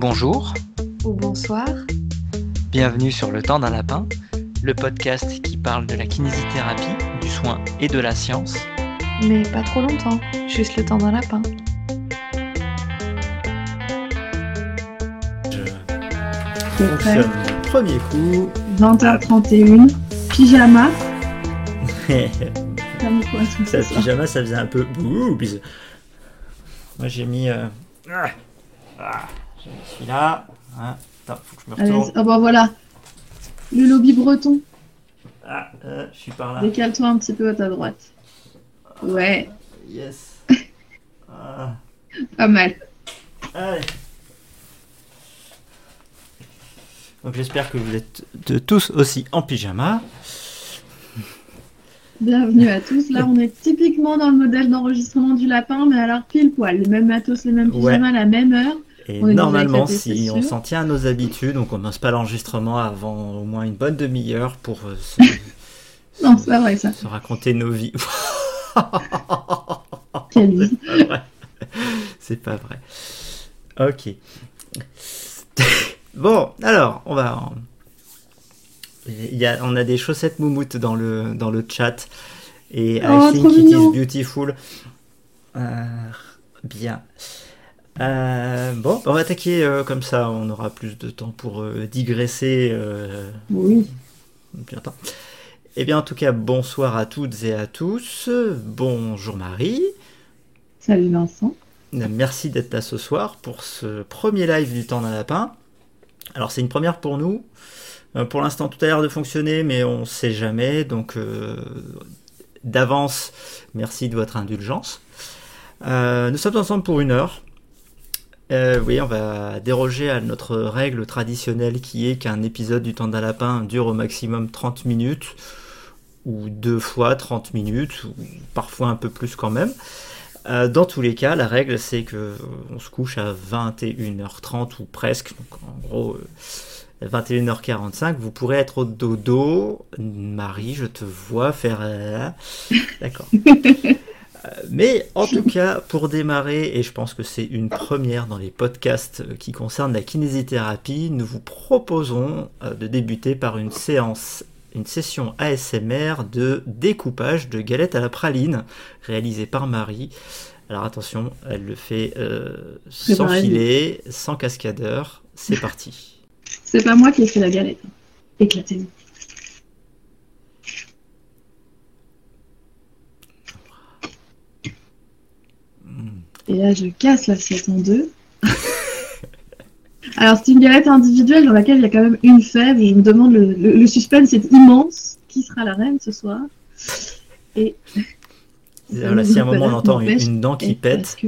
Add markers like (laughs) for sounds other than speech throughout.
Bonjour. Ou bonsoir. Bienvenue sur Le Temps d'un Lapin, le podcast qui parle de la kinésithérapie, du soin et de la science. Mais pas trop longtemps, juste le temps d'un lapin. Je fonctionne premier coup. 20h31, pyjama. (laughs) T'as mis quoi tout Ça, ça pyjama, ça faisait un peu bouh, Moi, j'ai mis. euh, Ah, ah, j'ai celui-là. Hein. Attends, faut que je me retourne. Ah bah voilà. Le lobby breton. Ah, euh, je suis par là. Décale-toi un petit peu à ta droite. Ouais, Yes. (laughs) Ah, pas mal. allez. Donc, j'espère que vous êtes de tous aussi en pyjama. Bienvenue à tous. Là, on est typiquement dans le modèle d'enregistrement du lapin, mais alors pile poil. Les mêmes matos, les mêmes Ouais. pyjamas, la même heure. Et On normalement, si on s'en tient à nos habitudes, on commence pas l'enregistrement avant au moins une bonne demi-heure pour euh, se, (laughs) Non, c'est pas vrai ça. se raconter nos vies. (laughs) Quelle vie. C'est pas vrai. Ok. (laughs) bon, alors, on va. Il y a, on a des chaussettes moumoutes dans le, dans le chat. Et Oh, I think it mignon. is beautiful. Euh, bien. Euh, bon, on va attaquer euh, comme ça, on aura plus de temps pour euh, digresser. euh, Oui. bien temps. Eh bien, en tout cas, bonsoir à toutes et à tous. Bonjour Marie. Salut Vincent. Merci d'être là ce soir pour ce premier live du temps d'un lapin. Alors c'est une première pour nous. Pour l'instant tout a l'air de fonctionner mais on ne sait jamais. Donc d'avance, merci de votre indulgence. Euh, nous sommes ensemble pour une heure. Euh, oui, on va déroger à notre règle traditionnelle qui est qu'un épisode du temps d'un lapin dure au maximum 30 minutes ou deux fois 30 minutes ou parfois un peu plus quand même. Euh, dans tous les cas, la règle c'est que euh, on se couche à 21h30 ou presque, donc en gros euh, 21h45. Vous pourrez être au dodo. Marie, je te vois faire. euh, D'accord. (laughs) Mais en tout cas, pour démarrer, et je pense que c'est une première dans les podcasts qui concernent la kinésithérapie, nous vous proposons euh, de débuter par une séance, une session ASMR de découpage de galettes à la praline, réalisée par Marie. Alors attention, elle le fait euh, sans filet, sans cascadeur. C'est parti. C'est pas moi qui ai fait la galette. Éclatez-vous. Et là, je casse l'assiette en deux. (laughs) Alors, c'est une galette individuelle dans laquelle il y a quand même une fève. Je me demande, le, le- le suspense est immense. Qui sera la reine ce soir? Et Voilà, si à un moment on entend une, une dent qui pète, que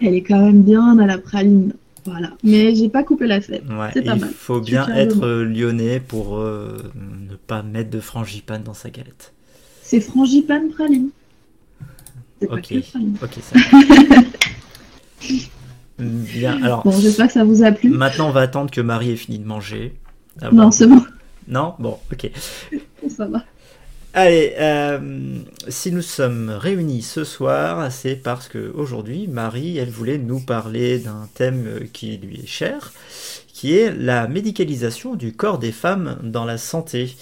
Elle est quand même bien à la praline. Voilà. Mais j'ai pas coupé la fève. Ouais, C'est pas il mal. faut bien être euh, lyonnais pour euh, ne pas mettre de frangipane dans sa galette. C'est frangipane praline. Ok, ok, ça. va. (laughs) bien, alors Bon, j'espère que ça vous a plu. maintenant on va attendre que Marie ait fini de manger. avant- Non, c'est bon. Non? Bon, ok. (laughs) Ça va. Allez, euh, si nous sommes réunis ce soir, c'est parce que aujourd'hui, Marie, elle voulait nous parler d'un thème qui lui est cher, qui est la médicalisation du corps des femmes dans la santé.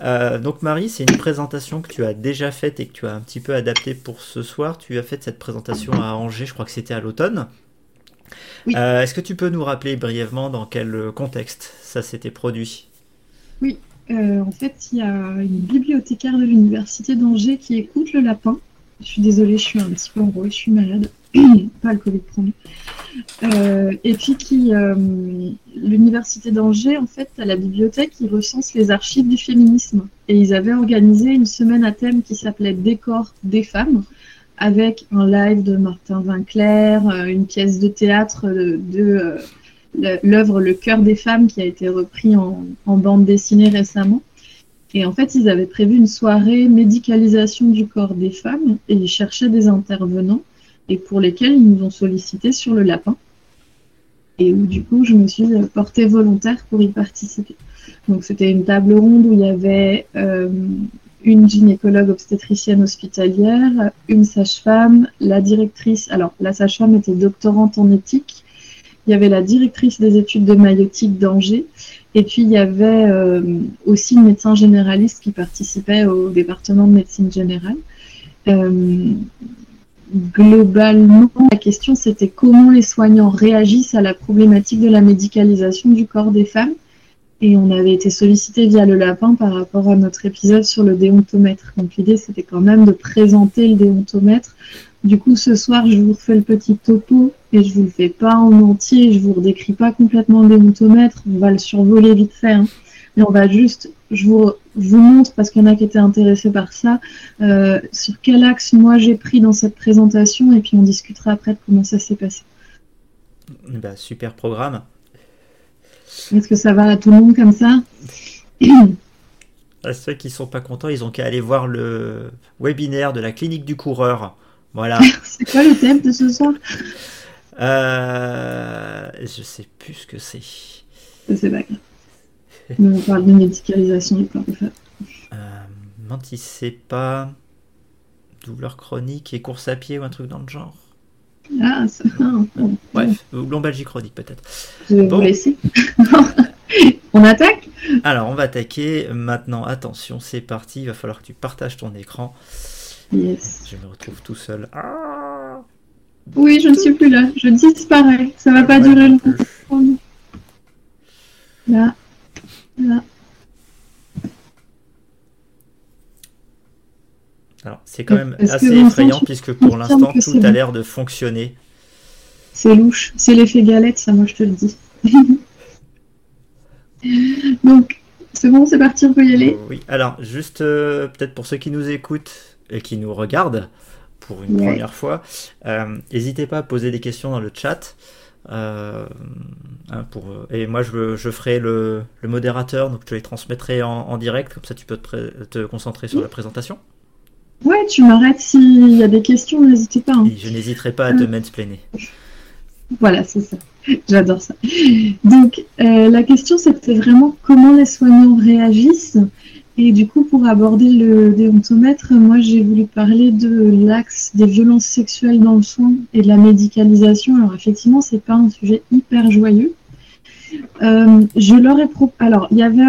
Euh, donc Marie, c'est une présentation que tu as déjà faite et que tu as un petit peu adaptée pour ce soir. Tu as fait cette présentation à Angers, je crois que c'était à l'automne. Oui. Euh, Est-ce que tu peux nous rappeler brièvement dans quel contexte ça s'était produit? Euh, en fait, il y a une bibliothécaire de l'université d'Angers qui écoute le lapin. Je suis désolée, je suis un petit peu enrouée, je suis malade. Pas le Covid. Euh, et puis qui, euh, l'université d'Angers, en fait, à la bibliothèque, ils recensent les archives du féminisme. Et ils avaient organisé une semaine à thème qui s'appelait Décor des femmes, avec un live de Martin Vinclair, euh, une pièce de théâtre de, euh, l'œuvre Le cœur des femmes qui a été repris en, en bande dessinée récemment. Et en fait, ils avaient prévu une soirée médicalisation du corps des femmes et ils cherchaient des intervenants et pour lesquels ils nous ont sollicité sur le lapin. Et où du coup, je me suis portée volontaire pour y participer. Donc c'était une table ronde où il y avait euh, une gynécologue obstétricienne hospitalière, une sage-femme, la directrice. Alors la sage-femme était doctorante en éthique il y avait la directrice des études de maïotique d'Angers, et puis il y avait euh, aussi une médecin généraliste qui participait au département de médecine générale. Euh, globalement, la question c'était comment les soignants réagissent à la problématique de la médicalisation du corps des femmes. Et on avait été sollicité via le lapin par rapport à notre épisode sur le déontomètre. Donc l'idée c'était quand même de présenter le déontomètre. Du coup, ce soir, je vous refais le petit topo et je vous le fais pas en entier. Je vous redécris pas complètement le déontomètre. On va le survoler vite fait. Hein. Mais on va juste, je vous, vous montre, parce qu'il y en a qui étaient intéressés par ça, euh, sur quel axe moi j'ai pris dans cette présentation et puis on discutera après de comment ça s'est passé. Bah, super programme. Est-ce que ça va à tout le monde comme ça? À Ceux qui sont pas contents, ils ont qu'à aller voir le webinaire de la clinique du coureur. Voilà. (laughs) c'est quoi le thème de ce soir? Euh, Je sais plus ce que c'est. C'est pas grave. On (laughs) parle de médicalisation du corps des femmes. Euh, pas douleur chronique et course à pied ou un truc dans le genre. Ah, ça bon. Bref, ou lombalgie chronique peut-être. Je vais vous laisser. (laughs) on attaque? Alors, on va attaquer. Maintenant, attention, c'est parti. Il va falloir que tu partages ton écran. Yes. Je me retrouve tout seul. Ah oui, je ne suis plus là. Je disparais. Ça va pas durer longtemps. Là. Alors, c'est quand même assez effrayant puisque pour l'instant, tout a l'air de fonctionner. C'est louche. C'est l'effet galette, ça, moi, je te le dis. (laughs) Donc, c'est bon, c'est parti, on peut y aller Oui, alors, juste euh, peut-être pour ceux qui nous écoutent et qui nous regardent pour une première fois, euh, n'hésitez pas à poser des questions dans le chat. Euh, hein, pour, et moi, je, je ferai le, modérateur, donc je les transmettrai en, direct, comme ça tu peux te, te concentrer sur la présentation. Ouais, tu m'arrêtes s'il y a des questions, n'hésitez pas. Hein. je n'hésiterai pas à te mansplainer. Voilà, c'est ça. (laughs) J'adore ça. Donc, euh, la question, c'était vraiment comment les soignants réagissent. Et du coup, pour aborder le déontomètre, moi, j'ai voulu parler de l'axe des violences sexuelles dans le soin et de la médicalisation. Alors, effectivement, c'est pas un sujet hyper joyeux. Euh, je leur ai Alors, il y avait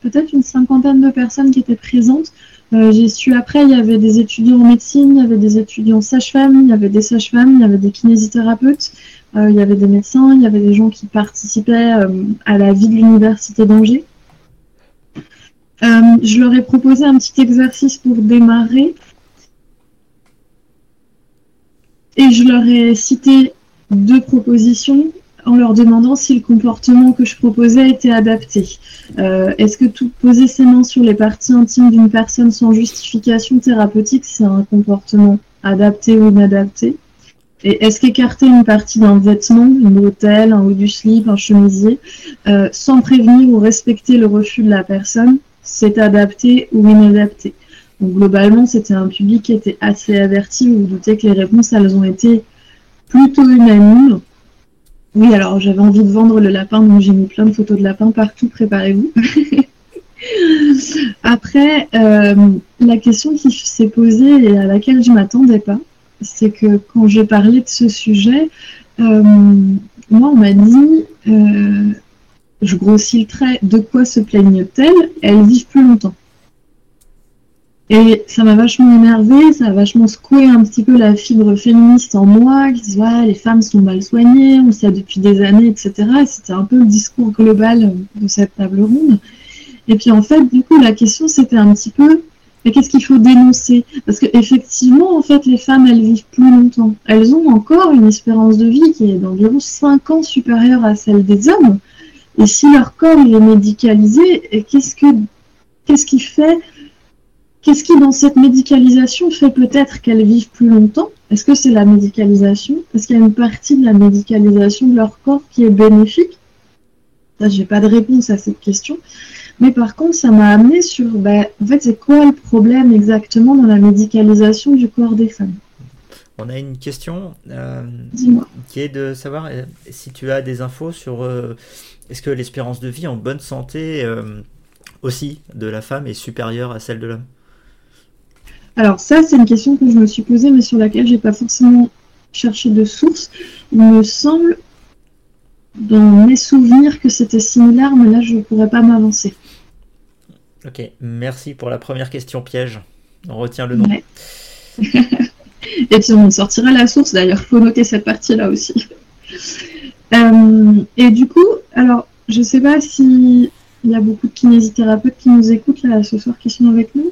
peut-être une cinquantaine de personnes qui étaient présentes. Euh, j'ai su après, il y avait des étudiants en médecine, il y avait des étudiants sage-femmes, il y avait des sages-femmes, il y avait des kinésithérapeutes, euh, il y avait des médecins, il y avait des gens qui participaient euh, à la vie de l'université d'Angers. Je leur ai proposé un petit exercice pour démarrer. Et je leur ai cité deux propositions en leur demandant si le comportement que je proposais était adapté. Euh, est-ce que tout poser ses mains sur les parties intimes d'une personne sans justification thérapeutique, c'est un comportement adapté ou inadapté? Et est-ce qu'écarter une partie d'un vêtement, une bretelle, un haut du slip, un chemisier, euh, sans prévenir ou respecter le refus de la personne, c'est adapté ou inadapté Donc globalement, c'était un public qui était assez averti. Vous, vous doutez que les réponses, elles ont été plutôt unanimes. Oui, alors j'avais envie de vendre le lapin, donc j'ai mis plein de photos de lapin partout, préparez-vous. (laughs) Après, euh, la question qui s'est posée et à laquelle je ne m'attendais pas, c'est que quand j'ai parlé de ce sujet, euh, moi on m'a dit, euh, je grossis le trait, de quoi se plaignent-elles? Elles vivent plus longtemps. Et ça m'a vachement énervé, ça a vachement secoué un petit peu la fibre féministe en moi, qui dit ouais, les femmes sont mal soignées, on sait depuis des années, etc. Et c'était un peu le discours global de cette table ronde. Et puis en fait, du coup, la question c'était un petit peu mais qu'est-ce qu'il faut dénoncer? Parce qu'effectivement, en fait, les femmes, elles vivent plus longtemps. Elles ont encore une espérance de vie qui est d'environ 5 ans supérieure à celle des hommes. Et si leur corps il est médicalisé, qu'est-ce que qu'est-ce qui fait Qu'est-ce qui, dans cette médicalisation, fait peut-être qu'elles vivent plus longtemps? Est-ce que c'est la médicalisation? Est-ce qu'il y a une partie de la médicalisation de leur corps qui est bénéfique. Je j'ai pas de réponse à cette question. Mais par contre, ça m'a amené sur, ben, en fait, c'est quoi le problème exactement dans la médicalisation du corps des femmes? On a une question euh, qui est de savoir euh, si tu as des infos sur euh, est-ce que l'espérance de vie en bonne santé aussi de la femme est supérieure à celle de l'homme? Alors ça, c'est une question que je me suis posée, mais sur laquelle j'ai pas forcément chercher de sources. Il me semble, dans mes souvenirs, que c'était similaire, mais là, je ne pourrais pas m'avancer. Ok, merci pour la première question piège. On retient le nom. (laughs) et tu on sortira la source d'ailleurs, faut noter cette partie-là aussi. Euh, et du coup, alors, je sais pas si il y a beaucoup de kinésithérapeutes qui nous écoutent là ce soir qui sont avec nous.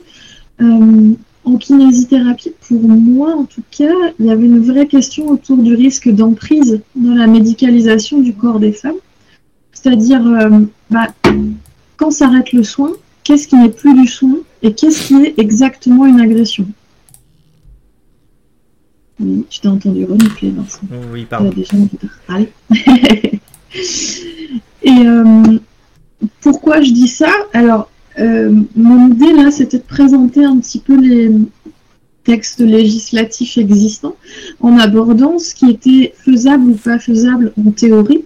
Euh, en kinésithérapie, pour moi en tout cas, il y avait une vraie question autour du risque d'emprise dans la médicalisation du corps des femmes. C'est-à-dire, euh, bah, quand s'arrête le soin, qu'est-ce qui n'est plus du soin et qu'est-ce qui est exactement une agression? Oui, tu t'ai entendu renifler, Vincent. Oui, pardon. Déjà, (laughs) et euh, pourquoi je dis ça? Alors, euh, mon idée là, c'était de présenter un petit peu les textes législatifs existants en abordant ce qui était faisable ou pas faisable en théorie.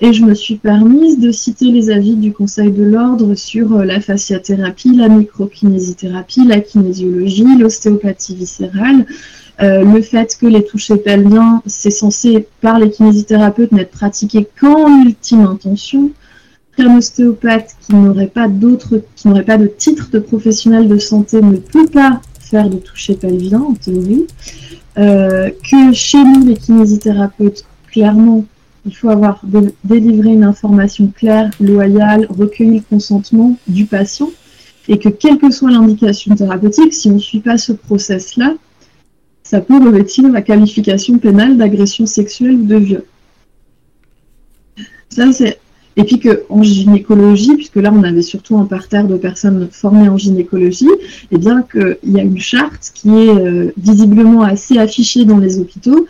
Et je me suis permise de citer les avis du Conseil de l'ordre sur euh, la fasciathérapie, la microkinésithérapie, la kinésiologie, l'ostéopathie viscérale, euh, le fait que les touchés pelviens, c'est censé, par les kinésithérapeutes, n'être pratiqué qu'en ultime intention, qu'un ostéopathe qui n'aurait pas qui n'aurait pas de titre de professionnel de santé ne peut pas faire de toucher pelvien en théorie, euh, que chez nous les kinésithérapeutes, clairement, il faut avoir délivré une information claire, loyale, recueilli le consentement du patient, et que quelle que soit l'indication thérapeutique, si on ne suit pas ce process-là, ça peut revêtir la qualification pénale d'agression sexuelle ou de viol. Ça, c'est et puis qu'en gynécologie, puisque là on avait surtout un parterre de personnes formées en gynécologie, et eh bien qu'il y a une charte qui est euh, visiblement assez affichée dans les hôpitaux,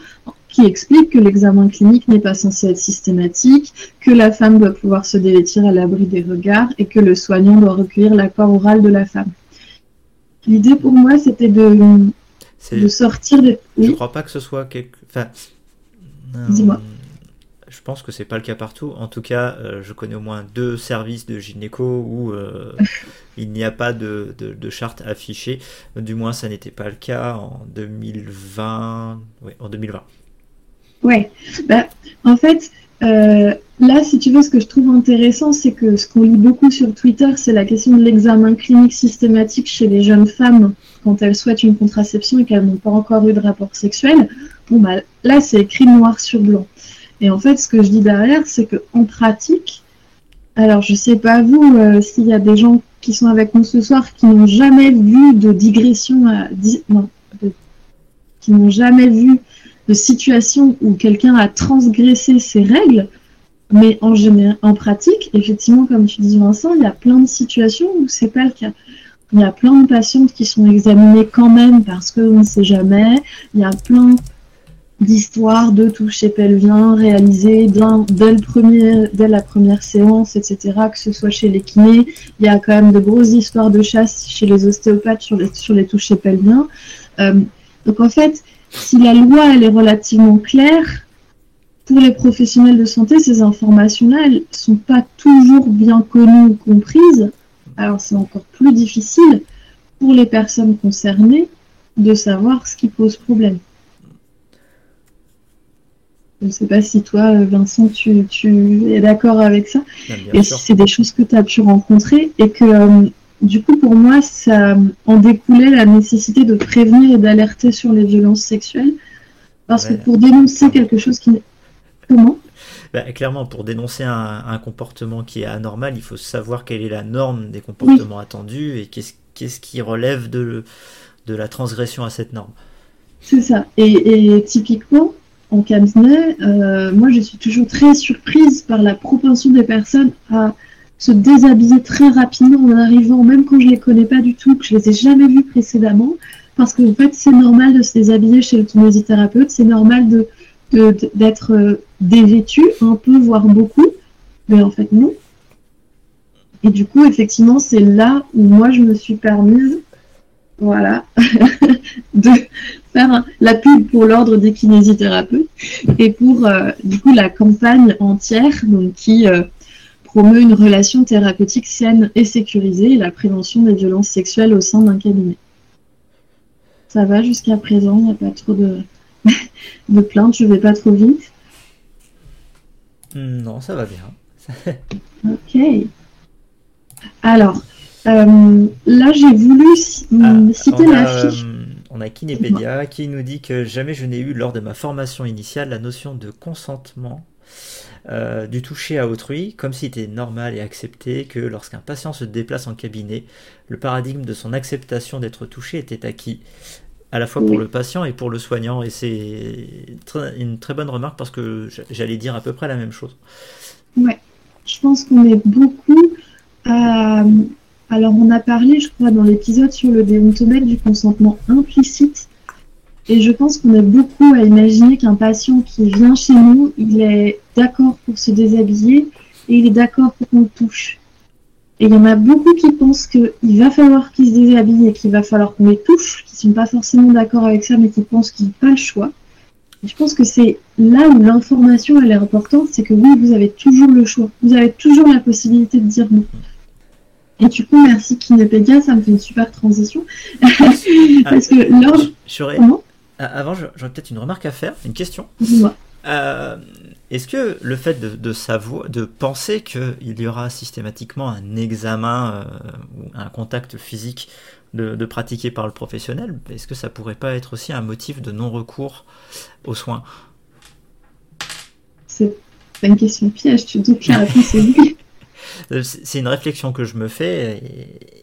qui explique que l'examen clinique n'est pas censé être systématique, que la femme doit pouvoir se dévêtir à l'abri des regards et que le soignant doit recueillir l'accord oral de la femme. L'idée pour moi, c'était de, de sortir des... Je ne crois pas que ce soit quelque... Enfin, Dis-moi. Euh, je pense que c'est pas le cas partout. En tout cas, euh, je connais au moins deux services de gynéco où euh, (laughs) il n'y a pas de, charte affichée. Du moins, ça n'était pas le cas en 2020. Oui, en 2020. Ouais. Bah, en fait, euh, là, si tu veux, ce que je trouve intéressant, c'est que ce qu'on lit beaucoup sur Twitter, c'est la question de l'examen clinique systématique chez les jeunes femmes quand elles souhaitent une contraception et qu'elles n'ont pas encore eu de rapport sexuel. Bon, bah, là, c'est écrit noir sur blanc. Et en fait, ce que je dis derrière, c'est qu'en pratique, alors je sais pas vous, euh, s'il y a des gens qui sont avec nous ce soir qui n'ont jamais vu de digression, non, qui n'ont jamais vu de situation où quelqu'un a transgressé ses règles, mais en, en pratique, effectivement, comme tu dis Vincent, il y a plein de situations où c'est pas le cas. Il y a plein de patientes qui sont examinées quand même parce qu'on ne sait jamais. Il y a plein d'histoire de toucher pelvien réalisé dès, le premier, dès la première séance, etc., que ce soit chez les kinés. Il y a quand même de grosses histoires de chasse chez les ostéopathes sur les, sur les pelviens. Euh, donc en fait, si la loi elle est relativement claire, pour les professionnels de santé, ces informations-là, elles sont pas toujours bien connues ou comprises. Alors c'est encore plus difficile pour les personnes concernées de savoir ce qui pose problème. Je ne sais pas si toi, Vincent, tu, es d'accord avec ça. et si c'est des choses que tu as pu rencontrer et que euh, du coup, pour moi, ça en découlait la nécessité de prévenir et d'alerter sur les violences sexuelles. Parce que pour dénoncer quelque chose qui. Comment? Bah, clairement, pour dénoncer un, comportement qui est anormal, il faut savoir quelle est la norme des comportements attendus et qu'est-ce qui relève de, de la transgression à cette norme. C'est ça. et, typiquement, en cabinet, euh, moi je suis toujours très surprise par la propension des personnes à se déshabiller très rapidement en arrivant, même quand je les connais pas du tout, que je les ai jamais vus précédemment, parce qu'en en fait c'est normal de se déshabiller chez le kinésithérapeute, c'est normal de d'être euh, dévêtu un peu, voire beaucoup, mais en fait non. Et du coup, effectivement, c'est là où moi je me suis permise, voilà, (laughs) de faire la pub pour l'ordre des kinésithérapeutes et pour euh, du coup la campagne entière donc, qui euh, promeut une relation thérapeutique saine et sécurisée et la prévention des violences sexuelles au sein d'un cabinet. Ça va jusqu'à présent, il n'y a pas trop de de plainte, je vais pas trop vite. Non, ça va bien. (laughs) ok. Alors, euh, là, j'ai voulu ah, citer la fiche. Euh, on a Kinepédia qui nous dit que jamais je n'ai eu lors de ma formation initiale la notion de consentement euh, du toucher à autrui, comme si c'était normal et accepté que lorsqu'un patient se déplace en cabinet, le paradigme de son acceptation d'être touché était acquis, à la fois pour le patient et pour le soignant. Et c'est une très bonne remarque parce que j'allais dire à peu près la même chose. Ouais, je pense qu'on est beaucoup à. Alors, on a parlé, je crois, dans l'épisode sur le déontomètre du consentement implicite. Et je pense qu'on est beaucoup à imaginer qu'un patient qui vient chez nous, il est d'accord pour se déshabiller et il est d'accord pour qu'on le touche. Et il y en a beaucoup qui pensent qu'il va falloir qu'il se déshabille et qu'il va falloir qu'on les touche, qui ne sont pas forcément d'accord avec ça, mais qui pensent qu'ils n'ont pas le choix. Et je pense que c'est là où l'information elle est importante, c'est que oui, vous avez toujours le choix. Vous avez toujours la possibilité de dire non. Et du coup, merci Kinepédia, ça me fait une super transition. (laughs) Parce que lors... Avant, j'aurais peut-être une remarque à faire, une question. Dis-moi. Euh, est-ce que le fait de, savoir, de penser qu'il y aura systématiquement un examen euh, ou un contact physique de, pratiquer par le professionnel, est-ce que ça pourrait pas être aussi un motif de non-recours aux soins? C'est une question piège, tu doutes que la réponse est oui. (laughs) C'est une réflexion que je me fais et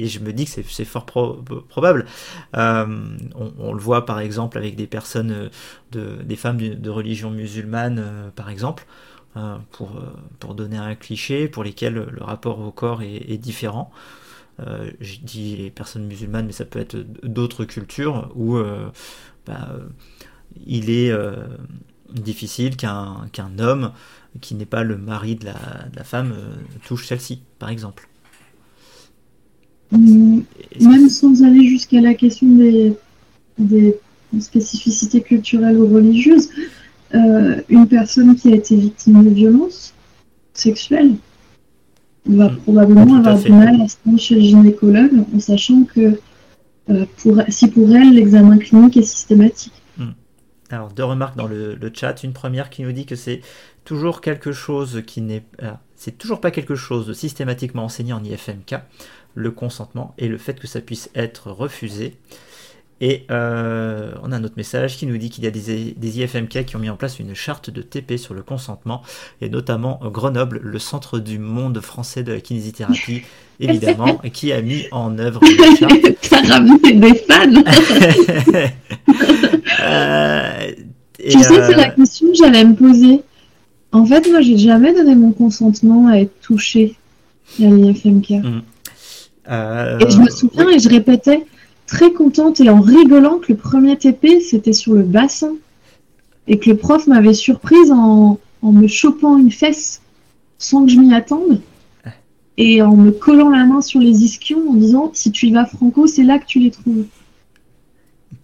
je me dis que c'est fort probable. Euh, on, le voit par exemple avec des personnes, de, des femmes de, religion musulmane euh, par exemple, euh, pour, pour donner un cliché, pour lesquels le rapport au corps est, différent. je dis les personnes musulmanes, mais ça peut être d'autres cultures où bah, il est difficile qu'un homme qui n'est pas le mari de la, de la femme touche celle-ci, par exemple. Même sans aller jusqu'à la question des, des, spécificités culturelles ou religieuses, euh, une personne qui a été victime de violences sexuelles va mm. probablement avoir du mal à se rendre chez le gynécologue en sachant que euh, pour, si pour elle l'examen clinique est systématique. Mm. Alors deux remarques dans le, chat. Une première qui nous dit que c'est toujours quelque chose qui n'est, euh, c'est toujours pas quelque chose de systématiquement enseigné en IFMK le consentement et le fait que ça puisse être refusé. Et euh, on a un autre message qui nous dit qu'il y a des, des, IFMK qui ont mis en place une charte de TP sur le consentement, et notamment Grenoble, le centre du monde français de la kinésithérapie, (laughs) évidemment, (laughs) qui a mis en œuvre (laughs) une charte. Ça ramène des fans euh, Tu sais, c'est la euh, question que j'allais me poser. En fait, moi, j'ai jamais donné mon consentement à être touché à l'IFMK. Mm. Euh, et je me souviens et je répétais très contente et en rigolant que le premier TP c'était sur le bassin et que le prof m'avait surprise en, me chopant une fesse sans que je m'y attende et en me collant la main sur les ischions en disant si tu y vas franco c'est là que tu les trouves.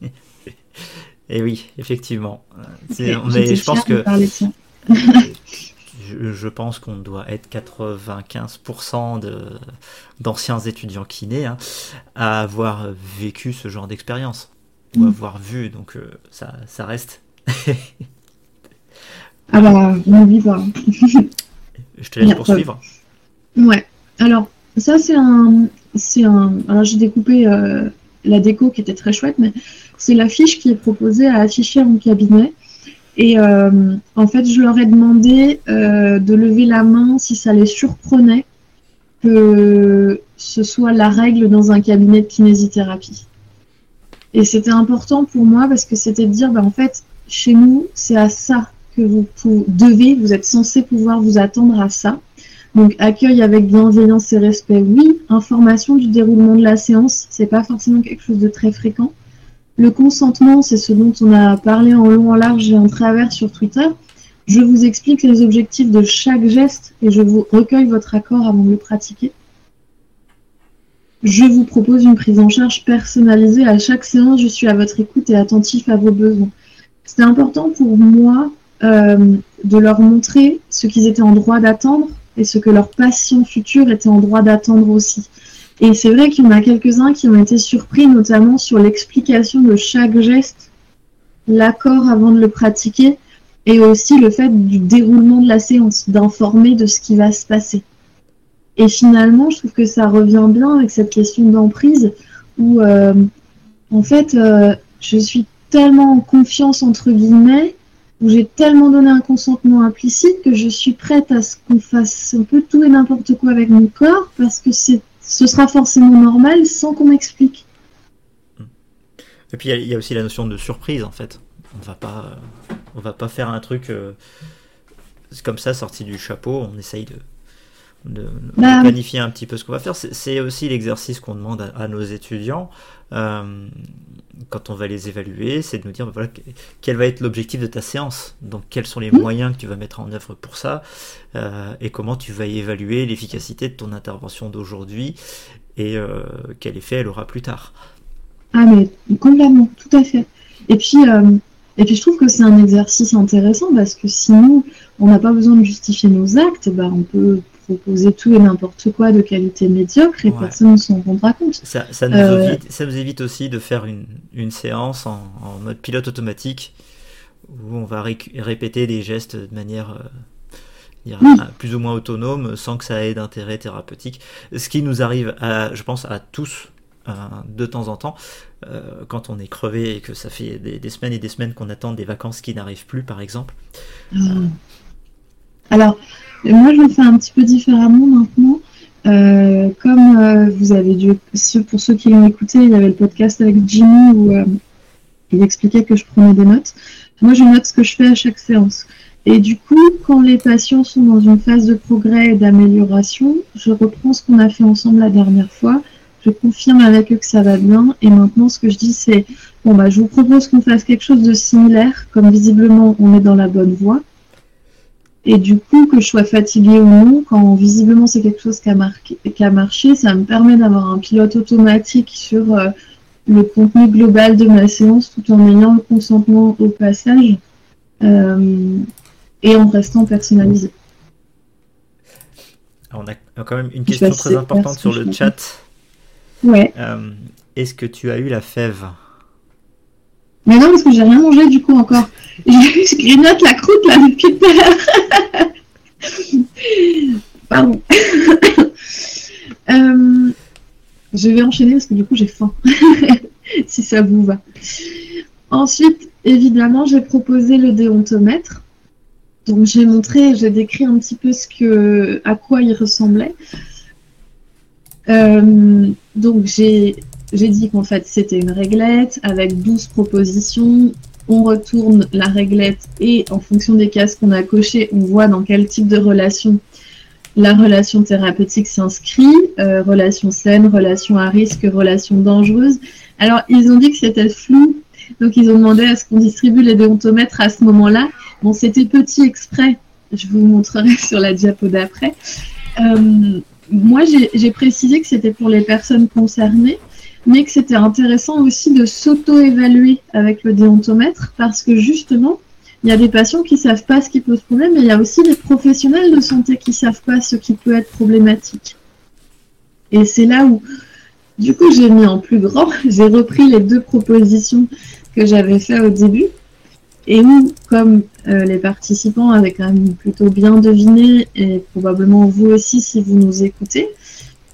(laughs) et oui, effectivement. je pense que (laughs) je, pense qu'on doit être 95% d'anciens étudiants kinés hein, à avoir vécu ce genre d'expérience ou mm. avoir vu, donc euh, ça, ça reste. (laughs) ah bah, on vit pas. je te laisse poursuivre. Ouais, alors ça c'est un. c'est un. Alors j'ai découpé euh, la déco qui était très chouette, mais c'est l'affiche qui est proposée à afficher en cabinet. Et euh, en fait, je leur ai demandé euh, de lever la main si ça les surprenait que ce soit la règle dans un cabinet de kinésithérapie. Et c'était important pour moi parce que c'était de dire, ben, en fait, chez nous, c'est à ça que vous devez, vous êtes censé pouvoir vous attendre à ça. Donc accueil avec bienveillance et respect, oui. Information du déroulement de la séance, c'est pas forcément quelque chose de très fréquent. Le consentement, c'est ce dont on a parlé en long, en large et en travers sur Twitter. Je vous explique les objectifs de chaque geste et je vous recueille votre accord avant de le pratiquer. Je vous propose une prise en charge personnalisée à chaque séance. Je suis à votre écoute et attentif à vos besoins. C'était important pour moi euh, de leur montrer ce qu'ils étaient en droit d'attendre et ce que leurs patients futurs étaient en droit d'attendre aussi. Et c'est vrai qu'il y en a quelques-uns qui ont été surpris, notamment sur l'explication de chaque geste l'accord avant de le pratiquer et aussi le fait du déroulement de la séance, d'informer de ce qui va se passer. Et finalement, je trouve que ça revient bien avec cette question d'emprise où, euh, en fait, euh, je suis tellement en confiance, entre guillemets, où j'ai tellement donné un consentement implicite que je suis prête à ce qu'on fasse un peu tout et n'importe quoi avec mon corps parce que c'est, ce sera forcément normal sans qu'on m'explique. Et puis il y, a aussi la notion de surprise en fait. On va pas, on va pas faire un truc euh, comme ça sorti du chapeau. On essaye de, de, Bah, planifier un petit peu ce qu'on va faire. C'est- aussi l'exercice qu'on demande à, à nos étudiants euh, quand on va les évaluer, c'est de nous dire bah, voilà, que- quel va être l'objectif de ta séance? Donc quels sont les Mhm. moyens que tu vas mettre en œuvre pour ça? Euh, et comment tu vas évaluer l'efficacité de ton intervention d'aujourd'hui? Et euh, quel effet elle aura plus tard? Ah mais complètement, tout à fait. Et puis, et puis je trouve que c'est un exercice intéressant parce que sinon on n'a pas besoin de justifier nos actes, bah, on peut proposer tout et n'importe quoi de qualité médiocre et Ouais. personne ne s'en rendra compte. Ça, ça, nous Euh, évite, ça nous évite aussi de faire une, une séance en, en mode pilote automatique où on va répéter des gestes de manière euh, dire, Oui. euh, plus ou moins autonome sans que ça ait d'intérêt thérapeutique. Ce qui nous arrive, à, je pense, à tous de temps en temps euh, quand on est crevé et que ça fait des, des semaines et des semaines qu'on attend des vacances qui n'arrivent plus, par exemple. Euh, Alors, moi, je le fais un petit peu différemment maintenant. Euh, comme euh, vous avez dû, pour ceux qui l'ont écouté, il y avait le podcast avec Jimmy où euh, il expliquait que je prenais des notes. Moi, je note ce que je fais à chaque séance. Et du coup, quand les patients sont dans une phase de progrès et d'amélioration, je reprends ce qu'on a fait ensemble la dernière fois. Je confirme avec eux que ça va bien. Et maintenant, ce que je dis, c'est bon, bah, je vous propose qu'on fasse quelque chose de similaire, comme visiblement on est dans la bonne voie. Et du coup, que je sois fatiguée ou non, quand visiblement c'est quelque chose qui a, marqué, qui a marché, ça me permet d'avoir un pilote automatique sur euh, le contenu global de ma séance tout en ayant le consentement au passage euh, et en restant personnalisé. On a quand même une question très importante sur le chat. Ouais. Euh, Est-ce que tu as eu la fève? Mais non, parce que j'ai rien mangé du coup encore. (laughs) Je, grignote la croûte là depuis tout à l'heure. Pardon. (laughs) Euh, je vais enchaîner parce que du coup j'ai faim. (laughs) si ça vous va. Ensuite, évidemment, j'ai proposé le déontomètre. Donc j'ai montré, j'ai décrit un petit peu ce que, à quoi il ressemblait. Euh, donc j'ai j'ai dit qu'en fait c'était une réglette avec 12 propositions. On retourne la réglette et en fonction des cases qu'on a cochées, on voit dans quel type de relation la relation thérapeutique s'inscrit, euh, relation saine, relation à risque, relation dangereuse. Alors ils ont dit que c'était flou, donc ils ont demandé à ce qu'on distribue les déontomètres à ce moment-là. Bon, c'était petit exprès, je vous montrerai (laughs) sur la diapo d'après. Euh, moi, j'ai précisé que c'était pour les personnes concernées, mais que c'était intéressant aussi de s'auto-évaluer avec le déontomètre, parce que justement, il y a des patients qui savent pas ce qui pose problème, mais il y a aussi des professionnels de santé qui savent pas ce qui peut être problématique. Et c'est là où, du coup, j'ai mis en plus grand, (laughs) j'ai repris les deux propositions que j'avais fait au début, et où, comme euh, les participants avaient quand même plutôt bien deviné, et probablement vous aussi si vous nous écoutez,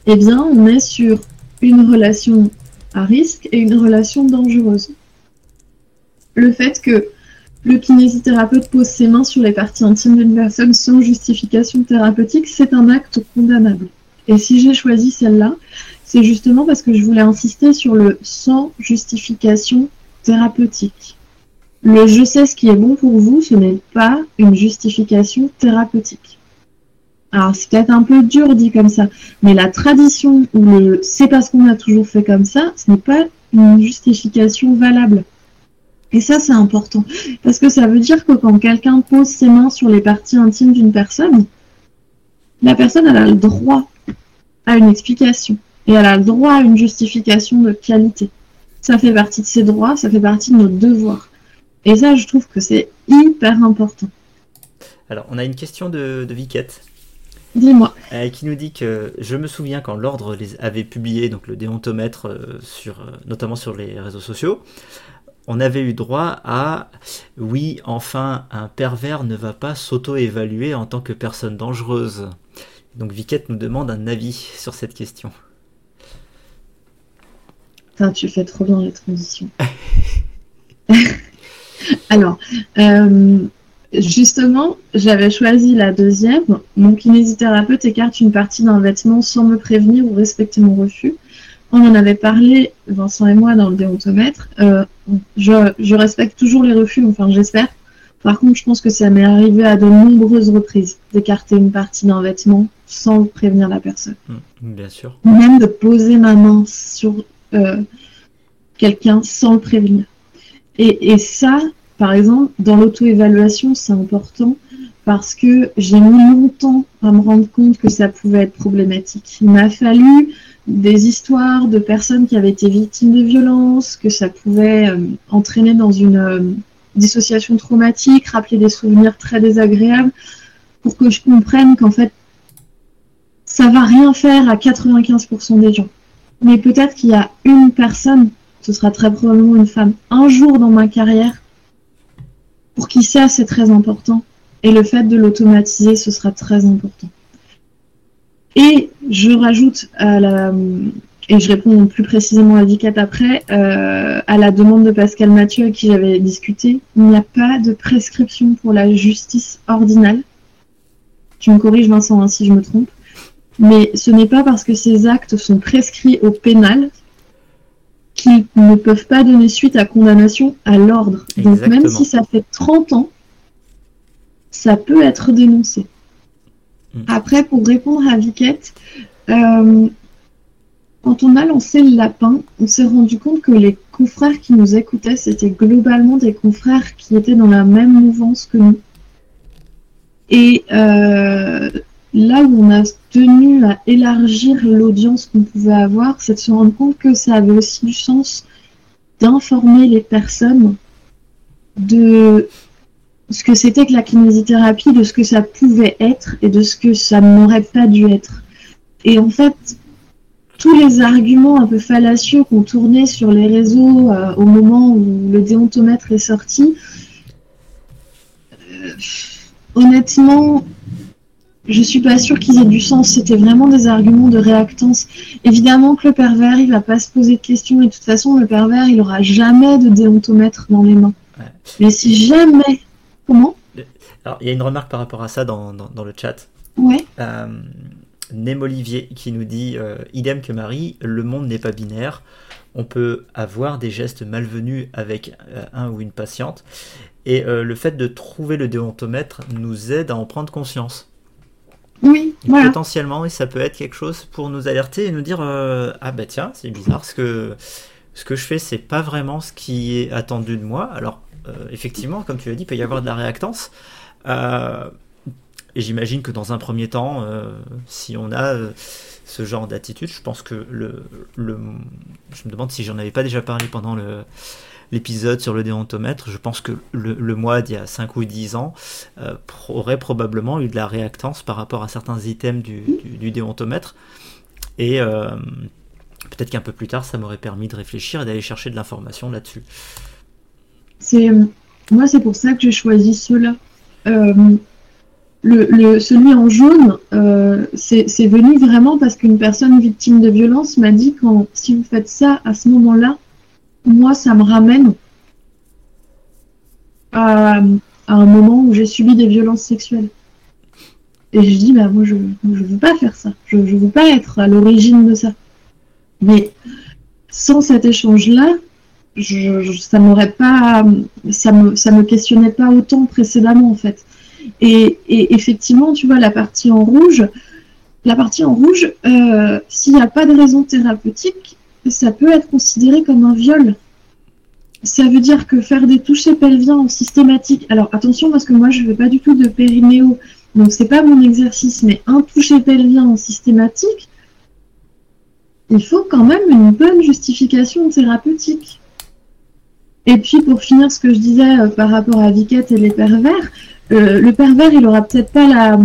eh bien, on est sur une relation à risque et une relation dangereuse. Le fait que le kinésithérapeute pose ses mains sur les parties intimes d'une personne sans justification thérapeutique, c'est un acte condamnable. Et si j'ai choisi celle-là, c'est justement parce que je voulais insister sur le sans justification thérapeutique. Le je sais ce qui est bon pour vous, ce n'est pas une justification thérapeutique. Alors c'est peut-être un peu dur dit comme ça, mais la tradition ou le c'est parce qu'on a toujours fait comme ça, ce n'est pas une justification valable. Et ça c'est important, parce que ça veut dire que quand quelqu'un pose ses mains sur les parties intimes d'une personne, la personne elle a le droit à une explication et elle a le droit à une justification de qualité. Ça fait partie de ses droits, ça fait partie de notre devoir. Et ça, je trouve que c'est hyper important. Alors, on a une question de, de Viquette Dis-moi. euh, qui nous dit que je me souviens quand l'ordre les avait publié, donc le déontomètre, euh, sur, euh, notamment sur les réseaux sociaux, on avait eu droit à oui, enfin, un pervers ne va pas s'auto-évaluer en tant que personne dangereuse. Donc Viquette nous demande un avis sur cette question. Putain, tu fais trop bien les transitions. (laughs) (laughs) Alors, euh, justement, j'avais choisi la deuxième. Mon kinésithérapeute écarte une partie d'un vêtement sans me prévenir ou respecter mon refus. On en avait parlé, Vincent et moi, dans le déontomètre. Euh, je, respecte toujours les refus, enfin j'espère. Par contre, je pense que ça m'est arrivé à de nombreuses reprises d'écarter une partie d'un vêtement sans prévenir la personne. Mmh, bien sûr. Même de poser ma main sur euh, quelqu'un sans le prévenir. Et, ça, par exemple, dans l'auto-évaluation, c'est important parce que j'ai mis longtemps à me rendre compte que ça pouvait être problématique. Il m'a fallu des histoires de personnes qui avaient été victimes de violences, que ça pouvait euh, entraîner dans une euh, dissociation traumatique, rappeler des souvenirs très désagréables, pour que je comprenne qu'en fait, ça va rien faire à 95% des gens. Mais peut-être qu'il y a une personne ce sera très probablement une femme, un jour dans ma carrière, pour qui ça c'est très important. Et le fait de l'automatiser, ce sera très important. Et je rajoute à la, et je réponds plus précisément à Vicat après, euh, à la demande de Pascal Mathieu avec qui j'avais discuté, il n'y a pas de prescription pour la justice ordinale. Tu me corriges Vincent hein, si je me trompe. Mais ce n'est pas parce que ces actes sont prescrits au pénal qui ne peuvent pas donner suite à condamnation à l'ordre. Donc même si ça fait 30 ans, ça peut être dénoncé. Hmm. Après, pour répondre à Viquette, euh, quand on a lancé le lapin, on s'est rendu compte que les confrères qui nous écoutaient, c'était globalement des confrères qui étaient dans la même mouvance que nous. Et euh, là où on a tenu à élargir l'audience qu'on pouvait avoir, c'est de se rendre compte que ça avait aussi du sens d'informer les personnes de ce que c'était que la kinésithérapie, de ce que ça pouvait être et de ce que ça n'aurait pas dû être. Et en fait, tous les arguments un peu fallacieux qu'on tournait sur les réseaux euh, au moment où le déontomètre est sorti, euh, honnêtement, je suis pas sûre qu'ils aient du sens. C'était vraiment des arguments de réactance. Évidemment que le pervers, il va pas se poser de questions. Et de toute façon, le pervers, il aura jamais de déontomètre dans les mains. Mais si jamais. Comment? Alors, il y a une remarque par rapport à ça dans, le chat. Ouais. Euh, Nem Olivier qui nous dit euh, idem que Marie, le monde n'est pas binaire. On peut avoir des gestes malvenus avec euh, un ou une patiente. Et le fait de trouver le déontomètre nous aide à en prendre conscience. Oui, Potentiellement, et ça peut être quelque chose pour nous alerter et nous dire euh, ah bah tiens, c'est bizarre, ce que ce que je fais, c'est pas vraiment ce qui est attendu de moi. Alors euh, effectivement, comme tu l'as dit, il peut y avoir de la réactance. Euh, et j'imagine que dans un premier temps, si on a ce genre d'attitude, je pense que le, le, je me demande si j'en avais pas déjà parlé pendant le l'épisode sur le déontomètre, je pense que le, mois d'il y a 5 ou 10 ans euh, aurait probablement eu de la réactance par rapport à certains items du, déontomètre. Et euh, peut-être qu'un peu plus tard, ça m'aurait permis de réfléchir et d'aller chercher de l'information là-dessus. C'est moi, c'est pour ça que j'ai choisi ceux-là. Euh, le, celui en jaune, c'est venu vraiment parce qu'une personne victime de violence m'a dit quand si vous faites ça à ce moment-là, moi, ça me ramène à, un moment où j'ai subi des violences sexuelles. Et je dis, bah moi, je ne veux pas faire ça. Je ne veux pas être à l'origine de ça. Mais sans cet échange-là, ça m'aurait me questionnait pas autant précédemment en fait. Et, effectivement, tu vois, la partie en rouge, la partie en rouge, euh, s'il n'y a pas de raison thérapeutique, ça peut être considéré comme un viol. Ça veut dire que faire des touchés pelviens en systématique. Alors attention parce que moi je ne fais pas du tout de périnéo, donc c'est pas mon exercice, mais un toucher pelvien en systématique, il faut quand même une bonne justification thérapeutique. Et puis pour finir ce que je disais euh, par rapport à Viquette et les pervers, euh, le pervers il aura peut-être pas la,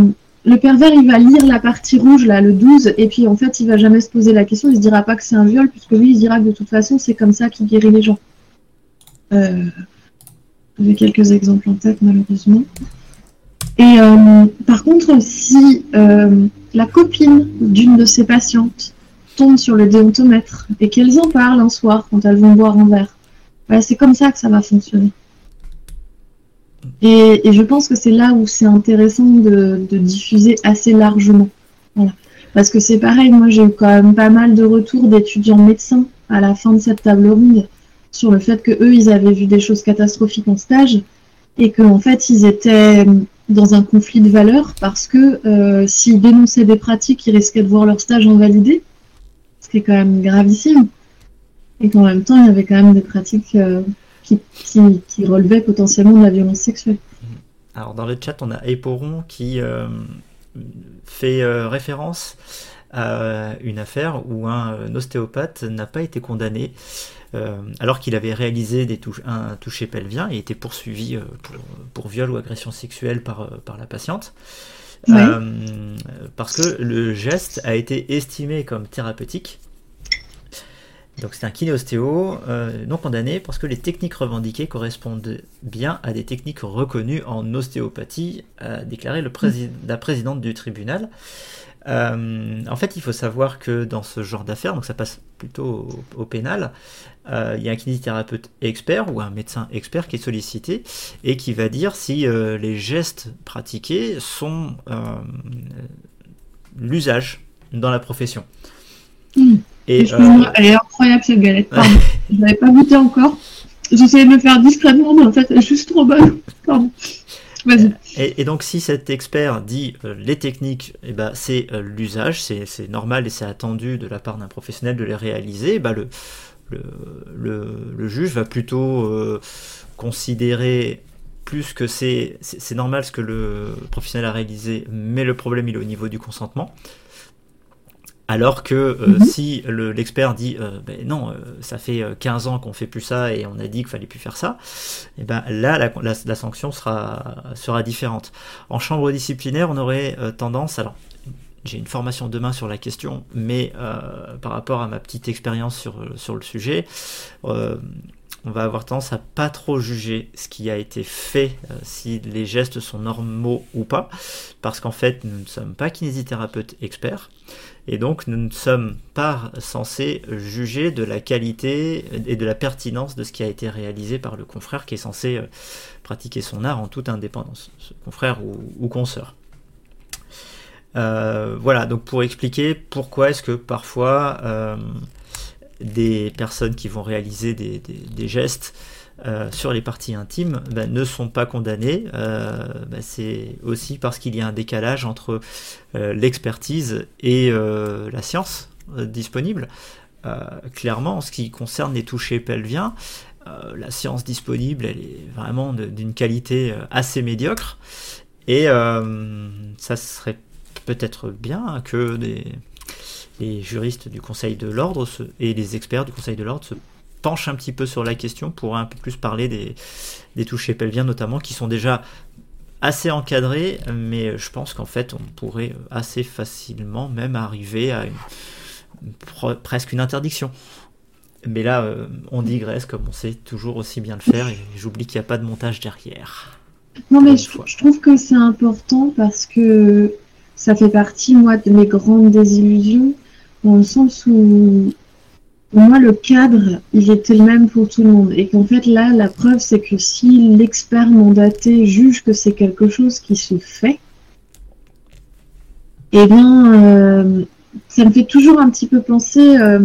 le pervers, il va lire la partie rouge, là, le 12, et puis en fait, il va jamais se poser la question, il se dira pas que c'est un viol, puisque lui, il se dira que de toute façon, c'est comme ça qu'il guérit les gens. Euh, J'ai quelques exemples en tête, malheureusement. Et euh, par contre, si euh, la copine d'une de ces patientes tombe sur le déontomètre et qu'elles en parlent un soir quand elles vont boire un verre, voilà, c'est comme ça que ça va fonctionner. Et, je pense que c'est là où c'est intéressant de, de diffuser assez largement. Voilà. Parce que c'est pareil, moi j'ai eu quand même pas mal de retours d'étudiants médecins à la fin de cette table ronde sur le fait que eux ils avaient vu des choses catastrophiques en stage et qu'en en fait ils étaient dans un conflit de valeurs parce que euh, s'ils dénonçaient des pratiques, ils risquaient de voir leur stage invalidé, ce qui est quand même gravissime. Et qu'en même temps, il y avait quand même des pratiques euh, qui, qui, qui, relevaient potentiellement de la violence sexuelle. Alors dans le chat, on a Époron qui euh, fait euh, référence à une affaire où un ostéopathe n'a pas été condamné euh, alors qu'il avait réalisé des touches, un toucher pelvien et était poursuivi euh, pour, pour, viol ou agression sexuelle par, euh, par la patiente. Parce que le geste a été estimé comme thérapeutique. Donc c'est un kinéostéo euh, non condamné parce que les techniques revendiquées correspondent bien à des techniques reconnues en ostéopathie, a déclaré le prési la présidente du tribunal. Euh, en fait, il faut savoir que dans ce genre d'affaires, donc ça passe plutôt au, au pénal, euh, il y a un kinésithérapeute expert ou un médecin expert qui est sollicité et qui va dire si euh, les gestes pratiqués sont l'usage dans la profession. Mmh. Et, euh... Elle est incroyable cette galette. Pardon. je l'avais pas goûté encore. J'essayais de le faire discrètement, mais en fait, elle est juste trop bonne. Pardon. Et, et, donc, si cet expert dit euh, les techniques, eh ben, c'est euh, l'usage, c'est normal et c'est attendu de la part d'un professionnel de les réaliser, eh ben, le, le, le, le, juge va plutôt euh, considérer plus que c'est normal ce que le professionnel a réalisé, mais le problème il est au niveau du consentement. Alors que euh, mm -hmm. si l'expert le, dit euh, ben non, euh, ça fait 15 ans qu'on fait plus ça et on a dit qu'il fallait plus faire ça, et ben là la, la, la, sanction sera, sera différente. En chambre disciplinaire, on aurait tendance, alors j'ai une formation demain sur la question, mais par rapport à ma petite expérience sur, sur le sujet, on va avoir tendance à pas trop juger ce qui a été fait, euh, si les gestes sont normaux ou pas, parce qu'en fait, nous ne sommes pas kinésithérapeutes experts, et donc nous ne sommes pas censés juger de la qualité et de la pertinence de ce qui a été réalisé par le confrère qui est censé euh, pratiquer son art en toute indépendance, confrère ou, ou consoeur. Euh, voilà, donc pour expliquer pourquoi est-ce que parfois euh, des personnes qui vont réaliser des gestes euh, sur les parties intimes ben, ne sont pas condamnées. Euh, ben, c'est aussi parce qu'il y a un décalage entre euh, l'expertise et la science disponible. clairement, en ce qui concerne les touchés pelviens, la science disponible elle est vraiment d'une qualité assez médiocre et ça serait peut-être bien que les juristes du Conseil de l'ordre et les experts du Conseil de l'ordre se penchent un petit peu sur la question pour un peu plus parler des, des touchés pelviens notamment qui sont déjà assez encadrés mais je pense qu'en fait on pourrait assez facilement même arriver à une, presque une interdiction. Mais là euh, on digresse comme on sait toujours aussi bien le faire et j'oublie qu'il n'y a pas de montage derrière. Non mais je, je, trouve que c'est important parce que ça fait partie moi de mes grandes désillusions dans le sens où moi le cadre il était le même pour tout le monde. Et qu'en fait là la preuve c'est que si l'expert mandaté juge que c'est quelque chose qui se fait eh bien euh, ça me fait toujours un petit peu penser euh,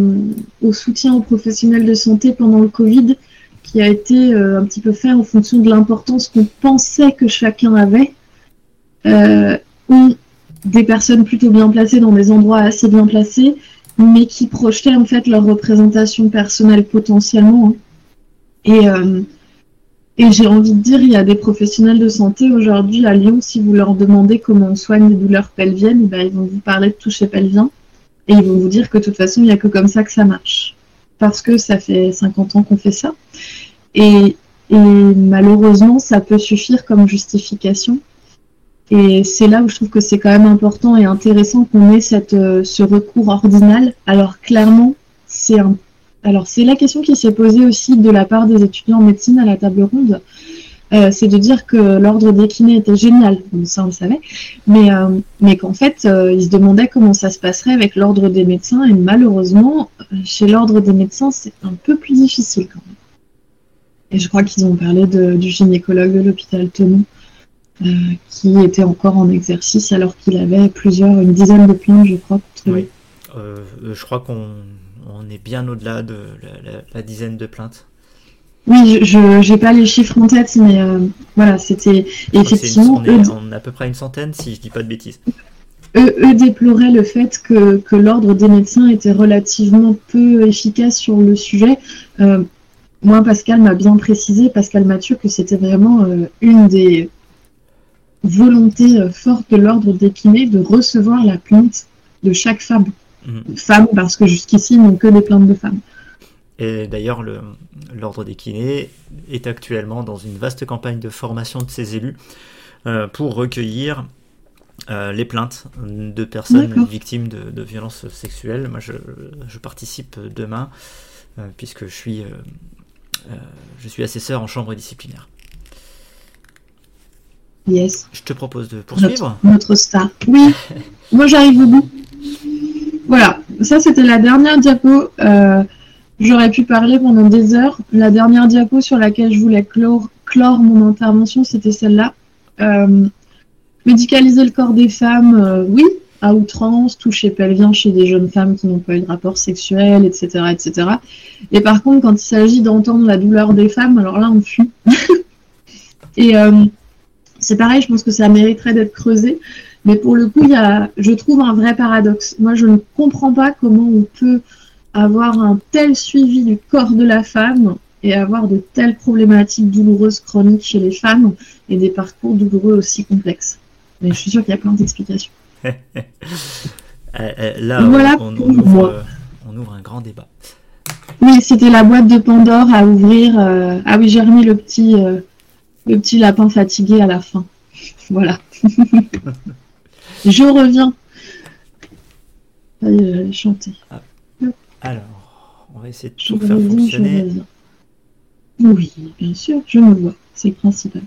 au soutien aux professionnels de santé pendant le Covid qui a été euh, un petit peu fait en fonction de l'importance qu'on pensait que chacun avait. Où des personnes plutôt bien placées dans des endroits assez bien placés, mais qui projetaient en fait leur représentation personnelle potentiellement. Hein. Et, euh, et j'ai envie de dire, il y a des professionnels de santé aujourd'hui à Lyon, si vous leur demandez comment on soigne les douleurs pelviennes, ben, ils vont vous parler de toucher pelvien et ils vont vous dire que de toute façon, il n'y a que comme ça que ça marche. Parce que ça fait 50 ans qu'on fait ça. Et, et malheureusement, ça peut suffire comme justification. Et c'est là où je trouve que c'est quand même important et intéressant qu'on ait euh, ce recours ordinal. Alors clairement, c'est alors c'est la question qui s'est posée aussi de la part des étudiants en médecine à la table ronde. Euh, c'est de dire que l'ordre des kinés était génial, ça on le savait, mais, euh, mais qu'en fait, ils se demandaient comment ça se passerait avec l'ordre des médecins, et malheureusement, chez l'ordre des médecins, c'est un peu plus difficile quand même. Et je crois qu'ils ont parlé du gynécologue de l'hôpital Tenon, qui était encore en exercice alors qu'il avait plusieurs, une dizaine de plaintes, je crois. Oui. je crois qu'on est bien au-delà de la dizaine de plaintes. Oui, je n'ai pas les chiffres en tête, mais euh, voilà, c'était effectivement. on, est, à peu près une centaine, si je dis pas de bêtises. Eux, déploraient le fait que, que l'ordre des médecins était relativement peu efficace sur le sujet. Euh, moi, Pascal m'a bien précisé, Pascal Mathieu, que c'était vraiment euh, une des volontés fortes de l'ordre des kinés de recevoir la plainte de chaque femme. Mmh. Femme, parce que jusqu'ici, ils n'ont que des plaintes de femmes. Et d'ailleurs, l'Ordre des kinés est actuellement dans une vaste campagne de formation de ses élus euh, pour recueillir euh, les plaintes de personnes victimes de, violences sexuelles. Moi, je, participe demain euh, puisque je suis, je suis assesseur en chambre disciplinaire. Yes. Je te propose de poursuivre. Notre, star. Oui, (laughs) moi j'arrive au bout. Voilà, ça c'était la dernière diapo. J'aurais pu parler pendant des heures. La dernière diapo sur laquelle je voulais clore, mon intervention, c'était celle-là. Euh, médicaliser le corps des femmes, euh, oui, à outrance, toucher pelvien chez des jeunes femmes qui n'ont pas eu de rapport sexuel, etc., etc. Et par contre, quand il s'agit d'entendre la douleur des femmes, alors là, on fuit. (laughs) Et euh, c'est pareil, je pense que ça mériterait d'être creusé. Mais pour le coup, il y a, je trouve un vrai paradoxe. Moi, je ne comprends pas comment on peut avoir un tel suivi du corps de la femme et avoir de telles problématiques douloureuses chroniques chez les femmes et des parcours douloureux aussi complexes. Mais je suis sûre qu'il y a plein d'explications. (laughs) Euh, euh, là, voilà on, ouvre, euh, on, ouvre, un grand débat. Oui, c'était la boîte de Pandore à ouvrir. Ah oui, j'ai remis le petit, le petit lapin fatigué à la fin. Voilà. je reviens. Allez, chanter. Ah. Alors, on va essayer de tout faire fonctionner. Oui, bien sûr, je me vois. C'est le principal.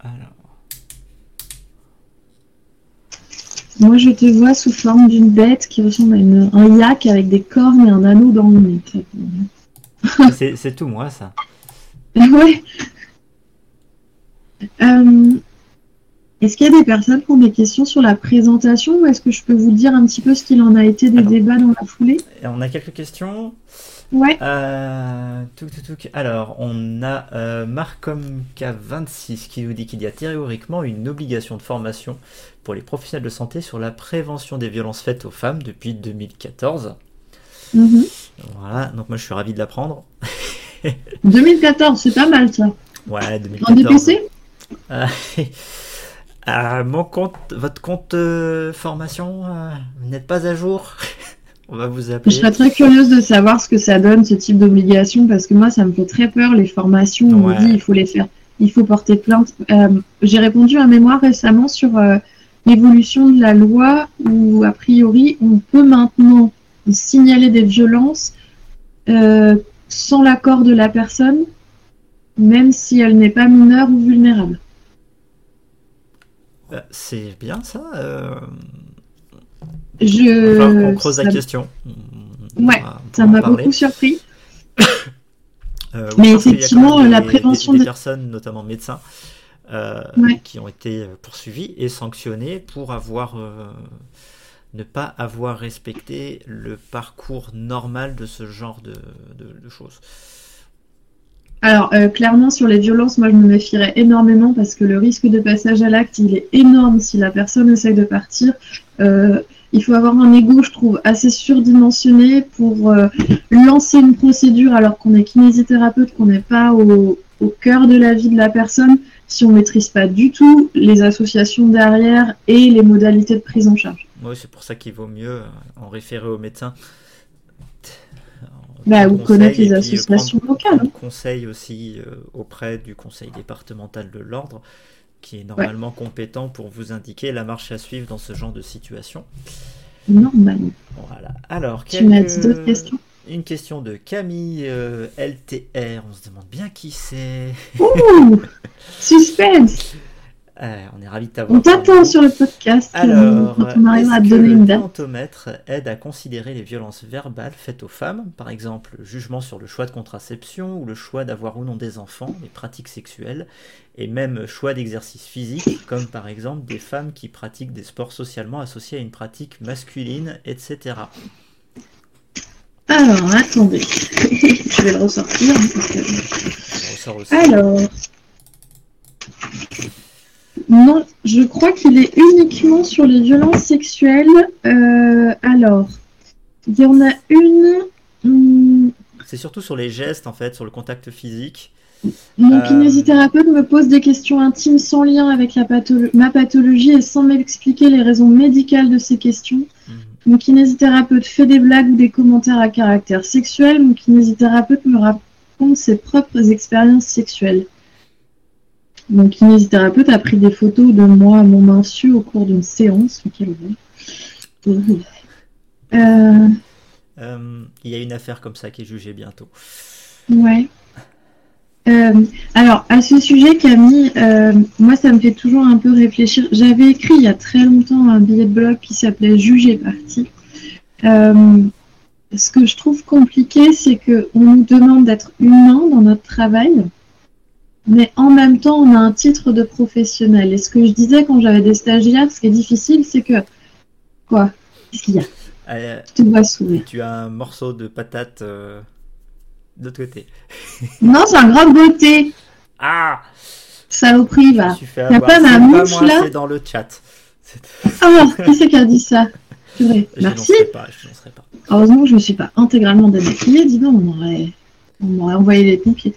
Alors. Moi, je te vois sous forme d'une bête qui ressemble à un yak avec des cornes et un anneau dans le nez. C'est tout moi, ça. (laughs) ouais. Euh, est-ce qu'il y a des personnes qui ont des questions sur la présentation ou est-ce que je peux vous dire un petit peu ce qu'il en a été des débats dans la foulée? On a quelques questions. Ouais. Euh, Alors, on a euh, Marcom K26 qui nous dit qu'il y a théoriquement une obligation de formation pour les professionnels de santé sur la prévention des violences faites aux femmes depuis 2014. Mhm. Voilà, donc moi je suis ravi de l'apprendre. (laughs) 2014, c'est pas mal ça. Ouais, 2014. En DPC Euh, mon compte, votre compte euh, formation, euh, vous n'êtes pas à jour? (laughs) On va vous appeler. Je serais très curieuse de savoir ce que ça donne ce type d'obligation parce que moi ça me fait très peur les formations. On me dit il faut les faire, il faut porter plainte. J'ai répondu à un mémoire récemment sur l'évolution de la loi où a priori on peut maintenant signaler des violences sans l'accord de la personne, même si elle n'est pas mineure ou vulnérable. Bah, c'est bien ça. Euh... Je. on creuse la question. Ouais, ça m'a beaucoup surpris. (coughs) Euh, Mais effectivement, la prévention des, des, personnes, notamment médecins, euh, qui ont été poursuivis et sanctionnés pour avoir ne pas avoir respecté le parcours normal de ce genre de, choses. Alors, euh, clairement, sur les violences, moi, je me méfierais énormément parce que le risque de passage à l'acte, il est énorme si la personne essaye de partir. Euh, il faut avoir un ego, je trouve, assez surdimensionné pour euh, lancer une procédure alors qu'on est kinésithérapeute, qu'on n'est pas au, cœur de la vie de la personne, si on ne maîtrise pas du tout les associations derrière et les modalités de prise en charge. Oui, c'est pour ça qu'il vaut mieux en référer au médecin bah, ou connaître les associations locales. Hein. Conseil aussi euh, auprès du conseil départemental de l'ordre, qui est normalement compétent pour vous indiquer la marche à suivre dans ce genre de situation. normalement. Voilà. Alors, Tu m'as quelques- dit d'autres questions? Une question de Camille euh, LTR. On se demande bien qui c'est. Ouh (laughs) Suspense Euh, on est ravis de t'avoir. On t'attend sur le podcast euh, Alors, quand on arrivera à te donner le une date. déontomètre aide à considérer les violences verbales faites aux femmes, par exemple le jugement sur le choix de contraception ou le choix d'avoir ou non des enfants, les pratiques sexuelles, et même choix d'exercice physique, comme par exemple des femmes qui pratiquent des sports socialement associés à une pratique masculine, etc. Alors, attendez. (laughs) Je vais le ressortir. hein, que- On ressort aussi. Alors. Non, je crois qu'il est uniquement sur les violences sexuelles. Euh, alors, il y en a une. hum, C'est surtout sur les gestes, en fait, sur le contact physique. Mon Euh. kinésithérapeute me pose des questions intimes sans lien avec la patholo- ma pathologie et sans m'expliquer les raisons médicales de ces questions. Mhm. Mon kinésithérapeute fait des blagues ou des commentaires à caractère sexuel. Mon kinésithérapeute me raconte ses propres expériences sexuelles. Mon kinésithérapeute a pris des photos de moi à mon insu au cours d'une séance. Quelle. Euh, Euh, il y a une affaire comme ça qui est jugée bientôt. Ouais. Euh, alors, à ce sujet, Camille, moi, ça me fait toujours un peu réfléchir. J'avais écrit il y a très longtemps un billet de blog qui s'appelait Juger parti. Ce que je trouve compliqué, c'est qu'on nous demande d'être humain dans notre travail, mais en même temps, on a un titre de professionnel. Et ce que je disais quand j'avais des stagiaires, ce qui est difficile, c'est que. Quoi Qu'est-ce qu'il y a Euh, Je te vois sourire. tu as un morceau de patate euh, de l'autre côté. (laughs) Non, c'est un grand beauté Ah Saloperie, Je va. avoir. pas ma mouche, là c'est dans le chat. Ah, qui c'est qui a dit ça Je Merci. n'énoncerai pas, je pas. Heureusement que je ne me suis pas intégralement démaquillée, dis donc, on aurait, on m'aurait envoyé les pompiers.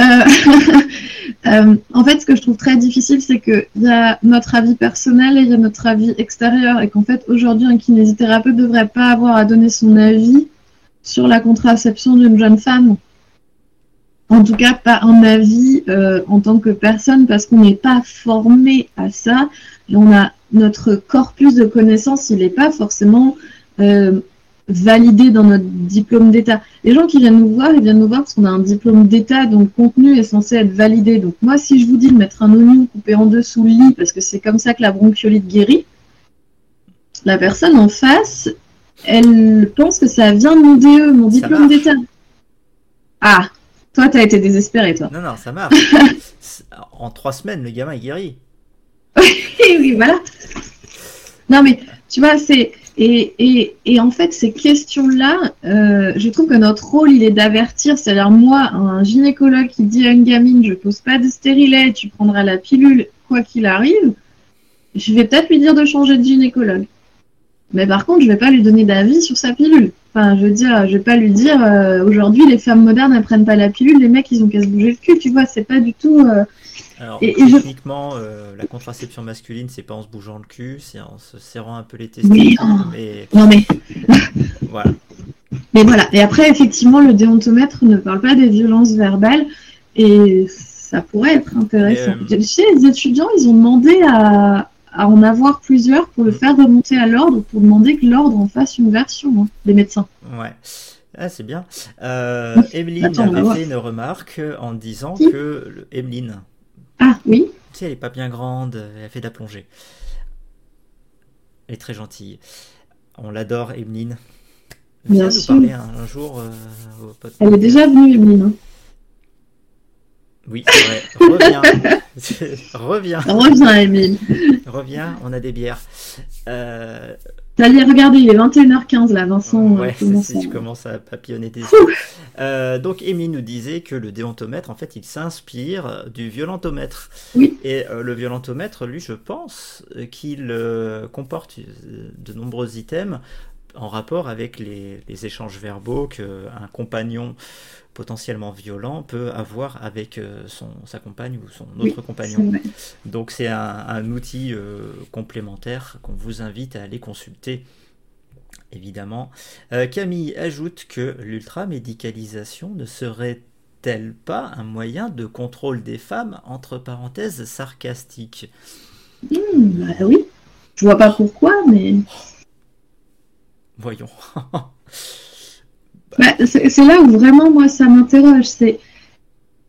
Euh, (laughs) euh, en fait, ce que je trouve très difficile, c'est qu'il y a notre avis personnel et il y a notre avis extérieur, et qu'en fait, aujourd'hui, un kinésithérapeute ne devrait pas avoir à donner son avis sur la contraception d'une jeune femme. En tout cas, pas un avis euh, en tant que personne, parce qu'on n'est pas formé à ça. Et on a notre corpus de connaissances, il n'est pas forcément validé dans notre diplôme d'État. Les gens qui viennent nous voir, ils viennent nous voir parce qu'on a un diplôme d'État, donc le contenu est censé être validé. Donc moi, si je vous dis de mettre un oignon coupé en deux sous le lit, parce que c'est comme ça que la bronchiolite guérit, la personne en face, elle pense que ça vient de mon DE, mon diplôme d'État. Ah, toi, t'as été désespéré, toi. Non, non, ça marche. (laughs) En trois semaines, le gamin est guéri. Oui, voilà. Non, mais tu vois, c'est. Et, en fait, ces questions-là, euh, je trouve que notre rôle, il est d'avertir. C'est-à-dire, moi, un gynécologue qui dit à une gamine, je pose pas de stérilet, tu prendras la pilule, quoi qu'il arrive, je vais peut-être lui dire de changer de gynécologue. Mais par contre, je vais pas lui donner d'avis sur sa pilule. Enfin, je veux dire, je vais pas lui dire, euh, aujourd'hui, les femmes modernes, elles prennent pas la pilule, les mecs, ils ont qu'à se bouger le cul, tu vois, c'est pas du tout. euh, Alors, Et- et je- techniquement, euh, la contraception masculine, c'est pas en se bougeant le cul, c'est en se serrant un peu les testicules. Mais Non, mais (laughs) voilà. Mais voilà. Et après, effectivement, le déontomètre ne parle pas des violences verbales et ça pourrait être intéressant. Euh, Tu sais, les étudiants, ils ont demandé à, à en avoir plusieurs pour le faire remonter à l'ordre, pour demander que l'ordre en fasse une version, hein, des médecins. Ouais. Ah, c'est bien. Euh, (laughs) Emeline Attends, avait fait une remarque en disant Qui que Emeline, Ah oui, tu sais, elle est pas bien grande, elle fait de la plongée. Elle est très gentille. On l'adore, Emeline. Bien Viens nous sûr. parler un, un jour euh, au podcast. elle est déjà venue, Emeline. hein. Oui, c'est vrai. Reviens. (laughs) reviens. Reviens, Emeline. Reviens, on a des bières. Euh, Allez, regardez, il est 21h15 là, Vincent. ouais, euh, commence c'est- à- (laughs) je commence à papillonner des yeux. Euh, donc, Amy nous disait que le déontomètre, en fait, il s'inspire du violentomètre. Oui. Et euh, le violentomètre, lui, je pense qu'il euh, comporte de nombreux items en rapport avec les, les échanges verbaux qu'un compagnon potentiellement violent peut avoir avec euh, son, sa compagne ou son Oui, autre compagnon. Donc c'est un, un outil euh, complémentaire qu'on vous invite à aller consulter, évidemment. Euh, Camille ajoute que l'ultramédicalisation ne serait-elle pas un moyen de contrôle des femmes, entre parenthèses sarcastiques Hmm, bah oui. Je vois pas pourquoi, mais. Voyons. Bah, c'est là où vraiment moi ça m'interroge. C'est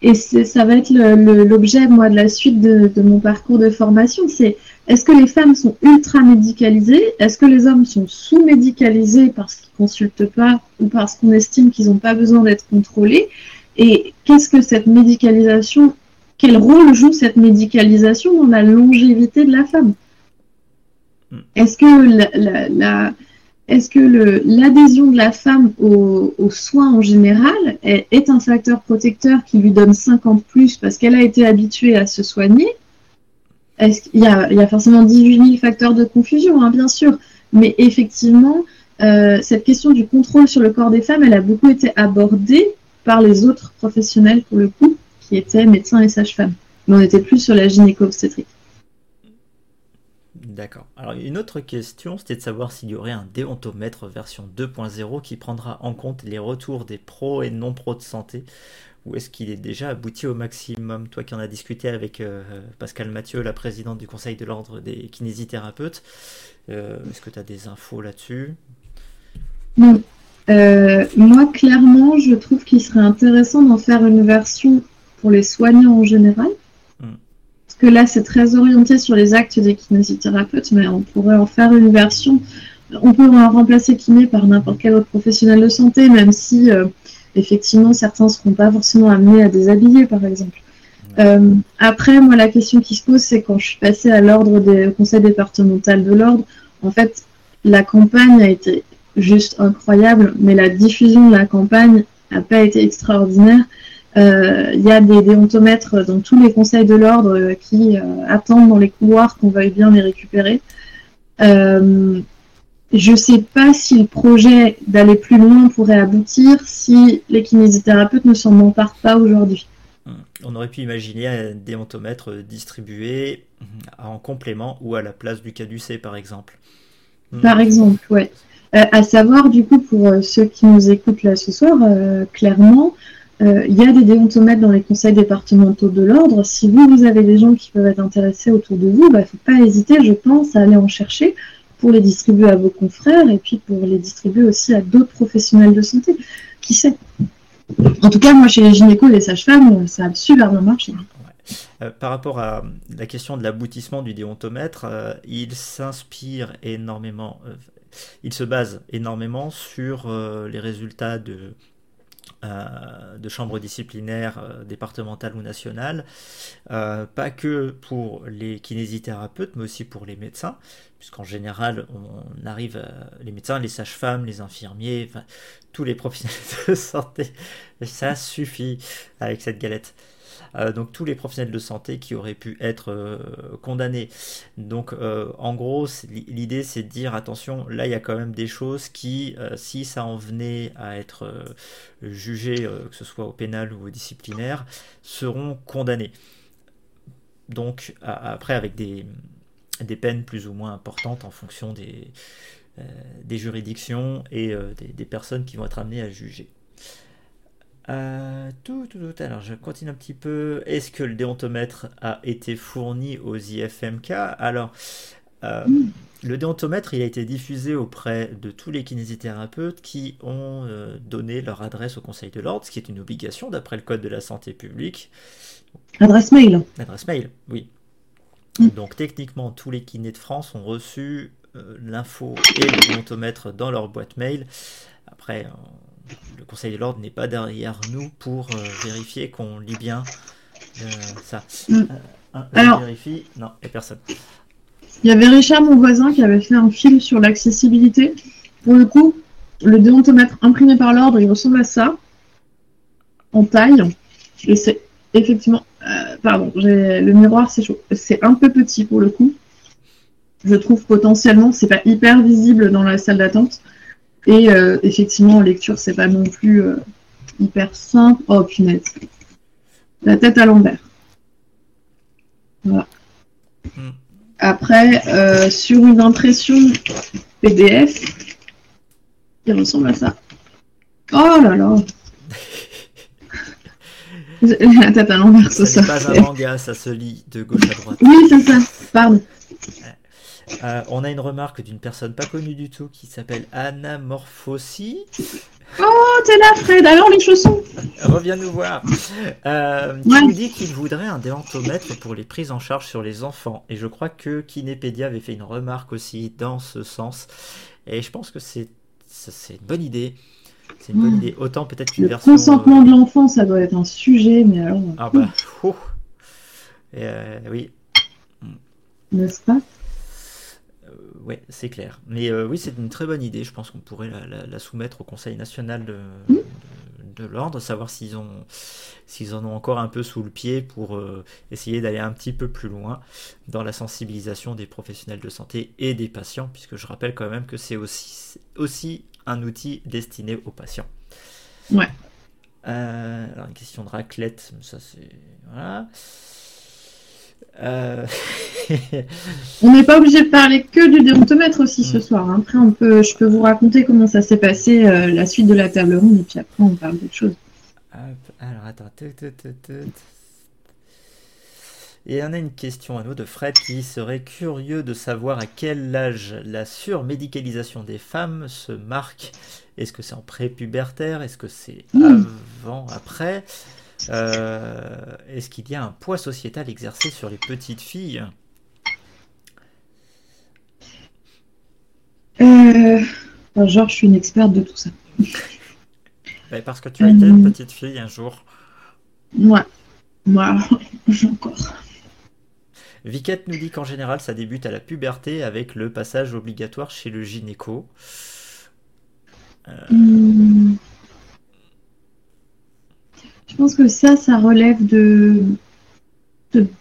et ça va être l'objet moi de la suite de, de mon parcours de formation. C'est est-ce que les femmes sont ultra médicalisées? Est-ce que les hommes sont sous-médicalisés parce qu'ils consultent pas ou parce qu'on estime qu'ils n'ont pas besoin d'être contrôlés? Et qu'est-ce que cette médicalisation, quel rôle joue cette médicalisation dans la longévité de la femme? Hmm. Est-ce que la, est-ce que l'adhésion de la femme aux, soins en général est, un facteur protecteur qui lui donne 50 plus parce qu'elle a été habituée à se soigner? Il, y a, forcément 18 000 facteurs de confusion, hein, bien sûr, mais effectivement, euh, cette question du contrôle sur le corps des femmes, elle a beaucoup été abordée par les autres professionnels, pour le coup, qui étaient médecins et sages-femmes. Mais on était plus sur la gynéco-obstétrique. D'accord. Alors une autre question, c'était de savoir s'il y aurait un déontomètre version 2.0 qui prendra en compte les retours des pros et non-pros de santé ou est-ce qu'il est déjà abouti au maximum? Toi qui en as discuté avec euh, Pascal Mathieu, la présidente du Conseil de l'Ordre des kinésithérapeutes, euh, est-ce que tu as des infos là-dessus? Non. Euh, moi, clairement, je trouve qu'il serait intéressant d'en faire une version pour les soignants en général. Parce que là, c'est très orienté sur les actes des kinésithérapeutes, mais on pourrait en faire une version. On peut remplacer kiné par n'importe quel autre professionnel de santé, même si effectivement, certains ne seront pas forcément amenés à déshabiller, par exemple. Euh, après, moi, la question qui se pose, c'est quand je suis passée à l'ordre des conseils départemental de l'ordre, en fait, la campagne a été juste incroyable, mais la diffusion de la campagne n'a pas été extraordinaire. Euh, il y a des déontomètres dans tous les conseils de l'ordre qui euh, attendent dans les couloirs qu'on veuille bien les récupérer. Je ne sais pas si le projet d'aller plus loin pourrait aboutir si les kinésithérapeutes ne s'en emparent pas aujourd'hui. Hmm. On aurait pu imaginer un déontomètre distribué en complément ou à la place du caducé, par exemple. Hmm. Par exemple, ouais. Euh, à savoir, du coup, pour euh, ceux qui nous écoutent là ce soir, euh, clairement, il y a des déontomètres dans les conseils départementaux de l'ordre. Si vous, vous avez des gens qui peuvent être intéressés autour de vous, il bah, ne faut pas hésiter, je pense, à aller en chercher pour les distribuer à vos confrères et puis pour les distribuer aussi à d'autres professionnels de santé. Qui sait? En tout cas, moi, chez les gynécos et les sages-femmes, ça a super bien marché. Euh, par rapport à la question de l'aboutissement du déontomètre, euh, il s'inspire énormément, euh, il se base énormément sur les résultats de euh, de chambres disciplinaires euh, départementales ou nationales, euh, pas que pour les kinésithérapeutes, mais aussi pour les médecins, puisqu'en général, on arrive, les médecins, les sages-femmes, les infirmiers, tous les professionnels (laughs) de santé, ça suffit avec cette galette. Euh, donc tous les professionnels de santé qui auraient pu être euh, condamnés. Donc euh, en gros, l'idée c'est de dire attention, là il y a quand même des choses qui, si ça en venait à être jugé, que ce soit au pénal ou au disciplinaire, seront condamnés. Donc après avec des, peines plus ou moins importantes en fonction des, juridictions et des, personnes qui vont être amenées à juger. Euh, tout, tout, tout, alors je continue un petit peu. Est-ce que le déontomètre a été fourni aux IFMK Alors, euh, le déontomètre, il a été diffusé auprès de tous les kinésithérapeutes qui ont euh, donné leur adresse au Conseil de l'Ordre, ce qui est une obligation d'après le Code de la santé publique. Adresse mail. Adresse mail, oui. Mm. Donc techniquement, tous les kinés de France ont reçu l'info et le déontomètre dans leur boîte mail. Après, le Conseil de l'ordre n'est pas derrière nous pour euh, vérifier qu'on lit bien euh, ça. Mm. Euh, Alors, vérifie. Non, il n'y a personne. Il y avait Richard, mon voisin, qui avait fait un film sur l'accessibilité. Pour le coup, le déontomètre imprimé par l'ordre, il ressemble à ça, en taille. Et c'est effectivement. pardon, le miroir, c'est chaud. C'est un peu petit pour le coup. Je trouve potentiellement, c'est pas hyper visible dans la salle d'attente. Et euh, effectivement, en lecture, c'est pas non plus euh, hyper simple. Oh punaise. La tête à l'envers. Voilà. Hmm. Après, euh, sur une impression PDF, il ressemble à ça. Oh là là (laughs) La tête à l'envers, ça. C'est pas un manga, ça se lit de gauche à droite. Oui, c'est ça. Pardon. Euh, on a une remarque d'une personne pas connue du tout qui s'appelle Anamorphosi. Oh, t'es là, Fred, alors les chaussons Reviens nous voir. Euh, qui Ouais. nous dit qu'il voudrait un déantomètre pour les prises en charge sur les enfants. Et je crois que Kinépédia avait fait une remarque aussi dans ce sens. Et je pense que c'est une bonne idée. C'est une bonne Mm. idée. Autant peut-être qu'une Le version. consentement euh, de l'enfant, ça doit être un sujet, mais alors, Ah bah, ouh. Et, euh, oui, n'est-ce pas? Ouais, c'est clair. Mais euh, oui, c'est une très bonne idée. Je pense qu'on pourrait la, la- la soumettre au Conseil national de, de, de l'ordre, savoir s'ils ont s'ils en ont encore un peu sous le pied pour euh, essayer d'aller un petit peu plus loin dans la sensibilisation des professionnels de santé et des patients, puisque je rappelle quand même que c'est aussi aussi un outil destiné aux patients. Ouais. Euh, alors une question de raclette, ça c'est voilà. Euh, (laughs) On n'est pas obligé de parler que du déontomètre aussi ce Mm. soir. hein. Après, on peut, je peux vous raconter comment ça s'est passé, euh, la suite de la table ronde, et puis après, on parle d'autre chose. Alors attends. Et on a une question à nous de Fred qui serait curieux de savoir à quel âge la surmédicalisation des femmes se marque. Est-ce que c'est en prépubertaire? Est-ce que c'est Mm. avant, après? Euh, Est-ce qu'il y a un poids sociétal exercé sur les petites filles? Euh, genre, je suis une experte de tout ça. Ben, Parce que tu as été une petite fille un jour. Moi, moi, (laughs) j'ai encore. Viquette nous dit qu'en général, ça débute à la puberté avec le passage obligatoire chez le gynéco. Hum. Je pense que ça, ça relève de,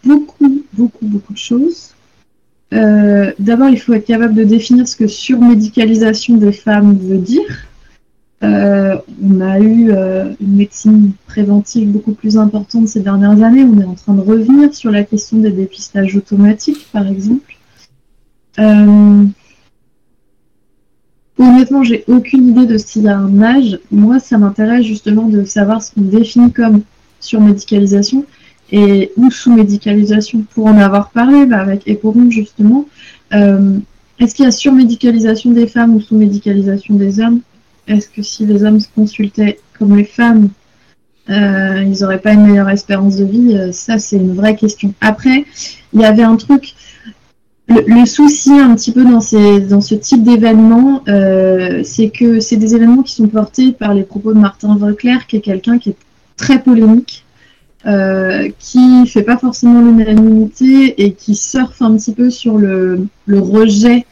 beaucoup, beaucoup, beaucoup de choses. Euh, D'abord, il faut être capable de définir ce que surmédicalisation des femmes veut dire. Euh, on a eu euh, une médecine préventive beaucoup plus importante ces dernières années. On est en train de revenir sur la question des dépistages automatiques, par exemple. Honnêtement, j'ai aucune idée de s'il y a un âge. Moi, ça m'intéresse justement de savoir ce qu'on définit comme surmédicalisation et ou sous-médicalisation. Pour en avoir parlé bah, avec Eporon, justement, euh, est-ce qu'il y a surmédicalisation des femmes ou sous-médicalisation des hommes? Est-ce que si les hommes se consultaient comme les femmes, euh, ils n'auraient pas une meilleure espérance de vie? Euh, Ça, c'est une vraie question. Après, il y avait un truc le, souci un petit peu dans, ce type d'événement, euh, c'est que c'est des événements qui sont portés par les propos de Martin Vauclair, qui est quelqu'un qui est très polémique, euh, qui fait pas forcément l'unanimité et qui surfe un petit peu sur le, le rejet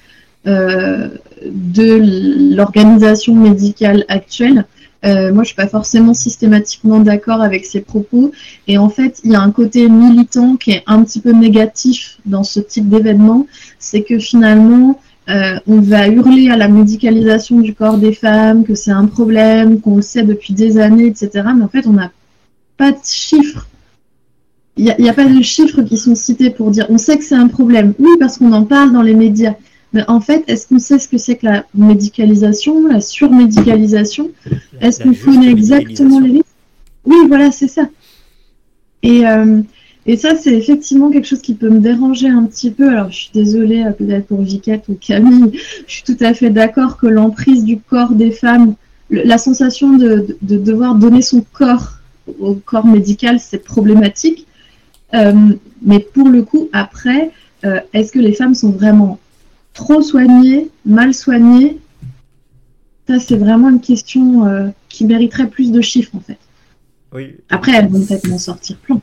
euh, de l'organisation médicale actuelle. Euh, moi, je suis pas forcément systématiquement d'accord avec ses propos. Et en fait, il y a un côté militant qui est un petit peu négatif dans ce type d'événement. C'est que finalement, euh, on va hurler à la médicalisation du corps des femmes, que c'est un problème, qu'on le sait depuis des années, etc. Mais en fait, on n'a pas de chiffres. Il n'y a, a pas de chiffres qui sont cités pour dire on sait que c'est un problème. Oui, parce qu'on en parle dans les médias. Mais en fait, est-ce qu'on sait ce que c'est que la médicalisation, la surmédicalisation? Est-ce qu'on connaît exactement les risques? Oui, voilà, c'est ça. Et, euh, et ça, c'est effectivement quelque chose qui peut me déranger un petit peu. Alors, je suis désolée, euh, peut-être pour Viquette ou Camille, (laughs) je suis tout à fait d'accord que l'emprise du corps des femmes, le- la sensation de, de- de devoir donner son corps au corps médical, c'est problématique. Euh, mais pour le coup, après, euh, est-ce que les femmes sont vraiment trop soignées, mal soignées Ça, c'est vraiment une question euh, qui mériterait plus de chiffres, en fait. Oui. Après, elles vont peut-être m'en sortir plein.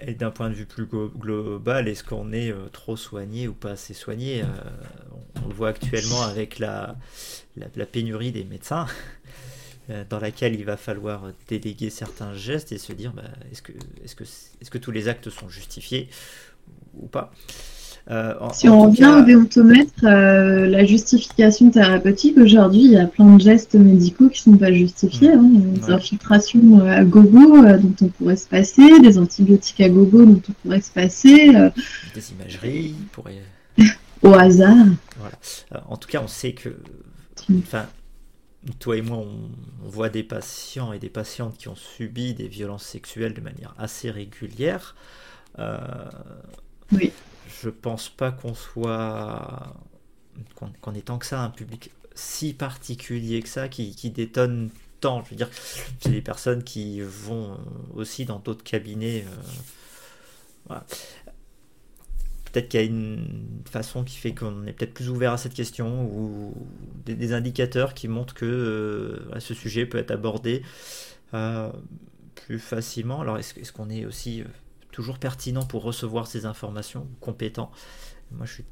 Et d'un point de vue plus glo- global, est-ce qu'on est euh, trop soigné ou pas assez soigné Euh, on, le voit actuellement avec la, la, la pénurie des médecins, (laughs) euh, dans laquelle il va falloir déléguer certains gestes et se dire bah, est-ce que, est que, est que tous les actes sont justifiés ou pas? En- Si on revient cas- au déontomètre, euh, la justification thérapeutique, aujourd'hui, il y a plein de gestes médicaux qui ne sont pas justifiés. hein. Des Ouais. infiltrations euh, à gogo euh, dont on pourrait se passer, des antibiotiques à gogo dont on pourrait se passer, euh, des imageries pourraient (laughs) au hasard. Euh, En tout cas, on sait que, Mm. enfin, toi et moi, on, on voit des patients et des patientes qui ont subi des violences sexuelles de manière assez régulière. Euh, Oui. Je pense pas qu'on soit qu'on ait tant que ça un public si particulier que ça qui, détonne tant. Je veux dire, c'est des personnes qui vont aussi dans d'autres cabinets. voilà peut-être qu'il y a une façon qui fait qu'on est peut-être plus ouvert à cette question ou des, indicateurs qui montrent que euh, ce sujet peut être abordé euh, plus facilement. Alors est-ce, qu'on est aussi euh, toujours pertinent pour recevoir ces informations, compétent Moi je suis.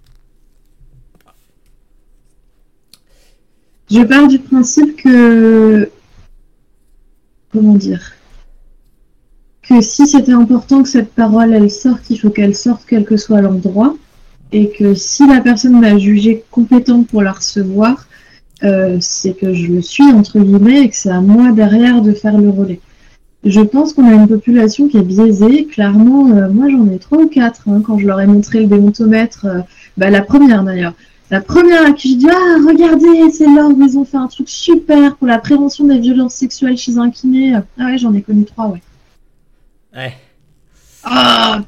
Je pars du principe que comment dire que si c'était important que cette parole elle sorte, il faut qu'elle sorte quel que soit l'endroit, et que si la personne m'a jugé compétente pour la recevoir, euh, c'est que je le suis entre guillemets et que c'est à moi derrière de faire le relais. Je pense qu'on a une population qui est biaisée. Clairement, euh, moi j'en ai trois ou quatre hein, quand je leur ai montré le démontomètre. Euh, bah, la première d'ailleurs. La première à qui je dis Ah, regardez, c'est là où ils ont fait un truc super pour la prévention des violences sexuelles chez un kiné. Ah ouais, j'en ai connu trois, ouais. Ouais. Ah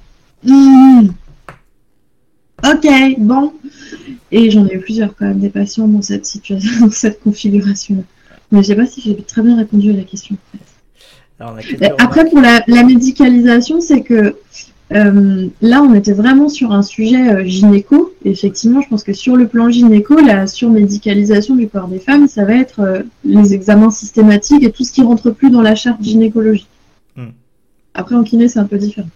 hmm. Ok, bon. Et j'en ai eu plusieurs quand même, des patients dans cette situation, (laughs) dans cette configuration. Mais je sais pas si j'ai très bien répondu à la question. Après, pour la, médicalisation, c'est que euh, là, on était vraiment sur un sujet euh, gynéco. effectivement, je pense que sur le plan gynéco, la surmédicalisation du corps des femmes, ça va être euh, les examens systématiques et tout ce qui rentre plus dans la charte gynécologie. Après, en kiné, c'est un peu différent.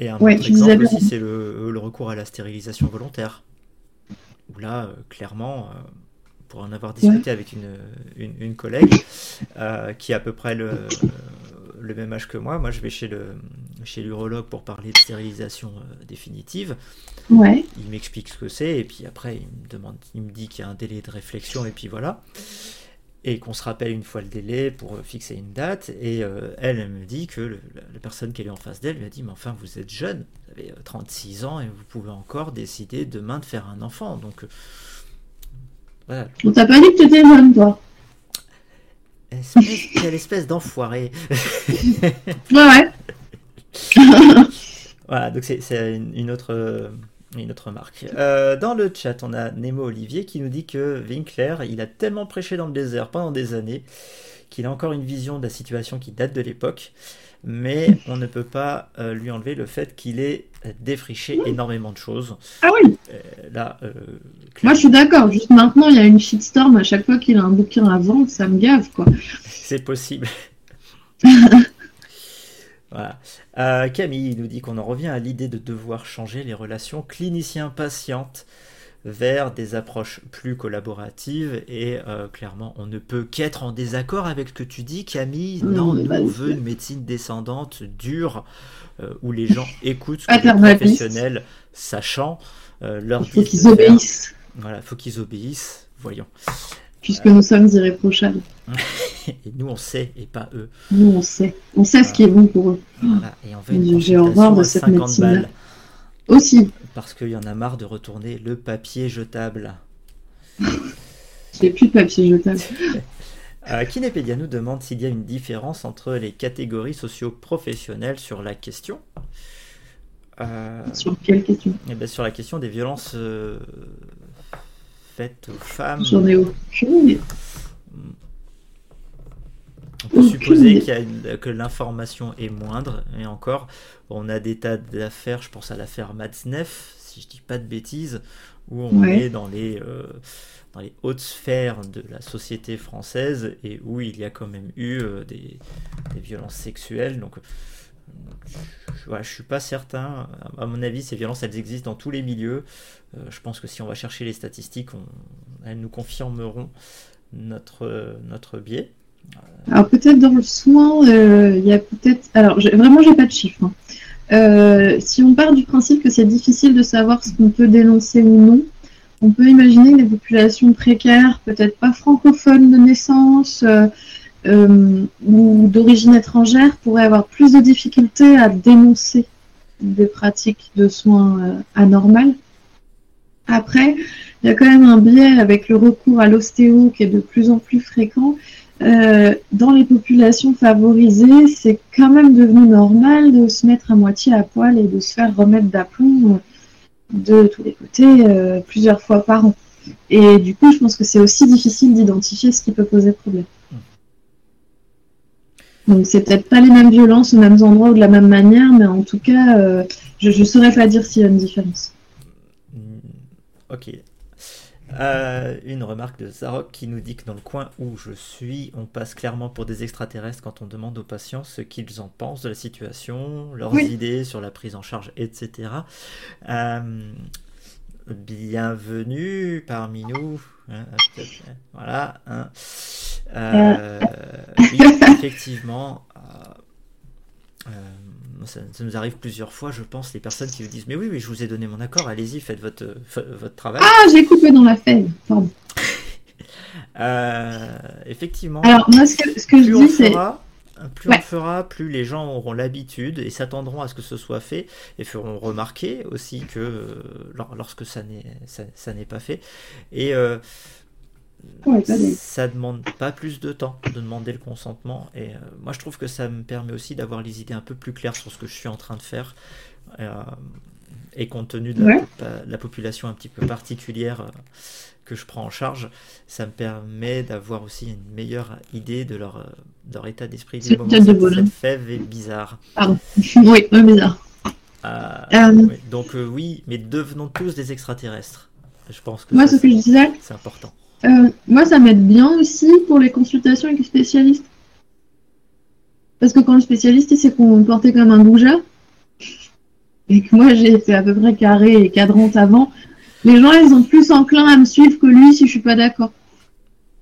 Et un autre exemple aussi, c'est le, recours à la stérilisation volontaire. Où là, clairement, pour en avoir discuté avec une, une, collègue euh, qui a à peu près le, le, même âge que moi, moi je vais chez le chez l'urologue pour parler de stérilisation définitive. Ouais. Il m'explique ce que c'est et puis après il me demande, il me dit qu'il y a un délai de réflexion et puis voilà et qu'on se rappelle une fois le délai pour euh, fixer une date. Et euh, elle, elle me dit que la personne qui est en face d'elle lui a dit Mais enfin, vous êtes jeune, vous avez 36 euh, ans et vous pouvez encore décider demain de faire un enfant. Donc, voilà. On t'a pas dit que tu étais jeune, toi espèce, Quelle espèce d'enfoiré (laughs) Ouais, ouais. (laughs) voilà, donc c'est une, une, autre une autre remarque. Euh, dans le chat, on a Nemo Olivier qui nous dit que Winkler, il a tellement prêché dans le désert pendant des années qu'il a encore une vision de la situation qui date de l'époque, mais on ne peut pas euh, lui enlever le fait qu'il ait défriché énormément de choses. Ah oui euh, Là, Moi je suis d'accord, juste maintenant il y a une shitstorm à chaque fois qu'il a un bouquin à vendre, ça me gave quoi. C'est possible. (laughs) Voilà. Euh, Camille nous dit qu'on en revient à l'idée de devoir changer les relations clinicien-patiente vers des approches plus collaboratives et euh, clairement on ne peut qu'être en désaccord avec ce que tu dis Camille non, nous on veut une médecine descendante dure euh, où les gens écoutent ce que les professionnels sachant leur il faut qu'ils obéissent voilà il faut qu'ils obéissent voyons puisque nous sommes irréprochables. (laughs) et nous, on sait, et pas eux. Nous, on sait. On sait ce qui est bon pour eux. Voilà. Et on veut une J'ai horreur de cette médecine. Aussi. Parce qu'il y en a marre de retourner le papier jetable. (laughs) J'ai plus de papier jetable. (laughs) Euh, Kinépédia nous demande s'il y a une différence entre les catégories socio-professionnelles sur la question. Euh, sur quelle question? eh ben, Sur la question des violences euh, faites aux femmes. J'en ai aucune. On peut supposer que l'information est moindre, et encore, on a des tas d'affaires, je pense à l'affaire Matzneff, si je dis pas de bêtises, où on est dans les, euh, dans les hautes sphères de la société française et où il y a quand même eu euh, des, violences sexuelles. Donc, je, ne suis pas certain. À mon avis, ces violences, elles existent dans tous les milieux. Euh, je pense que si on va chercher les statistiques, elles nous confirmeront notre, notre biais. Alors peut-être dans le soin, euh, il y a peut-être. Alors vraiment, j'ai pas de chiffres. Hein. Euh, si on part du principe que c'est difficile de savoir ce qu'on peut dénoncer ou non, on peut imaginer des populations précaires, peut-être pas francophones de naissance ou d'origine étrangère, pourraient avoir plus de difficultés à dénoncer des pratiques de soins anormales. Après, il y a quand même un biais avec le recours à l'ostéo qui est de plus en plus fréquent. Euh, dans les populations favorisées, c'est quand même devenu normal de se mettre à moitié à poil et de se faire remettre d'aplomb de tous les côtés euh, plusieurs fois par an. Et du coup, je pense que c'est aussi difficile d'identifier ce qui peut poser problème. Donc c'est peut-être pas les mêmes violences aux mêmes endroits ou de la même manière, mais en tout cas, euh, je ne saurais pas dire s'il y a une différence. Ok. Euh, une remarque de Zarok qui nous dit que dans le coin où je suis, on passe clairement pour des extraterrestres quand on demande aux patients ce qu'ils en pensent de la situation, leurs Oui. idées sur la prise en charge, etc. Euh, bienvenue parmi nous. Hein, voilà. hein. Euh, oui, (laughs) effectivement. Moi, ça, ça nous arrive plusieurs fois, je pense, les personnes qui vous disent Mais oui, oui, je vous ai donné mon accord, allez-y, faites votre, votre travail. Ah, j'ai coupé dans la feuille. Pardon. (laughs) Euh, effectivement, Alors moi, ce que, ce que je plus on dis, c'est fera, plus Ouais. on fera, plus les gens auront l'habitude et s'attendront à ce que ce soit fait et feront remarquer aussi que euh, lor- lorsque ça n'est ça, ça n'est pas fait. Et euh, Ouais, mal. ça demande pas plus de temps de demander le consentement. Et euh, moi, je trouve que ça me permet aussi d'avoir les idées un peu plus claires sur ce que je suis en train de faire. Euh, et compte tenu de la, Ouais. popa- la population un petit peu particulière euh, que je prends en charge, ça me permet d'avoir aussi une meilleure idée de leur, euh, de leur état d'esprit. C'est Du moment peut-être où de hein. cette fève est bizarre. Pardon. (laughs) oui, ouais, bizarre. Euh, Euh, oui. Donc euh, oui, mais devenons tous des extraterrestres. Je pense que Moi, ça, ce que je disais, c'est important. Euh, moi, ça m'aide bien aussi pour les consultations avec le spécialiste. Parce que quand le spécialiste, il me portait comme un goujat, et que moi, j'ai été à peu près carré et cadrante avant, les gens, ils sont plus enclins à me suivre que lui si je suis pas d'accord.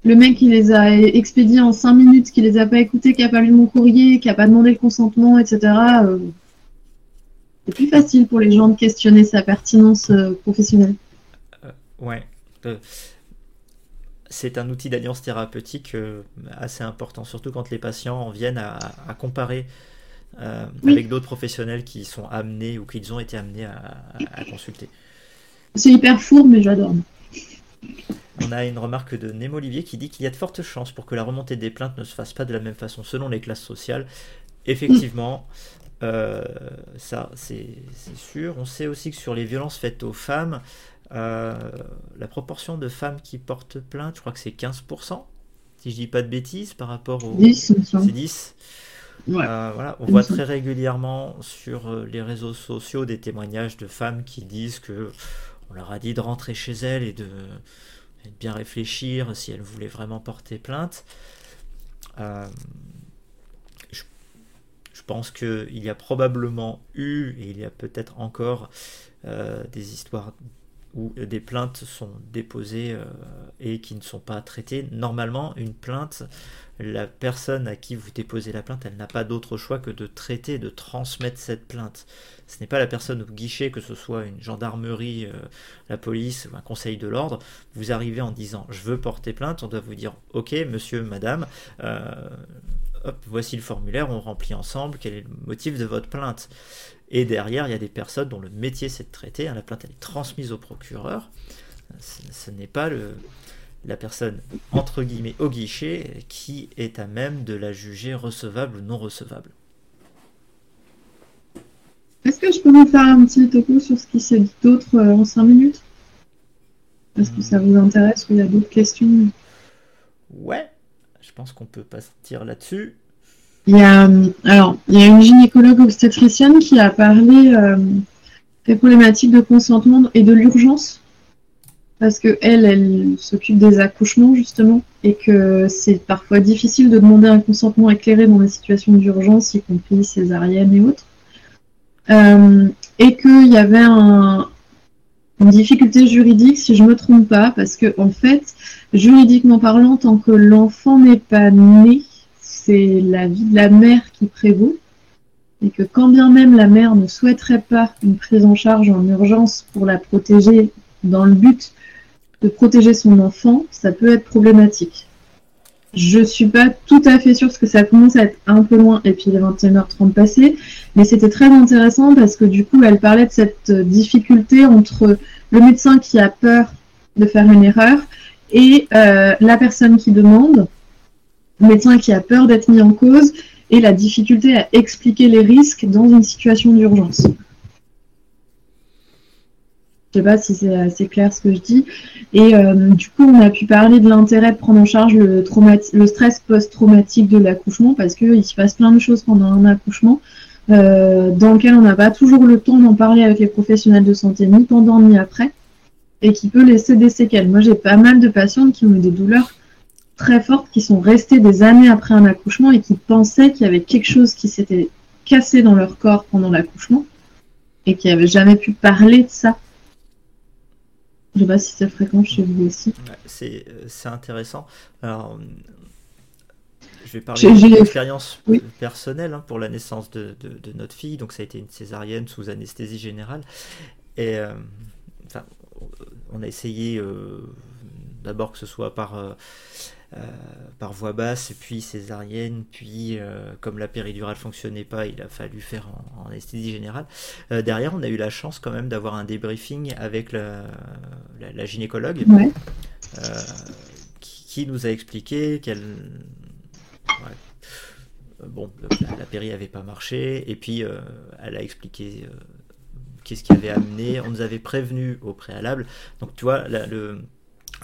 Le mec qui les a expédiés en 5 minutes, qui les a pas écoutés, qui a pas lu mon courrier, qui a pas demandé le consentement, etc. euh, c'est plus facile pour les gens de questionner sa pertinence euh, professionnelle. Ouais. C'est un outil d'alliance thérapeutique euh, assez important, surtout quand les patients en viennent à, à comparer euh, Oui. avec d'autres professionnels qui sont amenés ou qu'ils ont été amenés à, à consulter. C'est hyper fourbe, mais j'adore. On a une remarque de Nemo Olivier qui dit qu'il y a de fortes chances pour que la remontée des plaintes ne se fasse pas de la même façon selon les classes sociales. Effectivement, euh, ça c'est sûr. On sait aussi que sur les violences faites aux femmes, euh, la proportion de femmes qui portent plainte, je crois que c'est 15%, si je dis pas de bêtises, par rapport au... 10, il me semble. C'est 10. Ouais. Euh, voilà, on voit très régulièrement sur euh, les réseaux sociaux des témoignages de femmes qui disent que on leur a dit de rentrer chez elles et de, bien réfléchir si elles voulaient vraiment porter plainte. Euh, je, je pense qu'il y a probablement eu, et il y a peut-être encore, euh, des histoires où des plaintes sont déposées euh, et qui ne sont pas traitées. Normalement, une plainte, la personne à qui vous déposez la plainte, elle n'a pas d'autre choix que de traiter, de transmettre cette plainte. Ce n'est pas la personne au guichet, que ce soit une gendarmerie, euh, la police ou un conseil de l'ordre. Vous arrivez en disant je veux porter plainte, on doit vous dire ok monsieur, madame, euh, voici le formulaire, on remplit ensemble, quel est le motif de votre plainte? Et derrière, il y a des personnes dont le métier c'est de traiter, hein, la plainte elle est transmise au procureur. Ce, n'est pas le, la personne entre guillemets au guichet qui est à même de la juger recevable ou non recevable. Est-ce que je peux vous faire un petit topo sur ce qui s'est dit d'autre euh, en 5 minutes? Est-ce que ça vous intéresse ou il y a d'autres questions? Ouais, je pense qu'on peut partir là-dessus. Il y a, alors, il y a une gynécologue obstétricienne qui a parlé euh, des problématiques de consentement et de l'urgence. Parce que elle, elle s'occupe des accouchements justement, et que c'est parfois difficile de demander un consentement éclairé dans des situations d'urgence, y compris césarienne et autres. Euh, et qu'il y avait un- une difficulté juridique, si je me trompe pas, parce que en fait, juridiquement parlant, tant que l'enfant n'est pas né, c'est la vie de la mère qui prévaut, et que quand bien même la mère ne souhaiterait pas une prise en charge en urgence pour la protéger dans le but de protéger son enfant, ça peut être problématique. Je suis pas tout à fait sûre parce que ça commence à être un peu loin et puis il est 21h30 passé, mais c'était très intéressant parce que du coup elle parlait de cette euh, difficulté entre le médecin qui a peur de faire une erreur et euh, la personne qui demande médecin qui a peur d'être mis en cause et la difficulté à expliquer les risques dans une situation d'urgence. Je ne sais pas si c'est assez clair ce que je dis. Et euh, du coup, on a pu parler de l'intérêt de prendre en charge le, stress post-traumatique de l'accouchement parce qu'il se passe plein de choses pendant un accouchement euh, dans lequel on n'a pas toujours le temps d'en parler avec les professionnels de santé, ni pendant ni après, et qui peut laisser des séquelles. Moi, j'ai pas mal de patientes qui ont eu des douleurs très fortes, qui sont restées des années après un accouchement et qui pensaient qu'il y avait quelque chose qui s'était cassé dans leur corps pendant l'accouchement et qui n'avaient jamais pu parler de ça. Je ne sais pas si c'est fréquent chez vous aussi. c'est intéressant. Alors, je vais parler d'une expérience personnelle hein, pour la naissance de, notre fille. Donc, ça a été une césarienne sous anesthésie générale. Et euh, on a essayé euh, d'abord que ce soit par, euh, par voie basse, puis césarienne, puis comme la péridurale fonctionnait pas, il a fallu faire en, anesthésie générale. derrière, on a eu la chance quand même d'avoir un débriefing avec la, gynécologue. qui, nous a expliqué qu'elle euh, bon, la, péri avait pas marché, et puis euh, elle a expliqué euh, qu'est-ce qui avait amené. On nous avait prévenu au préalable. Donc, tu vois, le,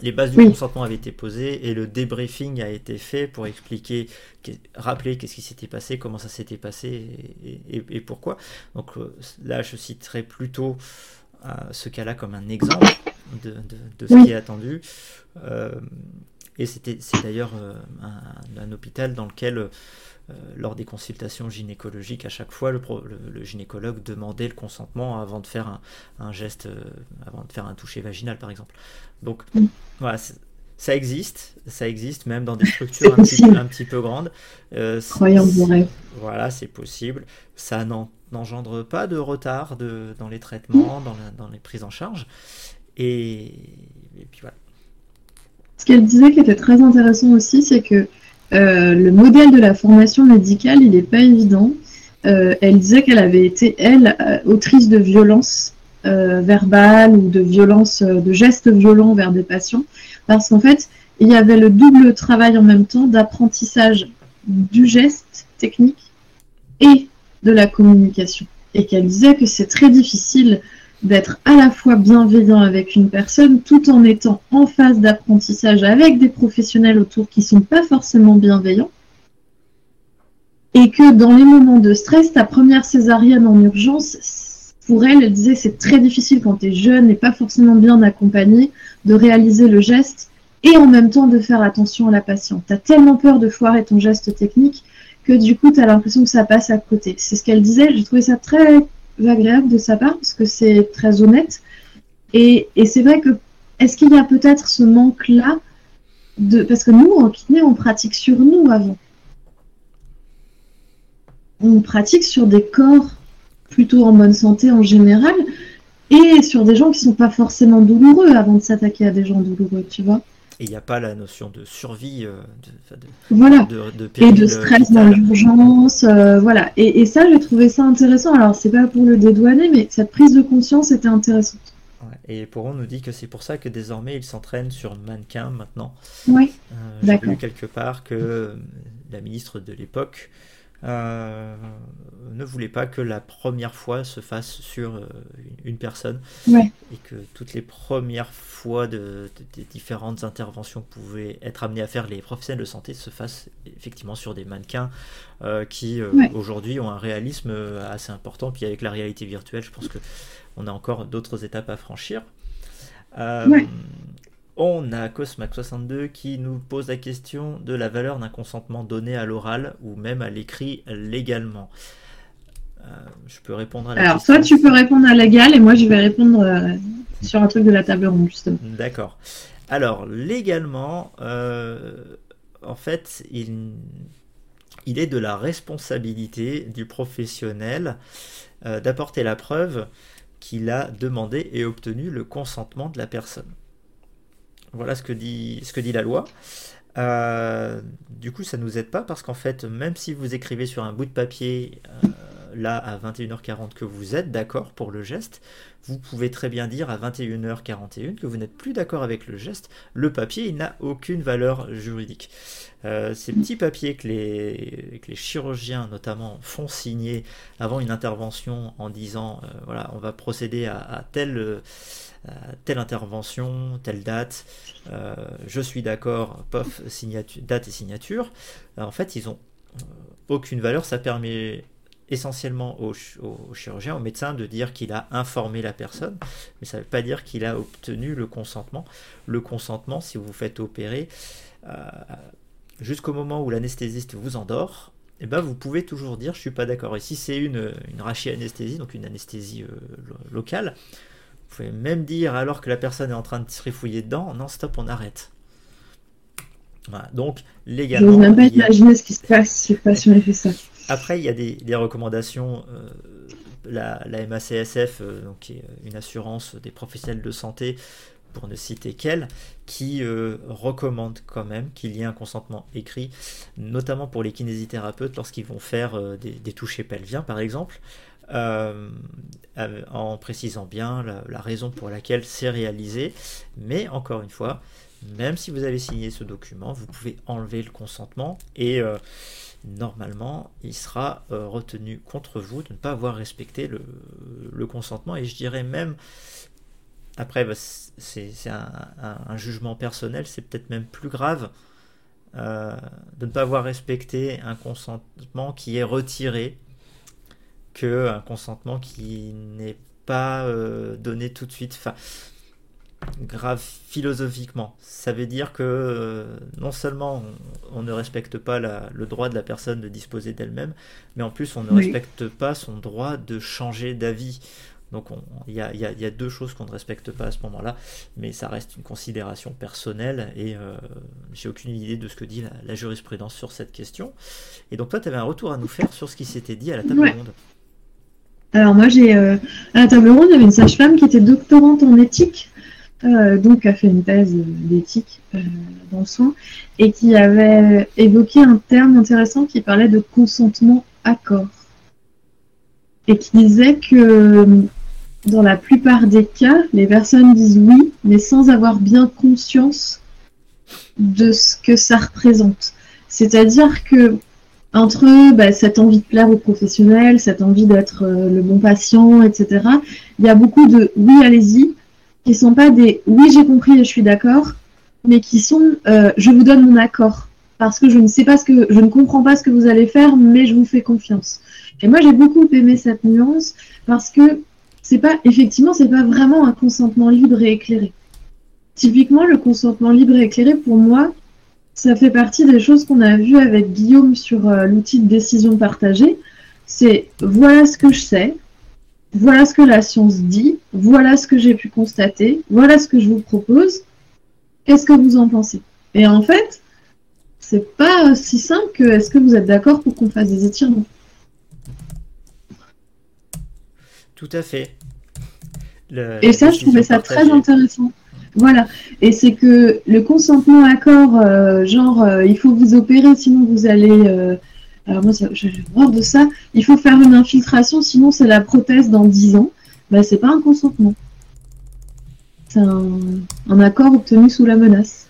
les bases du consentement avaient été posées et le débriefing a été fait pour expliquer, rappeler qu'est-ce qui s'était passé, comment ça s'était passé et, pourquoi. Donc là, je citerai plutôt ce cas-là comme un exemple de, de, ce qui est attendu. Et c'était, c'est d'ailleurs euh, un, hôpital dans lequel, euh, lors des consultations gynécologiques, à chaque fois, le, le, gynécologue demandait le consentement avant de faire un, geste, euh, avant de faire un toucher vaginal, par exemple. Donc, mm. voilà, ça existe, ça existe même dans des structures un petit, peu grandes. Croyant rêve. Voilà, c'est possible. Ça n'engendre pas de retard de, dans les traitements, dans, dans les prises en charge. Et, et puis voilà. Ce qu'elle disait qui était très intéressant aussi, c'est que euh, le modèle de la formation médicale, il n'est pas évident. Euh, elle disait qu'elle avait été, elle, euh, autrice de violences verbales ou de violences, de gestes violents vers des patients, parce qu'en fait, il y avait le double travail en même temps d'apprentissage du geste technique et de la communication. Et qu'elle disait que c'est très difficile d'être à la fois bienveillant avec une personne tout en étant en phase d'apprentissage avec des professionnels autour qui sont pas forcément bienveillants. Et que dans les moments de stress, ta première césarienne en urgence, pour elle, elle disait c'est très difficile quand tu es jeune et pas forcément bien accompagné de réaliser le geste et en même temps de faire attention à la patiente. Tu as tellement peur de foirer ton geste technique que du coup, tu as l'impression que ça passe à côté. C'est ce qu'elle disait, j'ai trouvé ça très agréable de sa part parce que c'est très honnête. Et, et c'est vrai que est-ce qu'il y a peut-être ce manque-là de parce que nous en kiné on pratique sur nous avant. On pratique sur des corps plutôt en bonne santé en général et sur des gens qui sont pas forcément douloureux avant de s'attaquer à des gens douloureux, tu vois. Et il n'y a pas la notion de survie, euh, de, voilà. et de stress dans l'urgence, euh, voilà. Et, ça, j'ai trouvé ça intéressant. Alors, c'est pas pour le dédouaner, mais cette prise de conscience était intéressante. Et pour on nous dit que c'est pour ça que désormais il s'entraîne sur mannequin maintenant. Oui. Euh, j'ai lu quelque part que la ministre de l'époque euh, ne voulait pas que la première fois se fasse sur euh, une personne et que toutes les premières fois de, des différentes interventions que pouvaient être amenés à faire les professionnels de santé se fassent effectivement sur des mannequins euh, qui aujourd'hui ont un réalisme assez important. Puis avec la réalité virtuelle, je pense que on a encore d'autres étapes à franchir. On a Cosmac62 qui nous pose la question de la valeur d'un consentement donné à l'oral ou même à l'écrit légalement. Euh, je peux répondre à la Alors, toi, tu peux répondre à l'égal et moi, je vais répondre euh, sur un truc de la table ronde, justement. D'accord. Alors, légalement, euh, en fait, il, il, est de la responsabilité du professionnel d'apporter la preuve qu'il a demandé et obtenu le consentement de la personne. Voilà ce que dit, la loi. Euh, du coup, ça ne nous aide pas parce qu'en fait, même si vous écrivez sur un bout de papier, euh, là à 21h40 que vous êtes d'accord pour le geste, vous pouvez très bien dire à 21h41 que vous n'êtes plus d'accord avec le geste. Le papier, il n'a aucune valeur juridique. Euh, ces petits papiers que les, chirurgiens notamment font signer avant une intervention en disant voilà, on va procéder à, telle, telle intervention, telle date, je suis d'accord, pof, date et signature. en fait, ils ont aucune valeur. Ça permet essentiellement au, chirurgien, au médecin, de dire qu'il a informé la personne, mais ça ne veut pas dire qu'il a obtenu le consentement. Le consentement, si vous vous faites opérer, euh, jusqu'au moment où l'anesthésiste vous endort, eh ben, vous pouvez toujours dire je suis pas d'accord. Et si c'est une, une anesthésie donc une anesthésie euh, locale, vous pouvez même dire alors que la personne est en train de se refouiller dedans, non stop, on arrête. Donc légalement. Je même pas imaginer ce qui se passe si fait ça. Après, il y a des, recommandations. Euh, la, MACSF, euh, donc, qui est une assurance des professionnels de santé, pour ne citer qu'elle, qui euh, recommande quand même qu'il y ait un consentement écrit, notamment pour les kinésithérapeutes lorsqu'ils vont faire des, des touchés pelviens, par exemple. En précisant bien la, raison pour laquelle c'est réalisé. Mais encore une fois, même si vous avez signé ce document, vous pouvez enlever le consentement et normalement, il sera euh, retenu contre vous de ne pas avoir respecté le, consentement. Et je dirais même, après, bah, c'est un, jugement personnel, c'est peut-être même plus grave euh, de ne pas avoir respecté un consentement qui est retiré que un consentement qui n'est pas euh, donné tout de suite. Enfin, grave philosophiquement. Ça veut dire que euh, non seulement on, ne respecte pas le droit de la personne de disposer d'elle-même, mais en plus on ne respecte pas son droit de changer d'avis. Donc il y, a, deux choses qu'on ne respecte pas à ce moment-là, mais ça reste une considération personnelle et euh, j'ai aucune idée de ce que dit la, jurisprudence sur cette question. Et donc toi, tu avais un retour à nous faire sur ce qui s'était dit à la table ronde. Alors moi, j'ai euh, à la table ronde, il y avait une sage-femme qui était doctorante en éthique euh, donc a fait une thèse d'éthique euh, dans le soin, et qui avait évoqué un terme intéressant qui parlait de consentement accord. Et qui disait que dans la plupart des cas, les personnes disent oui, mais sans avoir bien conscience de ce que ça représente. C'est-à-dire que entre bah, cette envie de plaire aux professionnels, cette envie d'être euh, le bon patient, etc., il y a beaucoup de oui, allez-y, qui sont pas des oui j'ai compris et je suis d'accord, mais qui sont euh, je vous donne mon accord parce que je ne sais pas ce que je ne comprends pas ce que vous allez faire, mais je vous fais confiance. Et moi j'ai beaucoup aimé cette nuance parce que c'est pas effectivement c'est pas vraiment un consentement libre et éclairé. Typiquement le consentement libre et éclairé pour moi ça fait partie des choses qu'on a vues avec Guillaume sur euh, l'outil de décision partagée. C'est voilà ce que je sais, voilà ce que la science dit, voilà ce que j'ai pu constater, voilà ce que je vous propose, qu'est-ce que vous en pensez? Et en fait, c'est pas si simple que est-ce que vous êtes d'accord pour qu'on fasse des étirements? Tout à fait. et ça, je trouvais ça très intéressant. Voilà. Et c'est que le consentement accord, euh, genre, euh, il faut vous opérer, sinon vous allez euh, alors moi, j'ai horreur de ça. Il faut faire une infiltration, sinon c'est la prothèse dans 10 ans. Ben, c'est pas un consentement. C'est un, accord obtenu sous la menace.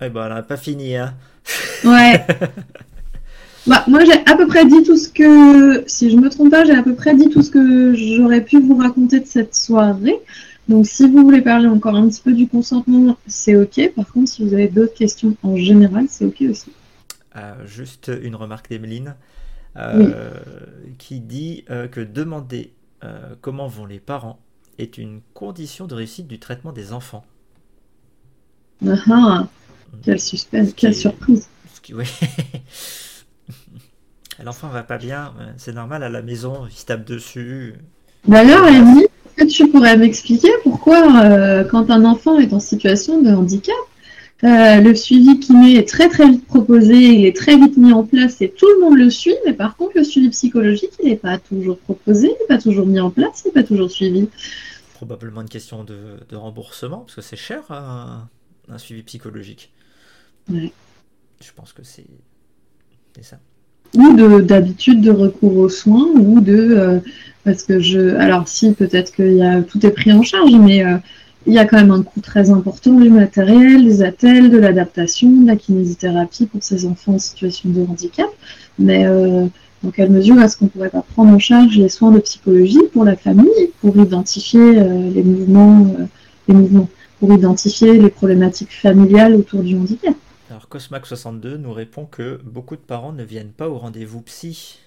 Eh ben, elle n'a pas fini, hein. Ouais. (laughs) bah, moi, j'ai à peu près dit tout ce que, si je me trompe pas, j'ai à peu près dit tout ce que j'aurais pu vous raconter de cette soirée. Donc, si vous voulez parler encore un petit peu du consentement, c'est ok. Par contre, si vous avez d'autres questions en général, c'est ok aussi. Euh, juste une remarque d'Emeline euh, qui dit euh, que demander comment vont les parents est une condition de réussite du traitement des enfants. Ah, ah quel suspense, quelle surprise. (laughs) L'enfant va pas bien, c'est normal à la maison, il se tape dessus. D'ailleurs, Amy, est-ce que tu pourrais m'expliquer pourquoi, quand un enfant est en situation de handicap, euh, le suivi kiné est très très vite proposé, il est très vite mis en place et tout le monde le suit, mais par contre le suivi psychologique il n'est pas toujours proposé, il n'est pas toujours mis en place, il n'est pas toujours suivi? Probablement une question de, remboursement, parce que c'est cher un, suivi psychologique. Ouais. Je pense que c'est ça. Ou d'habitude de, recours aux soins, ou de parce que je, alors si peut-être que y a, tout est pris en charge, mais il y a quand même un coût très important du matériel, des attelles, de l'adaptation, de la kinésithérapie pour ces enfants en situation de handicap. Mais euh, dans quelle mesure est-ce qu'on ne pourrait pas prendre en charge les soins de psychologie pour la famille, pour identifier euh, les mouvements, euh, les mouvements, pour identifier les problématiques familiales autour du handicap? Alors Cosmac62 nous répond que beaucoup de parents ne viennent pas au rendez-vous psy,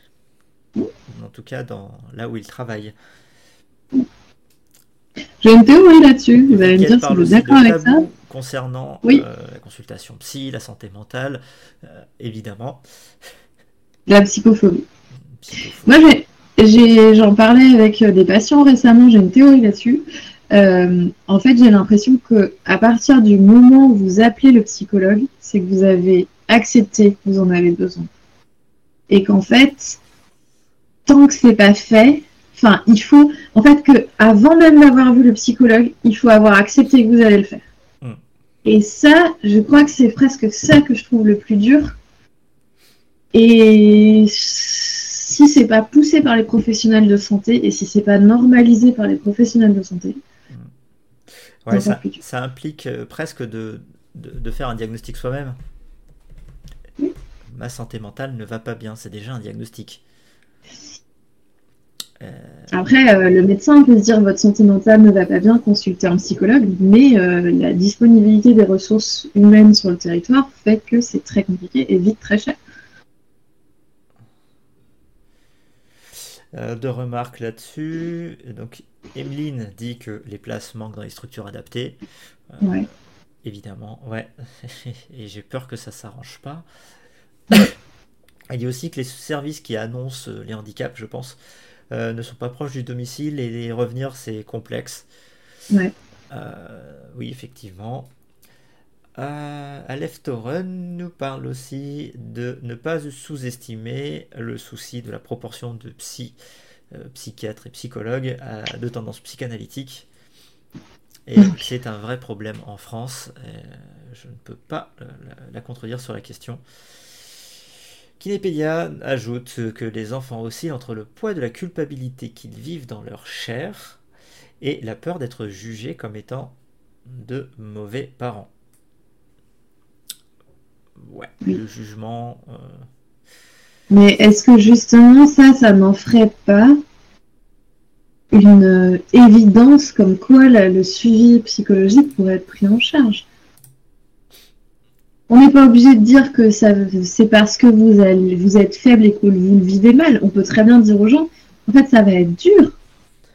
en tout cas dans là où ils travaillent. J'ai une théorie là-dessus. Vous allez me dire si vous êtes d'accord avec ça. Concernant euh, la consultation psy, la santé mentale, euh, évidemment. La psychophobie. Moi, j'en parlais avec euh, des patients récemment, j'ai une théorie là-dessus. En fait, j'ai l'impression que à partir du moment où vous appelez le psychologue, c'est que vous avez accepté que vous en avez besoin. Et qu'en fait, tant que c'est pas fait, Enfin, il faut, en fait, que avant même d'avoir vu le psychologue, il faut avoir accepté que vous allez le faire. Hmm. Et ça, je crois que c'est presque ça que je trouve le plus dur. Et si c'est pas poussé par les professionnels de santé et si c'est pas normalisé par les professionnels de santé, hmm. ça, implique euh, presque de, faire un diagnostic soi-même. Ma santé mentale ne va pas bien, c'est déjà un diagnostic. Euh, Après, euh, le médecin peut se dire votre santé mentale ne va pas bien, consulter un psychologue, mais euh, la disponibilité des ressources humaines sur le territoire fait que c'est très compliqué et vite très cher. Deux remarques là-dessus. Donc, Emeline dit que les places manquent dans les structures adaptées. ouais. Évidemment, ouais. (laughs) et j'ai peur que ça s'arrange pas. (coughs) Elle dit aussi que les services qui annoncent les handicaps, je pense, euh, ne sont pas proches du domicile et les revenir c'est complexe. Ouais. Euh, oui, effectivement. Euh, Aleph Toren nous parle aussi de ne pas sous-estimer le souci de la proportion de psy, euh, psychiatres et psychologues de tendance psychanalytique. Et c'est un vrai problème en France. je ne peux pas la contredire sur la question. Kinépédia ajoute que les enfants oscillent entre le poids de la culpabilité qu'ils vivent dans leur chair et la peur d'être jugés comme étant de mauvais parents. Ouais, le jugement. Euh, Mais est-ce que justement ça, ça n'en ferait pas une euh, évidence comme quoi le suivi psychologique pourrait être pris en charge? On n'est pas obligé de dire que ça, c'est parce que vous, allez, vous êtes faible et que vous le vivez mal. On peut très bien dire aux gens, en fait, ça va être dur.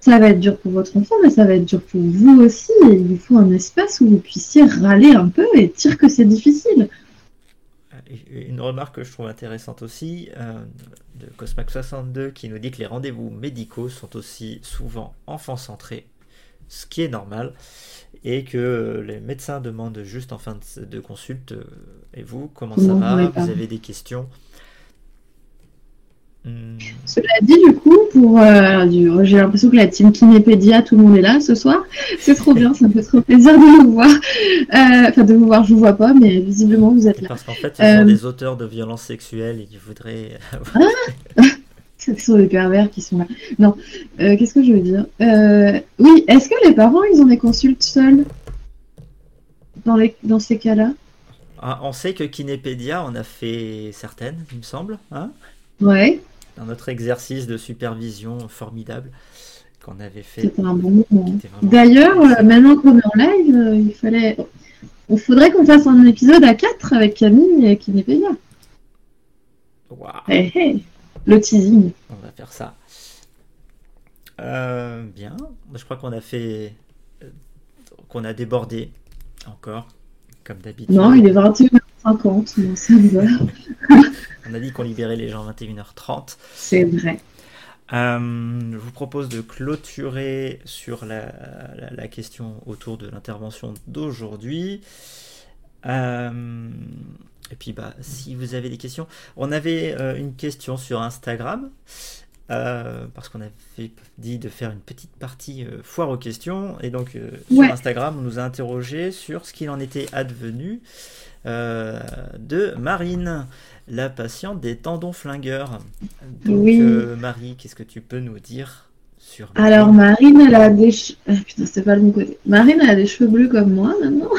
Ça va être dur pour votre enfant, mais ça va être dur pour vous aussi. Et il vous faut un espace où vous puissiez râler un peu et dire que c'est difficile. Une remarque que je trouve intéressante aussi, euh, de Cosmac62, qui nous dit que les rendez-vous médicaux sont aussi souvent enfant-centrés, ce qui est normal et que les médecins demandent juste en fin de, consulte euh, et vous, comment ça va Vous avez des questions? Hmm. Cela dit, du coup, pour euh, j'ai l'impression que la team Kinépédia, tout le monde est là ce soir. C'est trop bien, ça me fait trop plaisir de vous voir. Euh, enfin, de vous voir, je vous vois pas, mais visiblement vous êtes là. Parce qu'en fait, ce sont des auteurs de violences sexuelles et qui voudraient. (laughs) Ah (laughs) ce sont des pervers qui sont là. Non, euh, qu'est-ce que je veux dire? Euh, Oui, est-ce que les parents, ils ont des consultes seuls? Dans, les, dans ces cas-là? Ah, On sait que Kinépédia en a fait certaines, il me semble. Hein? Ouais. Dans notre exercice de supervision formidable qu'on avait fait. C'était un bon moment. D'ailleurs, euh, maintenant qu'on est en live, il fallait... Il faudrait qu'on fasse un épisode à 4 avec Camille et Kinépédia. Wow. Hey, hey. Le teasing. On va faire ça. Euh, bien. Je crois qu'on a fait. Euh, qu'on a débordé encore, comme d'habitude. Non, il est 21h50, ça (laughs) On a dit qu'on libérait les gens à 21h30. C'est vrai. Euh, je vous propose de clôturer sur la, la question autour de l'intervention d'aujourd'hui. Euh, et puis, bah, si vous avez des questions, on avait euh, une question sur Instagram euh, parce qu'on avait dit de faire une petite partie euh, foire aux questions. Et donc, euh, sur Instagram, on nous a interrogé sur ce qu'il en était advenu de Marine, la patiente des tendons flingueurs. Donc, Oui. Marie, qu'est-ce que tu peux nous dire sur Alors, Marine, elle a des cheveux. putain, c'est pas le bon côté. Marine, elle a des cheveux bleus comme moi maintenant.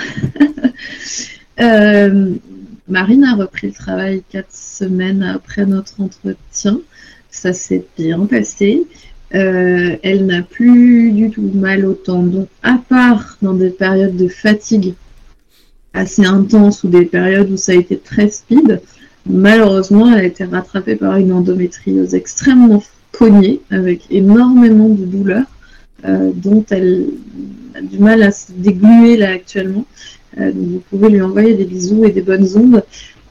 (laughs) Marine a repris le travail quatre semaines après notre entretien. Ça s'est bien passé. Euh, elle n'a plus du tout mal au tendon, à part dans des périodes de fatigue assez intenses ou des périodes où ça a été très speed. Malheureusement, elle a été rattrapée par une endométriose extrêmement cognée, avec énormément de douleurs, euh, dont elle a du mal à se dégluer là actuellement. Euh, donc vous pouvez lui envoyer des bisous et des bonnes ondes.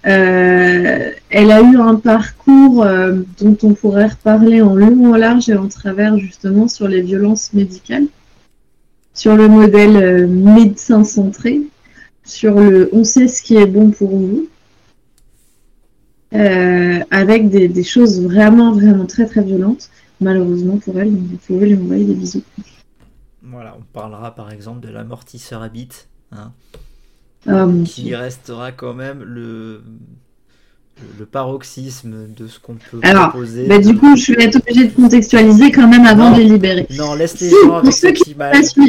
Euh, elle a eu un parcours euh, dont on pourrait reparler en long, en large et en travers justement sur les violences médicales, sur le modèle euh, médecin centré, sur le on sait ce qui est bon pour vous, avec des, choses vraiment, vraiment très, très violentes, malheureusement pour elle. Vous pouvez lui envoyer des bisous. Voilà, on parlera par exemple de l'amortisseur bite, hein, qui Dieu. restera quand même le, le paroxysme de ce qu'on peut Alors, proposer. Bah, du coup, je vais être obligée de contextualiser quand même avant Non. de les libérer. non, laisse les Si, gens avec ceux ce qui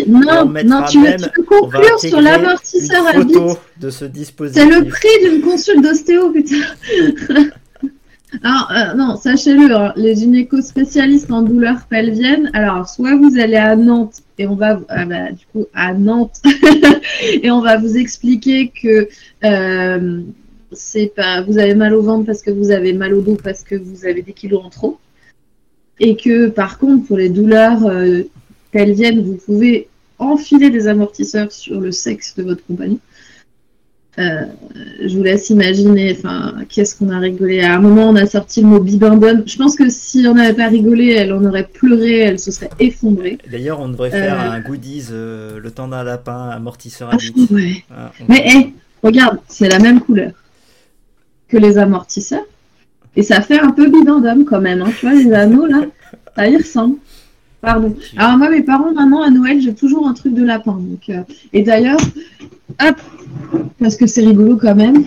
qui Non, non, tu veux, tu conclure sur l'amortisseur à photo de ce dispositif. C'est le prix d'une consulte d'ostéo, putain. (laughs) Alors, euh, non, sachez-le, hein, les gynécos spécialistes en douleurs pelviennes, alors, soit vous allez à Nantes, et on va, ah bah, à Nantes, (laughs) et on va vous expliquer que euh, pas, vous avez mal au ventre parce que vous avez mal au dos parce que vous avez des kilos en trop. Et que, par contre, pour les douleurs euh, pelviennes, vous pouvez enfiler des amortisseurs sur le sexe de votre compagnon. Euh, je vous laisse imaginer, enfin, qu'est-ce qu'on a rigolé. À un moment, on a sorti le mot bibendum. Je pense que si on n'avait pas rigolé, elle en aurait pleuré, elle se serait effondrée. D'ailleurs, on devrait faire Euh. un goodies, euh, le temps d'un lapin, amortisseur à Ah, ouais. On- Mais hé, regarde, c'est la même couleur que les amortisseurs. Et ça fait un peu bibendum quand même. Hein. Tu vois, les anneaux là, ça y ressemble. Pardon. Alors moi, mes parents, maintenant, à Noël, j'ai toujours un truc de lapin. Donc, euh, Et d'ailleurs, hop, parce que c'est rigolo quand même.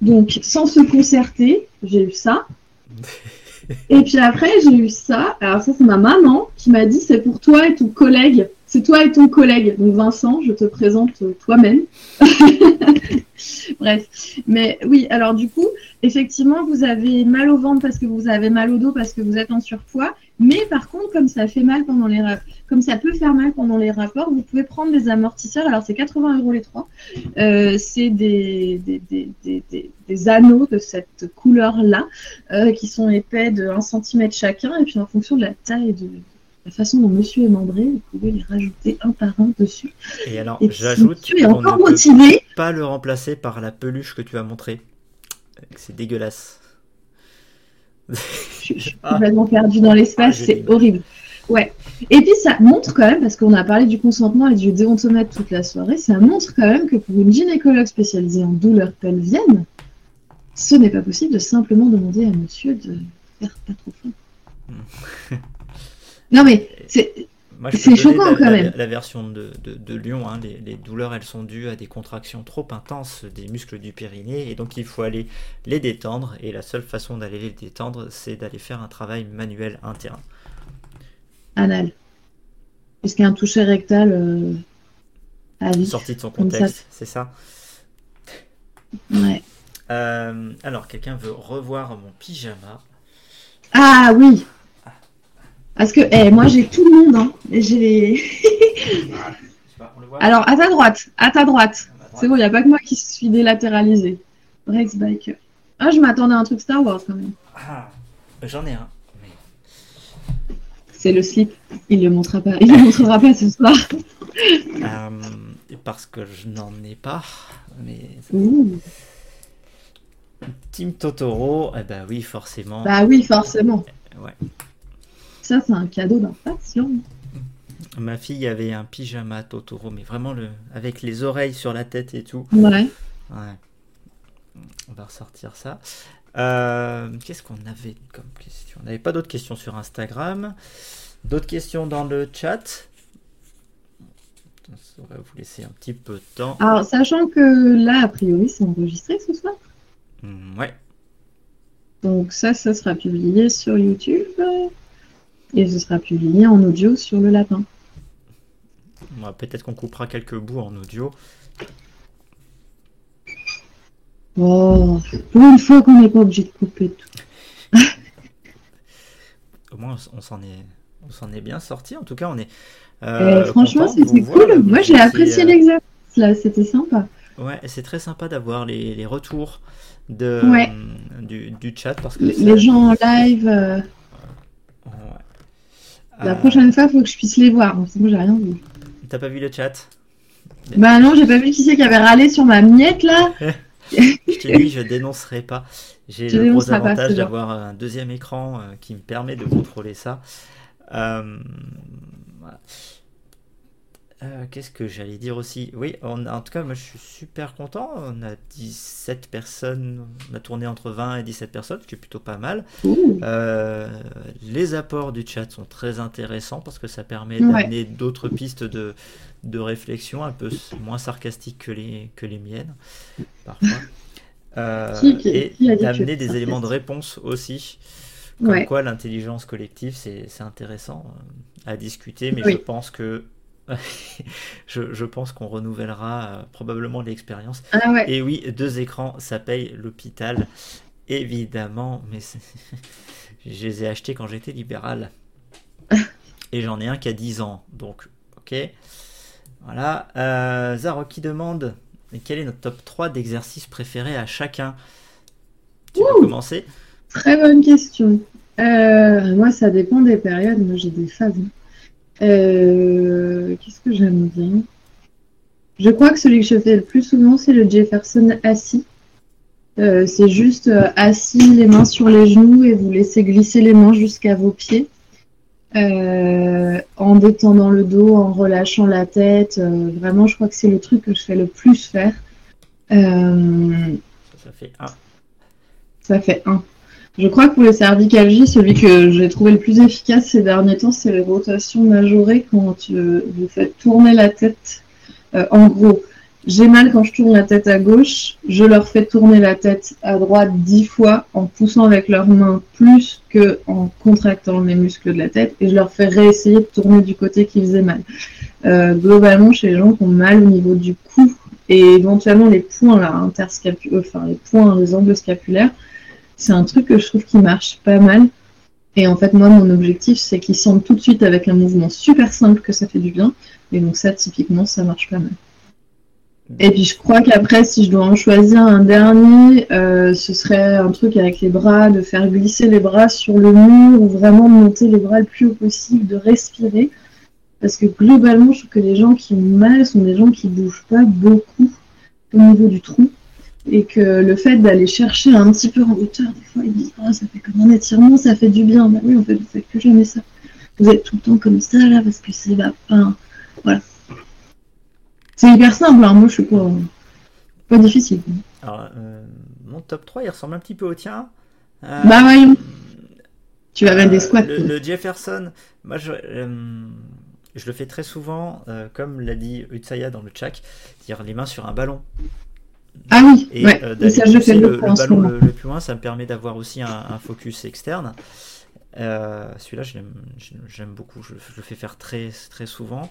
Donc, sans se concerter, j'ai eu ça. (laughs) Et puis après, j'ai eu ça. Alors ça, c'est ma maman qui m'a dit, c'est pour toi et ton collègue. C'est toi et ton collègue. Donc Vincent, je te présente euh, toi-même. (laughs) Bref. Mais oui, alors du coup, effectivement, vous avez mal au ventre parce que vous avez mal au dos parce que vous êtes en surpoids. Mais par contre, comme ça fait mal pendant les comme ça peut faire mal pendant les rapports, vous pouvez prendre des amortisseurs. Alors c'est 80 euros les trois. Euh, c'est des, des, des, des, des- anneaux de cette couleur-là euh, qui sont épais de 1 cm chacun. Et puis en fonction de la taille et de la façon dont monsieur est membré, vous pouvez les rajouter un par un dessus. Et alors, si j'ajoute est qu'on ne peut pas le remplacer par la peluche que tu as montrée. C'est dégueulasse. Je, je suis Ah. complètement perdue dans l'espace, Ah, c'est horrible. Ouais. Et puis ça montre quand même, parce qu'on a parlé du consentement et du déontomètre toute la soirée, ça montre quand même que pour une gynécologue spécialisée en douleurs pelviennes, ce n'est pas possible de simplement demander à monsieur de faire pas trop fort. (laughs) non mais c'est Moi, je peux choquant, la, quand même. la version de, de- de Lyon. hein. Les, les douleurs, elles sont dues à des contractions trop intenses des muscles du périnée. Et donc, il faut aller les détendre. Et la seule façon d'aller les détendre, c'est d'aller faire un travail manuel interne. anal. Puisqu'un toucher rectal euh, à vie. Sorti de son contexte, c'est ça. Ouais. Euh, alors, quelqu'un veut revoir mon pyjama. Ah oui Parce que eh, moi j'ai tout le monde. Hein. J'ai (laughs) Alors à ta droite, à ta droite. C'est bon, il n'y a pas que moi qui suis délatéralisé. Rex Biker. Ah, je m'attendais à un truc Star Wars quand même. Ah, J'en ai un. mais- C'est le slip. Il le montrera pas. Il le montrera pas ce soir. Euh, parce que je n'en ai pas. Mais Ouh. Team Totoro, eh ben oui, forcément. Bah oui, forcément. Ouais. Ça, c'est un cadeau d'impatient. Ma fille avait un pyjama Totoro, mais vraiment le avec les oreilles sur la tête et tout. Ouais. Ouais. On va ressortir ça. Euh, Qu'est-ce qu'on avait comme question? On n'avait pas d'autres questions sur Instagram. D'autres questions dans le chat? On va vous laisser un petit peu de temps. Alors, sachant que là, a priori, c'est enregistré ce soir. Mm, ouais. Donc ça, ça sera publié sur YouTube. Et ce sera publié en audio sur le lapin. Ouais, Peut-être qu'on coupera quelques bouts en audio. Oh, pour une fois qu'on n'est pas obligé de couper tout. (laughs) Au moins, on s'en est, on s'en est bien sorti. En tout cas, on est. Euh, euh, franchement, c'était cool. Moi, j'ai apprécié euh, l'exercice là, c'était sympa. Ouais, c'est très sympa d'avoir les, les retours de, Ouais. du, du chat parce que Les gens en live, euh. La Euh, prochaine fois, il faut que je puisse les voir. Moi, j'ai rien vu. T'as pas vu le chat? Bah non, j'ai pas vu qui c'est qui avait râlé sur ma miette là. (laughs) Je t'ai dit, je dénoncerai pas. J'ai le gros avantage d'avoir un deuxième écran euh, qui me permet de contrôler ça. Euh, voilà. Euh, Qu'est-ce que j'allais dire aussi? Oui, on- en tout cas, moi je suis super content. On a 17 personnes, on a tourné entre 20 et 17 personnes, ce qui est plutôt pas mal. Euh, les apports du chat sont très intéressants parce que ça permet Ouais. d'amener d'autres pistes de, de réflexion un peu moins sarcastiques que les, que les miennes, parfois. (laughs) Euh, Qui- qui- et qui d'amener des éléments de réponse aussi. Comme Ouais. quoi l'intelligence collective, c'est intéressant à discuter, mais Oui. je pense que (laughs) je, je pense qu'on renouvellera euh, probablement l'expérience. Ah ouais. Et oui, deux écrans, ça paye l'hôpital, évidemment, mais (laughs) je les ai achetés quand j'étais libéral. (laughs) Et j'en ai un qui a 10 ans, donc ok. Voilà. Euh, Zaro qui demande quel est notre top 3 d'exercices préférés à chacun? Tu veux commencer? Très bonne question. Euh, moi, ça dépend des périodes. Moi, j'ai des phases. Euh, Qu'est-ce que j'aime bien? Je crois que celui que je fais le plus souvent, c'est le Jefferson assis. Euh, c'est juste euh, assis, les mains sur les genoux et vous laissez glisser les mains jusqu'à vos pieds. Euh, en détendant le dos, en relâchant la tête. Euh, vraiment, je crois que c'est le truc que je fais le plus faire. Euh, Ça, ça fait 1. ça fait un. Je crois que pour les cervicalgies, celui que j'ai trouvé le plus efficace ces derniers temps, c'est les rotations majorées quand vous faites tourner la tête. Euh, en gros, j'ai mal quand je tourne la tête à gauche, je leur fais tourner la tête à droite dix fois en poussant avec leurs mains plus que en contractant les muscles de la tête et je leur fais réessayer de tourner du côté qui faisait mal. Euh, globalement, chez les gens qui ont mal au niveau du cou et éventuellement les points là, interscapu- enfin les points, les angles scapulaires, c'est un truc que je trouve qui marche pas mal. Et en fait, moi, mon objectif, c'est qu'ils sentent tout de suite avec un mouvement super simple que ça fait du bien. Et donc ça, typiquement, ça marche pas mal. Et puis je crois qu'après, si je dois en choisir un dernier, euh, ce serait un truc avec les bras, de faire glisser les bras sur le mur ou vraiment monter les bras le plus haut possible, de respirer. Parce que globalement, je trouve que les gens qui ont mal sont des gens qui bougent pas beaucoup au niveau du trou. Et que le fait d'aller chercher un petit peu en hauteur, des fois ils disent Ah, ça fait comme un étirement, ça fait du bien. Bah oui, en fait, vous faites que jamais ça. Vous êtes tout le temps comme ça là parce que c'est bah, enfin, voilà. C'est hyper simple, hein. moi je suis pas, pas difficile. Alors, euh, mon top 3, il ressemble un petit peu au tien. Euh, Bah voyons. Tu vas mettre des Euh, squats. Le, Jefferson, moi je, je le fais très souvent, euh, comme l'a dit Utsaya dans le chat, c'est-à-dire les mains sur un ballon. Ah oui, Et ouais. euh, Et ça, je fais le, le ballon le, le plus loin, ça me permet d'avoir aussi un, un focus externe. Euh, Celui-là, j'aime beaucoup, je, je le fais faire très, très souvent.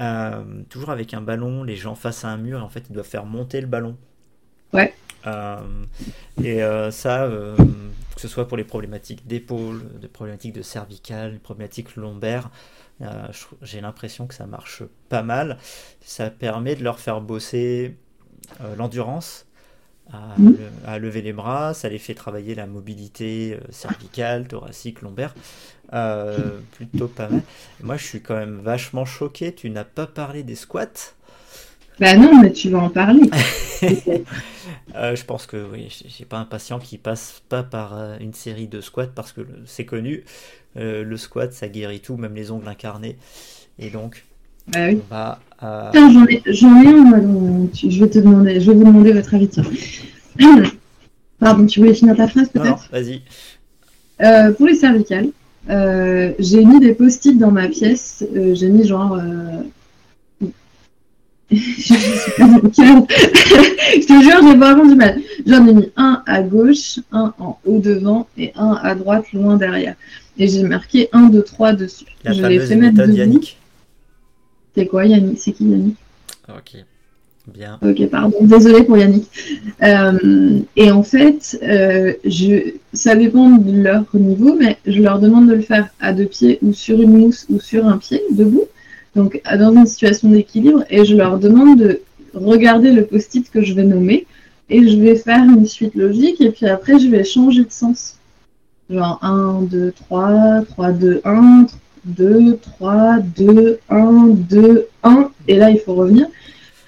Euh, toujours avec un ballon, les gens face à un mur, et en fait, ils doivent faire monter le ballon. Ouais. Euh, et ça, que ce soit pour les problématiques d'épaule, des problématiques de cervicales, des problématiques lombaires, j'ai l'impression que ça marche pas mal. Ça permet de leur faire bosser l'endurance, à, Mhm. le- à lever les bras, ça les fait travailler la mobilité euh, cervicale, thoracique, lombaire. Euh, plutôt pas mal. Moi, je suis quand même vachement choqué. Tu n'as pas parlé des squats. Bah non, mais tu vas en parler. (laughs) Euh, je pense que oui, j'ai- pas un patient qui passe pas par euh, une série de squats parce que c'est connu. Euh, le squat, ça guérit tout, même les ongles incarnés. Et donc, Bah oui. euh, Tiens, j'en ai, j'en ai un, je vais te demander, je vais vous demander votre avis. tiens. (clears throat) Pardon, tu voulais finir ta phrase peut-être vas-y. Euh, Pour les cervicales, euh, j'ai mis des post-it dans ma pièce. J'ai mis genre. (laughs) je sais pas. (laughs) Je te jure, j'ai vraiment du mal. J'en ai mis un à gauche, un en haut devant et un à droite, loin derrière. Et j'ai marqué 1, 2, 3 dessus. La je l'ai fait mettre. Yannick. C'est quoi Yannick? C'est qui Yannick? Ok. Bien. Ok, pardon, désolée pour Yannick. Euh, et en fait, euh, je, ça dépend de leur niveau, mais je leur demande de le faire à deux pieds ou sur une mousse ou sur un pied, debout, donc dans une situation d'équilibre, et je leur demande de regarder le post-it que je vais nommer, et je vais faire une suite logique, et puis après, je vais changer de sens. Genre 1, 2, 3, 3, 2, 1, 2, 3, 2, 1, 2, 1, et là, il faut revenir.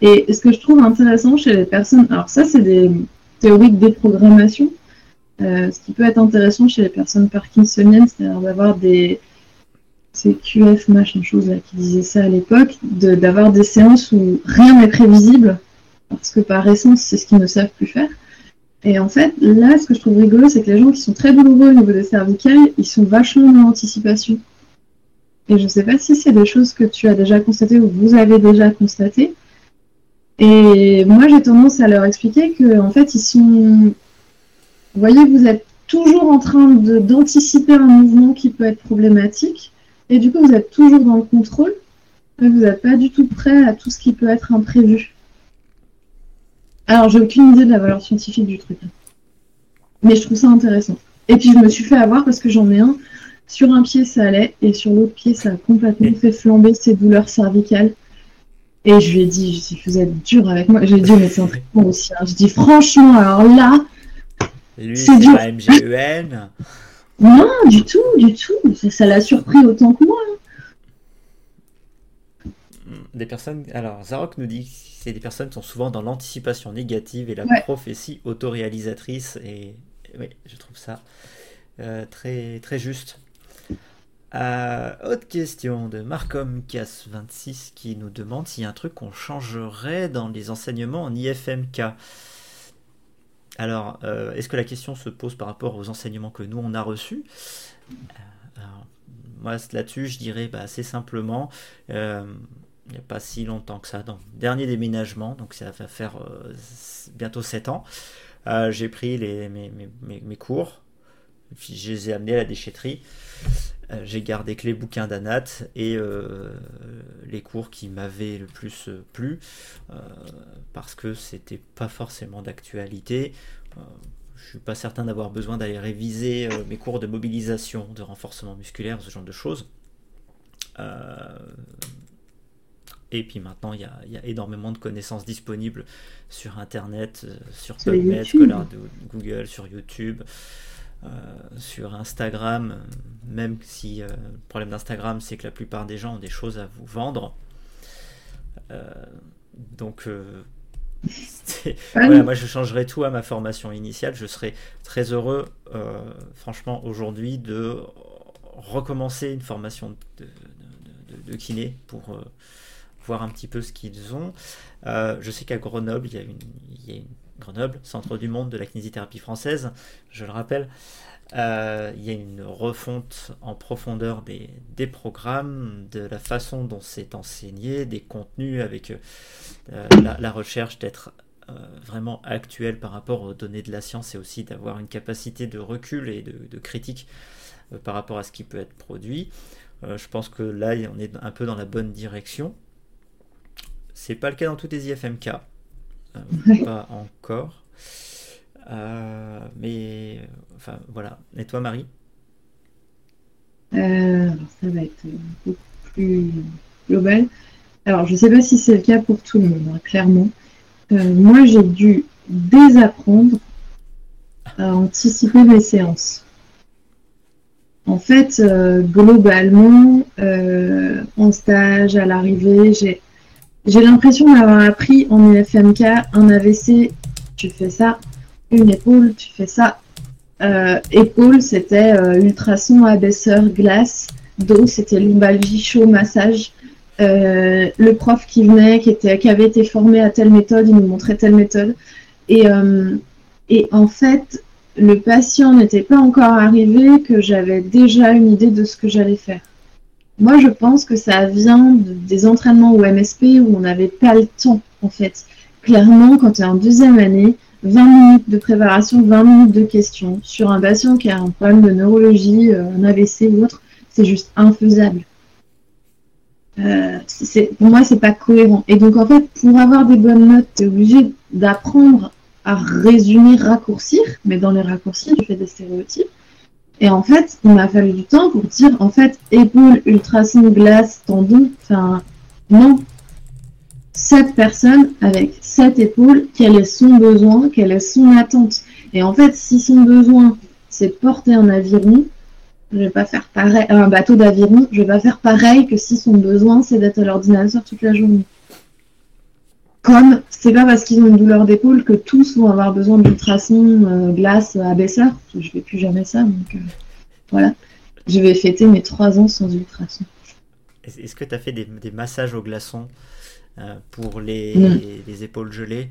Et ce que je trouve intéressant chez les personnes, alors ça c'est des théories de déprogrammation, Euh, ce qui peut être intéressant chez les personnes parkinsoniennes, c'est-à-dire d'avoir des... C'est QF machin chose qui disait ça à l'époque, d'avoir des séances où rien n'est prévisible, parce que par essence c'est ce qu'ils ne savent plus faire. Et en fait, là, ce que je trouve rigolo, c'est que les gens qui sont très douloureux au niveau des cervicales, ils sont vachement dans l'anticipation. Et je ne sais pas si c'est des choses que tu as déjà constatées ou vous avez déjà constatées, et moi, j'ai tendance à leur expliquer que, en fait, ils sont. Vous voyez, vous êtes toujours en train d'anticiper un mouvement qui peut être problématique, et du coup, vous êtes toujours dans le contrôle, vous n'êtes pas du tout prêt à tout ce qui peut être imprévu. Alors, j'ai aucune idée de la valeur scientifique du truc, mais je trouve ça intéressant. Et puis, je me suis fait avoir parce que j'en ai un. Sur un pied, ça allait, et sur l'autre pied, ça a complètement fait flamber ses douleurs cervicales. Et je lui ai dit, je vous êtes dur avec moi. J'ai dit, mais c'est un traitement aussi. hein. Je dis, franchement, alors là, lui, C'est dur. pas MGEN. non, du tout, du tout. Ça- l'a surpris autant que moi. Des personnes. Alors, Zarok nous dit que des personnes sont souvent dans l'anticipation négative et la Ouais. prophétie autoréalisatrice. Et oui, je trouve ça euh, très, très juste. Autre question de Marcom Cass 26 qui nous demande s'il y a un truc qu'on changerait dans les enseignements en IFMK. Alors, euh, est-ce que la question se pose par rapport aux enseignements que nous on a reçus? Euh, Moi, là-dessus, je dirais bah, assez simplement, euh, il n'y a pas si longtemps que ça, dans dernier déménagement, donc ça va faire bientôt 7 ans, j'ai pris mes- mes cours, puis je les ai amenés à la déchetterie. Euh, j'ai gardé que les bouquins d'Anat et euh, les cours qui m'avaient le plus euh, plu euh, parce que c'était pas forcément d'actualité. Euh, je suis pas certain d'avoir besoin d'aller réviser mes cours de mobilisation, de renforcement musculaire, ce genre de choses. Et puis maintenant, il y, y a énormément de connaissances disponibles sur Internet, sur PubMed, YouTube. Scholar de Google, sur YouTube, sur Instagram. Même si euh, le problème d'Instagram, c'est que la plupart des gens ont des choses à vous vendre. Euh, donc, euh, (laughs) Ah voilà, moi je changerais tout à ma formation initiale. Je serais très heureux, euh, franchement, aujourd'hui, de recommencer une formation de, de- de- de kiné pour euh, voir un petit peu ce qu'ils ont. Euh, je sais qu'à Grenoble, il y a une, il y a une- Grenoble, centre du monde de la kinésithérapie française, je le rappelle. euh, il y a une refonte en profondeur des, programmes, de la façon dont c'est enseigné, des contenus avec euh, la, recherche d'être euh, vraiment actuel par rapport aux données de la science et aussi d'avoir une capacité de recul et de, de critique par rapport à ce qui peut être produit. Je pense que là, on est un peu dans la bonne direction. C'est pas le cas dans tous les IFMK. Pas encore. Euh, mais enfin voilà. Et toi, Marie? Euh, ça va être beaucoup plus global. Alors, je sais pas si c'est le cas pour tout le monde, hein, clairement. Euh, moi, j'ai dû désapprendre à anticiper mes séances. En fait, euh, globalement, euh, en stage, à l'arrivée, j'ai j'ai l'impression d'avoir appris en IFMK un AVC, tu fais ça, une épaule, tu fais ça, euh, épaule, c'était euh, ultrason, abaisseur, glace. Dos, c'était lombalgie, chaud, massage. Euh, le prof qui venait, qui, était, qui avait été formé à telle méthode, il nous montrait telle méthode. Et, euh, Et en fait, le patient n'était pas encore arrivé que j'avais déjà une idée de ce que j'allais faire. Moi, je pense que ça vient des entraînements au MSP où on n'avait pas le temps, en fait. Clairement, quand tu es en deuxième année, 20 minutes de préparation, 20 minutes de questions sur un patient qui a un problème de neurologie, euh, un AVC ou autre, c'est juste infaisable. Euh, pour moi, c'est pas cohérent. Et donc, en fait, pour avoir des bonnes notes, tu es obligé d'apprendre à résumer, raccourcir, mais dans les raccourcis, tu fais des stéréotypes. Et en fait, il m'a fallu du temps pour dire, en fait, épaule, ultrason, glace, tendon, enfin, non. Cette personne avec cette épaule, quel est son besoin, quelle est son attente. Et en fait, si son besoin, c'est porter un aviron, je vais pas faire pareil, un bateau d'aviron, je vais pas faire pareil que si son besoin, c'est d'être à l'ordinateur toute la journée. Comme c'est pas parce qu'ils ont une douleur d'épaule que tous vont avoir besoin d'ultrasons, euh, glace, abaisseur. Je fais plus jamais ça, donc euh, voilà. Je vais fêter mes trois ans sans ultrasons. Est-ce que tu as fait des, massages au glaçon euh, pour les, les, épaules gelées?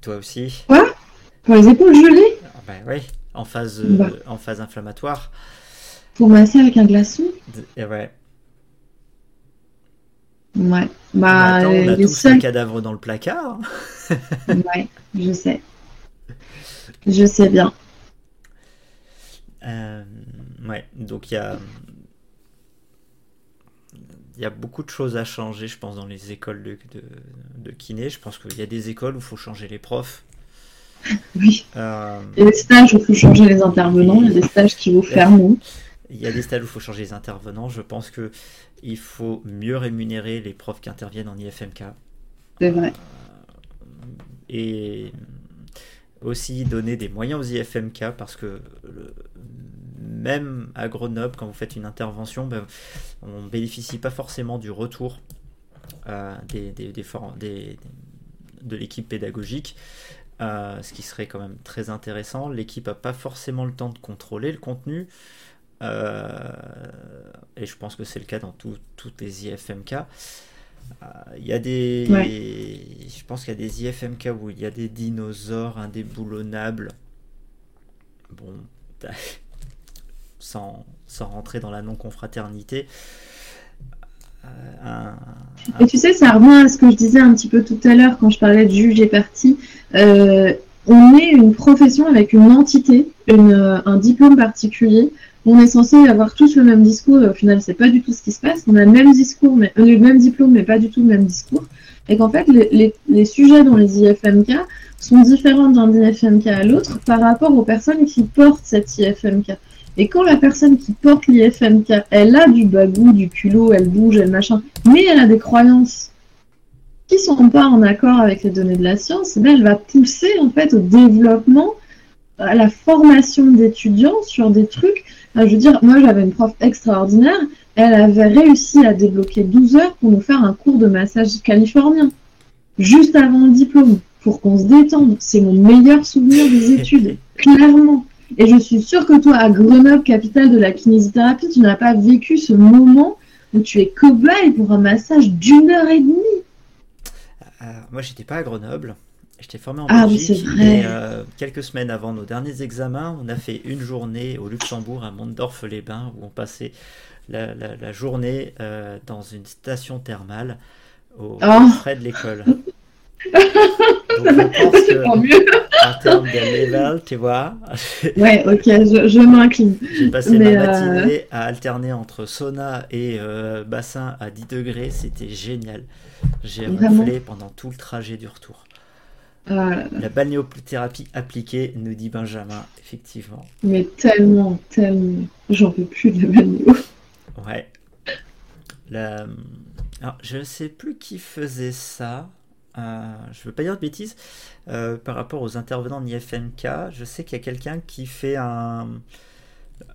Toi aussi? Quoi? Pour les épaules gelées? Ah ben Oui, en phase, bah. en phase inflammatoire. Pour masser avec un glaçon? Ouais. Ouais. Bah, on a tous un cadavre dans le placard. (laughs) ouais, je sais. (laughs) Je sais bien. Euh, ouais, donc il y a. Il y a beaucoup de choses à changer, je pense, dans les écoles de, de, kiné. Je pense qu'il y a des écoles où il faut changer les profs. (laughs) Oui. Euh... Il y a des stages où il faut changer les intervenants, il y a des stages qui vous ferment. Il y a des stages où il faut changer les intervenants. Je pense que il faut mieux rémunérer les profs qui interviennent en IFMK. C'est vrai. Euh, et aussi donner des moyens aux IFMK parce que même à Grenoble, quand vous faites une intervention, ben, on ne bénéficie pas forcément du retour euh, des, des, de l'équipe pédagogique. Euh, ce qui serait quand même très intéressant. L'équipe n'a pas forcément le temps de contrôler le contenu. Euh, et je pense que c'est le cas dans toutes les IFMK. Euh, il y a des. Je pense qu'il y a des IFMK où il y a des dinosaures indéboulonnables. Bon. (laughs) sans, sans rentrer dans la non-confraternité. Euh, et tu sais, ça revient à ce que je disais un petit peu tout à l'heure quand je parlais de juge et parti. on est une profession avec une entité, une, un diplôme particulier on est censé avoir tous le même discours et au final c'est pas du tout ce qui se passe. On a le même discours, mais euh, le même diplôme, mais pas du tout le même discours. Et qu'en fait les, sujets dans les IFMK sont différents d'un IFMK à l'autre par rapport aux personnes qui portent cette IFMK. Et quand la personne qui porte l'IFMK, elle a du bagou, du culot, elle bouge, elle machin, mais elle a des croyances qui sont pas en accord avec les données de la science, ben elle va pousser en fait au développement, à la formation d'étudiants sur des trucs je veux dire, moi j'avais une prof extraordinaire, elle avait réussi à débloquer 12 heures pour nous faire un cours de massage californien, juste avant le diplôme, pour qu'on se détende. C'est mon meilleur souvenir des (laughs) études, clairement. Et je suis sûre que toi, à Grenoble, capitale de la kinésithérapie, tu n'as pas vécu ce moment où tu es cobaye pour un massage d'une heure et demie. Euh, moi, j'étais pas à Grenoble. J'étais formé en ah, Belgique. et euh, quelques semaines avant nos derniers examens, on a fait une journée au Luxembourg, à Mondorf-les-Bains, où on passait la, journée euh, dans une station thermale au, oh. frais de l'école. (laughs) Donc je pense (laughs) mieux. en termes de level, tu vois. (laughs) ouais, ok, je, je m'incline. J'ai passé ma euh, matinée à alterner entre sauna et bassin à 10 degrés, c'était génial. J'ai ronflé pendant tout le trajet du retour. La balnéothérapie appliquée, nous dit Benjamin, effectivement. Mais tellement, tellement. J'en peux plus de la balnéo. Ouais. La... Alors, je ne sais plus qui faisait ça. Euh, je ne veux pas dire de bêtises. Euh, par rapport aux intervenants en IFMK, je sais qu'il y a quelqu'un qui fait un.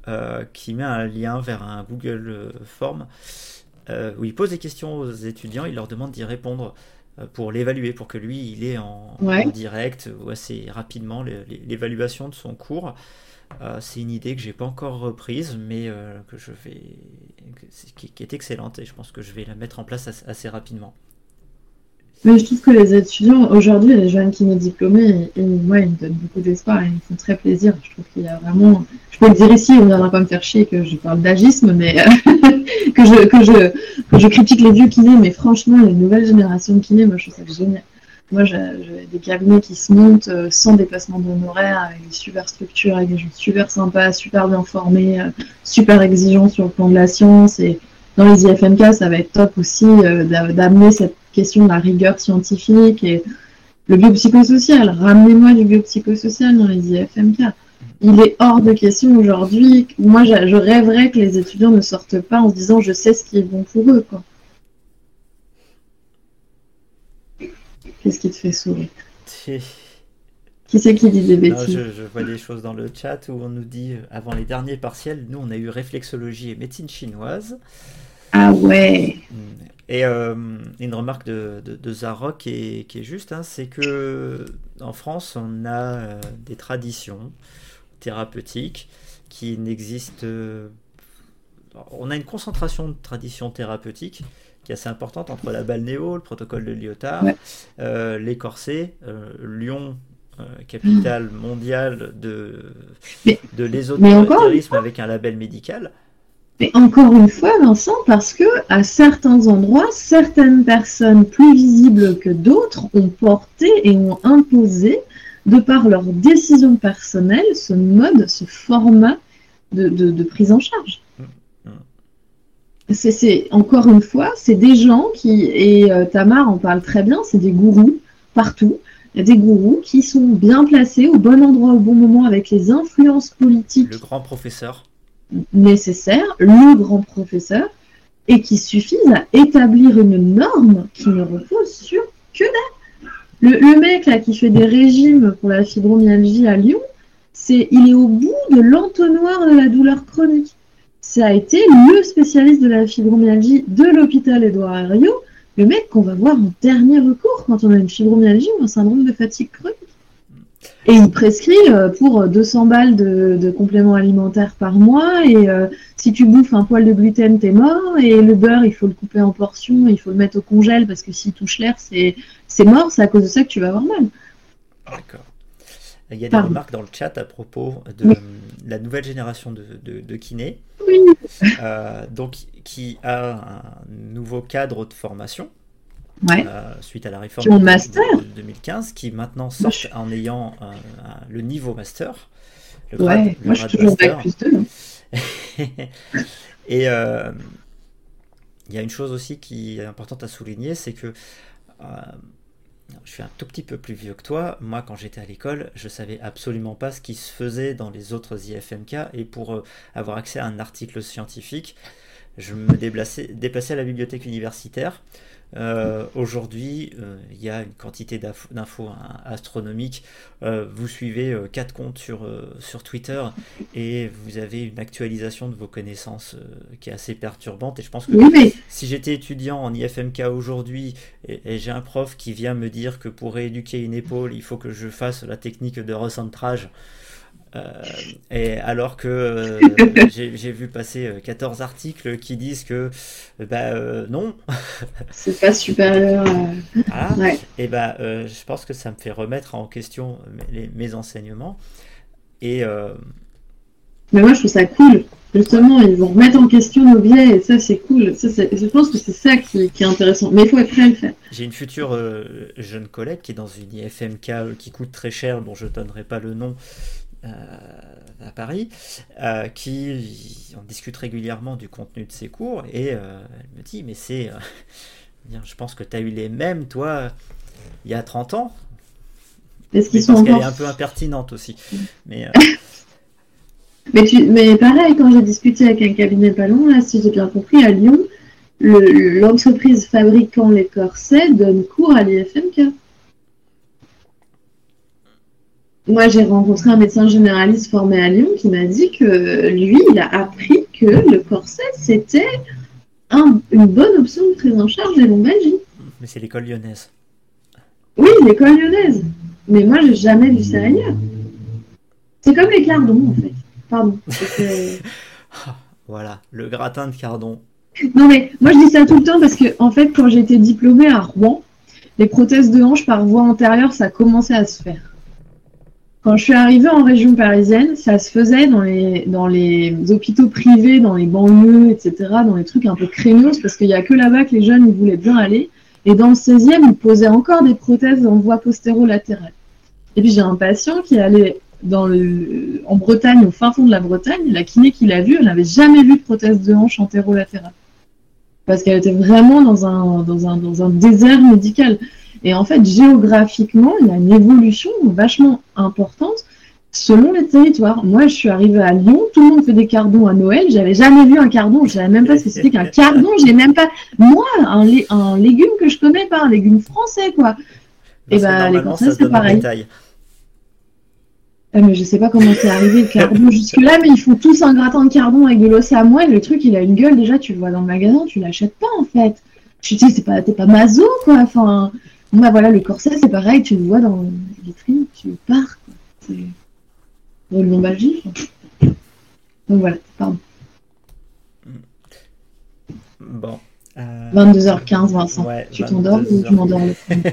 Euh, qui met un lien vers un Google Form où il pose des questions aux étudiants, il leur demande d'y répondre. Euh, pour l'évaluer, pour que lui, il ait en, direct ou assez rapidement l'évaluation de son cours. Euh, c'est une idée que j'ai pas encore reprise, mais euh, que je vais, qui, est excellente et je pense que je vais la mettre en place assez, rapidement. Mais je trouve que les étudiants, aujourd'hui, les jeunes kinés diplômés, et, moi, ils me donnent beaucoup d'espoir et ils me font très plaisir. Je trouve qu'il y a vraiment. Je peux le dire ici, on viendra pas me faire chier que je parle d'agisme, mais (laughs) que, je, que, je, que je critique les vieux kinés, mais franchement, les nouvelles générations de kinés, moi, je trouve ça génial. Moi, j'ai des cabinets qui se montent euh, sans dépassement d'honoraires, avec des super structures, avec des gens super sympas, super bien formés, euh, super exigeants sur le plan de la science. Et dans les IFMK, ça va être top aussi euh, d'amener cette question de la rigueur scientifique et le biopsychosocial. Ramenez-moi du biopsychosocial dans les IFMK. Il est hors de question aujourd'hui. Moi, je rêverais que les étudiants ne sortent pas en se disant je sais ce qui est bon pour eux. Quoi. Qu'est-ce qui te fait sourire? (laughs) Qui c'est qui dit des bêtises? je, vois des choses dans le chat où on nous dit, avant les derniers partiels, nous on a eu réflexologie et médecine chinoise. Ah ouais mm. Et euh, une remarque de, de, Zarok qui est, qui est juste, hein, c'est que en France, on a euh, des traditions thérapeutiques qui n'existent. on a une concentration de traditions thérapeutiques qui est assez importante entre la balnéo, le protocole de Lyotard, euh, les corsets, euh, Lyon, euh, capitale mondiale de, de l'ésotérisme avec un label médical. Mais encore une fois, Vincent, parce que à certains endroits, certaines personnes plus visibles que d'autres ont porté et ont imposé, de par leur décision personnelle, ce mode, ce format de prise en charge c'est encore une fois, c'est des gens qui, et euh, Tamar en parle très bien, c'est des gourous partout. Des gourous qui sont bien placés au bon endroit au bon moment avec les influences politiques. Le grand professeur. Nécessaire, le grand professeur, et qui suffisent à établir une norme qui ne repose sur que dalle. Le, le, mec là qui fait des régimes pour la fibromyalgie à Lyon, c'est il est au bout de l'entonnoir de la douleur chronique ça a été le spécialiste de la fibromyalgie de l'hôpital Édouard Herriot, le mec qu'on va voir en dernier recours quand on a une fibromyalgie ou un syndrome de fatigue chronique. Et il prescrit euh, pour 200 balles de, compléments alimentaires par mois. Et euh, si tu bouffes un poil de gluten, t'es mort. Et le beurre, il faut le couper en portions, il faut le mettre au congèle parce que s'il touche l'air, c'est mort. C'est à cause de ça que tu vas avoir mal. D'accord. Il y a des remarques dans le chat à propos de la nouvelle génération de, de, kinés, euh, donc qui a un nouveau cadre de formation. Euh, suite à la réforme de, 2015, qui maintenant sort en ayant le niveau master. Le grade, ouais, moi je suis toujours master. plus 2. (laughs) Et euh, il y a une chose aussi qui est importante à souligner, c'est que je suis un tout petit peu plus vieux que toi. Moi, quand j'étais à l'école, je savais absolument pas ce qui se faisait dans les autres IFMK. Et pour euh, avoir accès à un article scientifique, je me déplaçais, déplaçais à la bibliothèque universitaire. Euh, aujourd'hui, euh, il y a une quantité d'infos astronomiques. Euh, vous suivez quatre comptes sur, sur Twitter et vous avez une actualisation de vos connaissances qui est assez perturbante. Et je pense que si j'étais étudiant en IFMK aujourd'hui et, j'ai un prof qui vient me dire que pour rééduquer une épaule, il faut que je fasse la technique de recentrage, et alors que euh, j'ai vu passer 14 euh, articles qui disent que bah, non. (laughs) C'est pas supérieur. À... Et bah, je pense que ça me fait remettre en question mes, mes enseignements. Et. Mais moi, je trouve ça cool. Justement, ils vont remettre en question nos biais, et ça, c'est cool. Ça, je pense que c'est ça qui, qui, est intéressant. Mais il faut être prêt à le faire. J'ai une future jeune collègue qui est dans une IFMK qui coûte très cher, dont je ne donnerai pas le nom, euh, à Paris, euh, qui on discute régulièrement du contenu de ses cours et euh, elle me dit mais c'est (laughs) je pense que tu as eu les mêmes toi il y a 30 ans. Est-ce qu'ils sont qu'elle est un peu impertinente aussi. Mais (laughs) mais, tu, mais pareil, quand j'ai discuté avec un cabinet pas là, si j'ai bien compris, à Lyon, l'entreprise fabriquant les corsets donne cours à l'IFMK. Moi, j'ai rencontré un médecin généraliste formé à Lyon qui m'a dit que lui, il a appris que le corset, c'était une bonne option de prise en charge des lombalgies. Mais c'est l'école lyonnaise. Oui, l'école lyonnaise. Mais moi, j'ai jamais vu ça ailleurs. C'est comme les cardons, en fait. Pardon. (laughs) voilà, le gratin de cardon. Non, mais moi, je dis ça tout le temps parce que, en fait, quand j'étais diplômée à Rouen, les prothèses de hanche par voie antérieure, ça commençait à se faire. Quand je suis arrivée en région parisienne, ça se faisait dans les, hôpitaux privés, dans les banlieues, etc., dans les trucs un peu créneaux, parce qu'il n'y a que là-bas que les jeunes ils voulaient bien aller. Et dans le 16e, ils posaient encore des prothèses en voie postéro-latérale. Et puis j'ai un patient qui allait dans en Bretagne, au fin fond de la Bretagne, la kiné qu'il a vue, elle n'avait jamais vu de prothèse de hanche antérolatérale. Parce qu'elle était vraiment dans un désert médical. Et en fait, géographiquement, il y a une évolution vachement importante selon les territoires. Moi, je suis arrivée à Lyon, tout le monde fait des cardons à Noël. J'avais jamais vu un cardon, je savais même pas ce que c'était qu'un cardon. J'ai même pas, moi, un, un, légume que je connais pas, un légume français, quoi. et ben, les Français, c'est pareil. Ah, mais je sais pas comment c'est arrivé le cardon jusque-là, mais ils font tous un gratin de cardon avec de l'os à moelle. Le truc, il a une gueule, déjà, tu le vois dans le magasin, tu l'achètes pas, en fait. Je te dis, c'est pas, t'es pas mazo, quoi. Enfin, moi, voilà, le corset, c'est pareil, tu le vois dans les vitrines, tu pars. C'est le lombalgie. Donc voilà, pardon. Bon. 22h15, Vincent. tu t'endors ou tu m'endors le (laughs)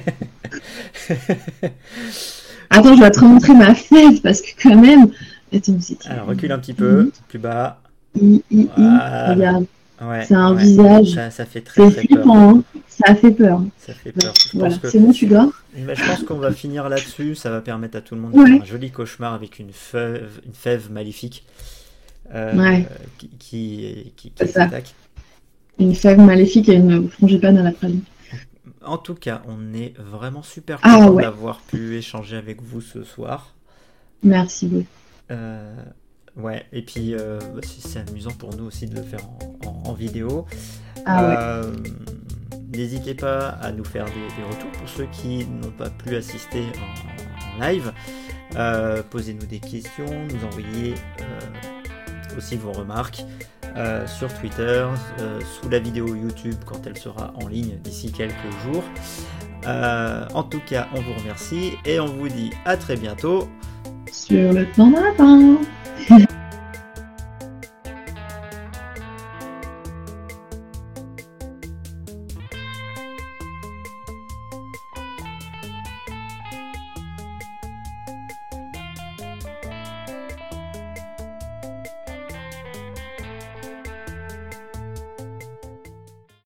Attends, je vais te remontrer ma fesse parce que quand même. Attends, Alors recule un petit peu, plus bas. Regarde. C'est un visage. Ça, fait très, très flippant, hein. Ça fait peur. Ça fait peur. Voilà, c'est bon, tu dors? Je pense qu'on va finir là-dessus. Ça va permettre à tout le monde de faire un joli cauchemar avec une fève, une fève maléfique euh, qui, qui, qui, qui s'attaque. Une fève maléfique et une frangipane à la praline. En tout cas, on est vraiment super ah, content d'avoir pu échanger avec vous ce soir. Merci beaucoup. Euh, ouais, et puis euh, bah, c'est amusant pour nous aussi de le faire en, vidéo. Ah, euh, N'hésitez pas à nous faire des, retours pour ceux qui n'ont pas pu assister en, live. Euh, posez-nous des questions, nous envoyez aussi vos remarques. Euh, sur Twitter, euh, sous la vidéo YouTube quand elle sera en ligne d'ici quelques jours. Euh, en tout cas, on vous remercie et on vous dit à très bientôt sur le temps d'un (laughs)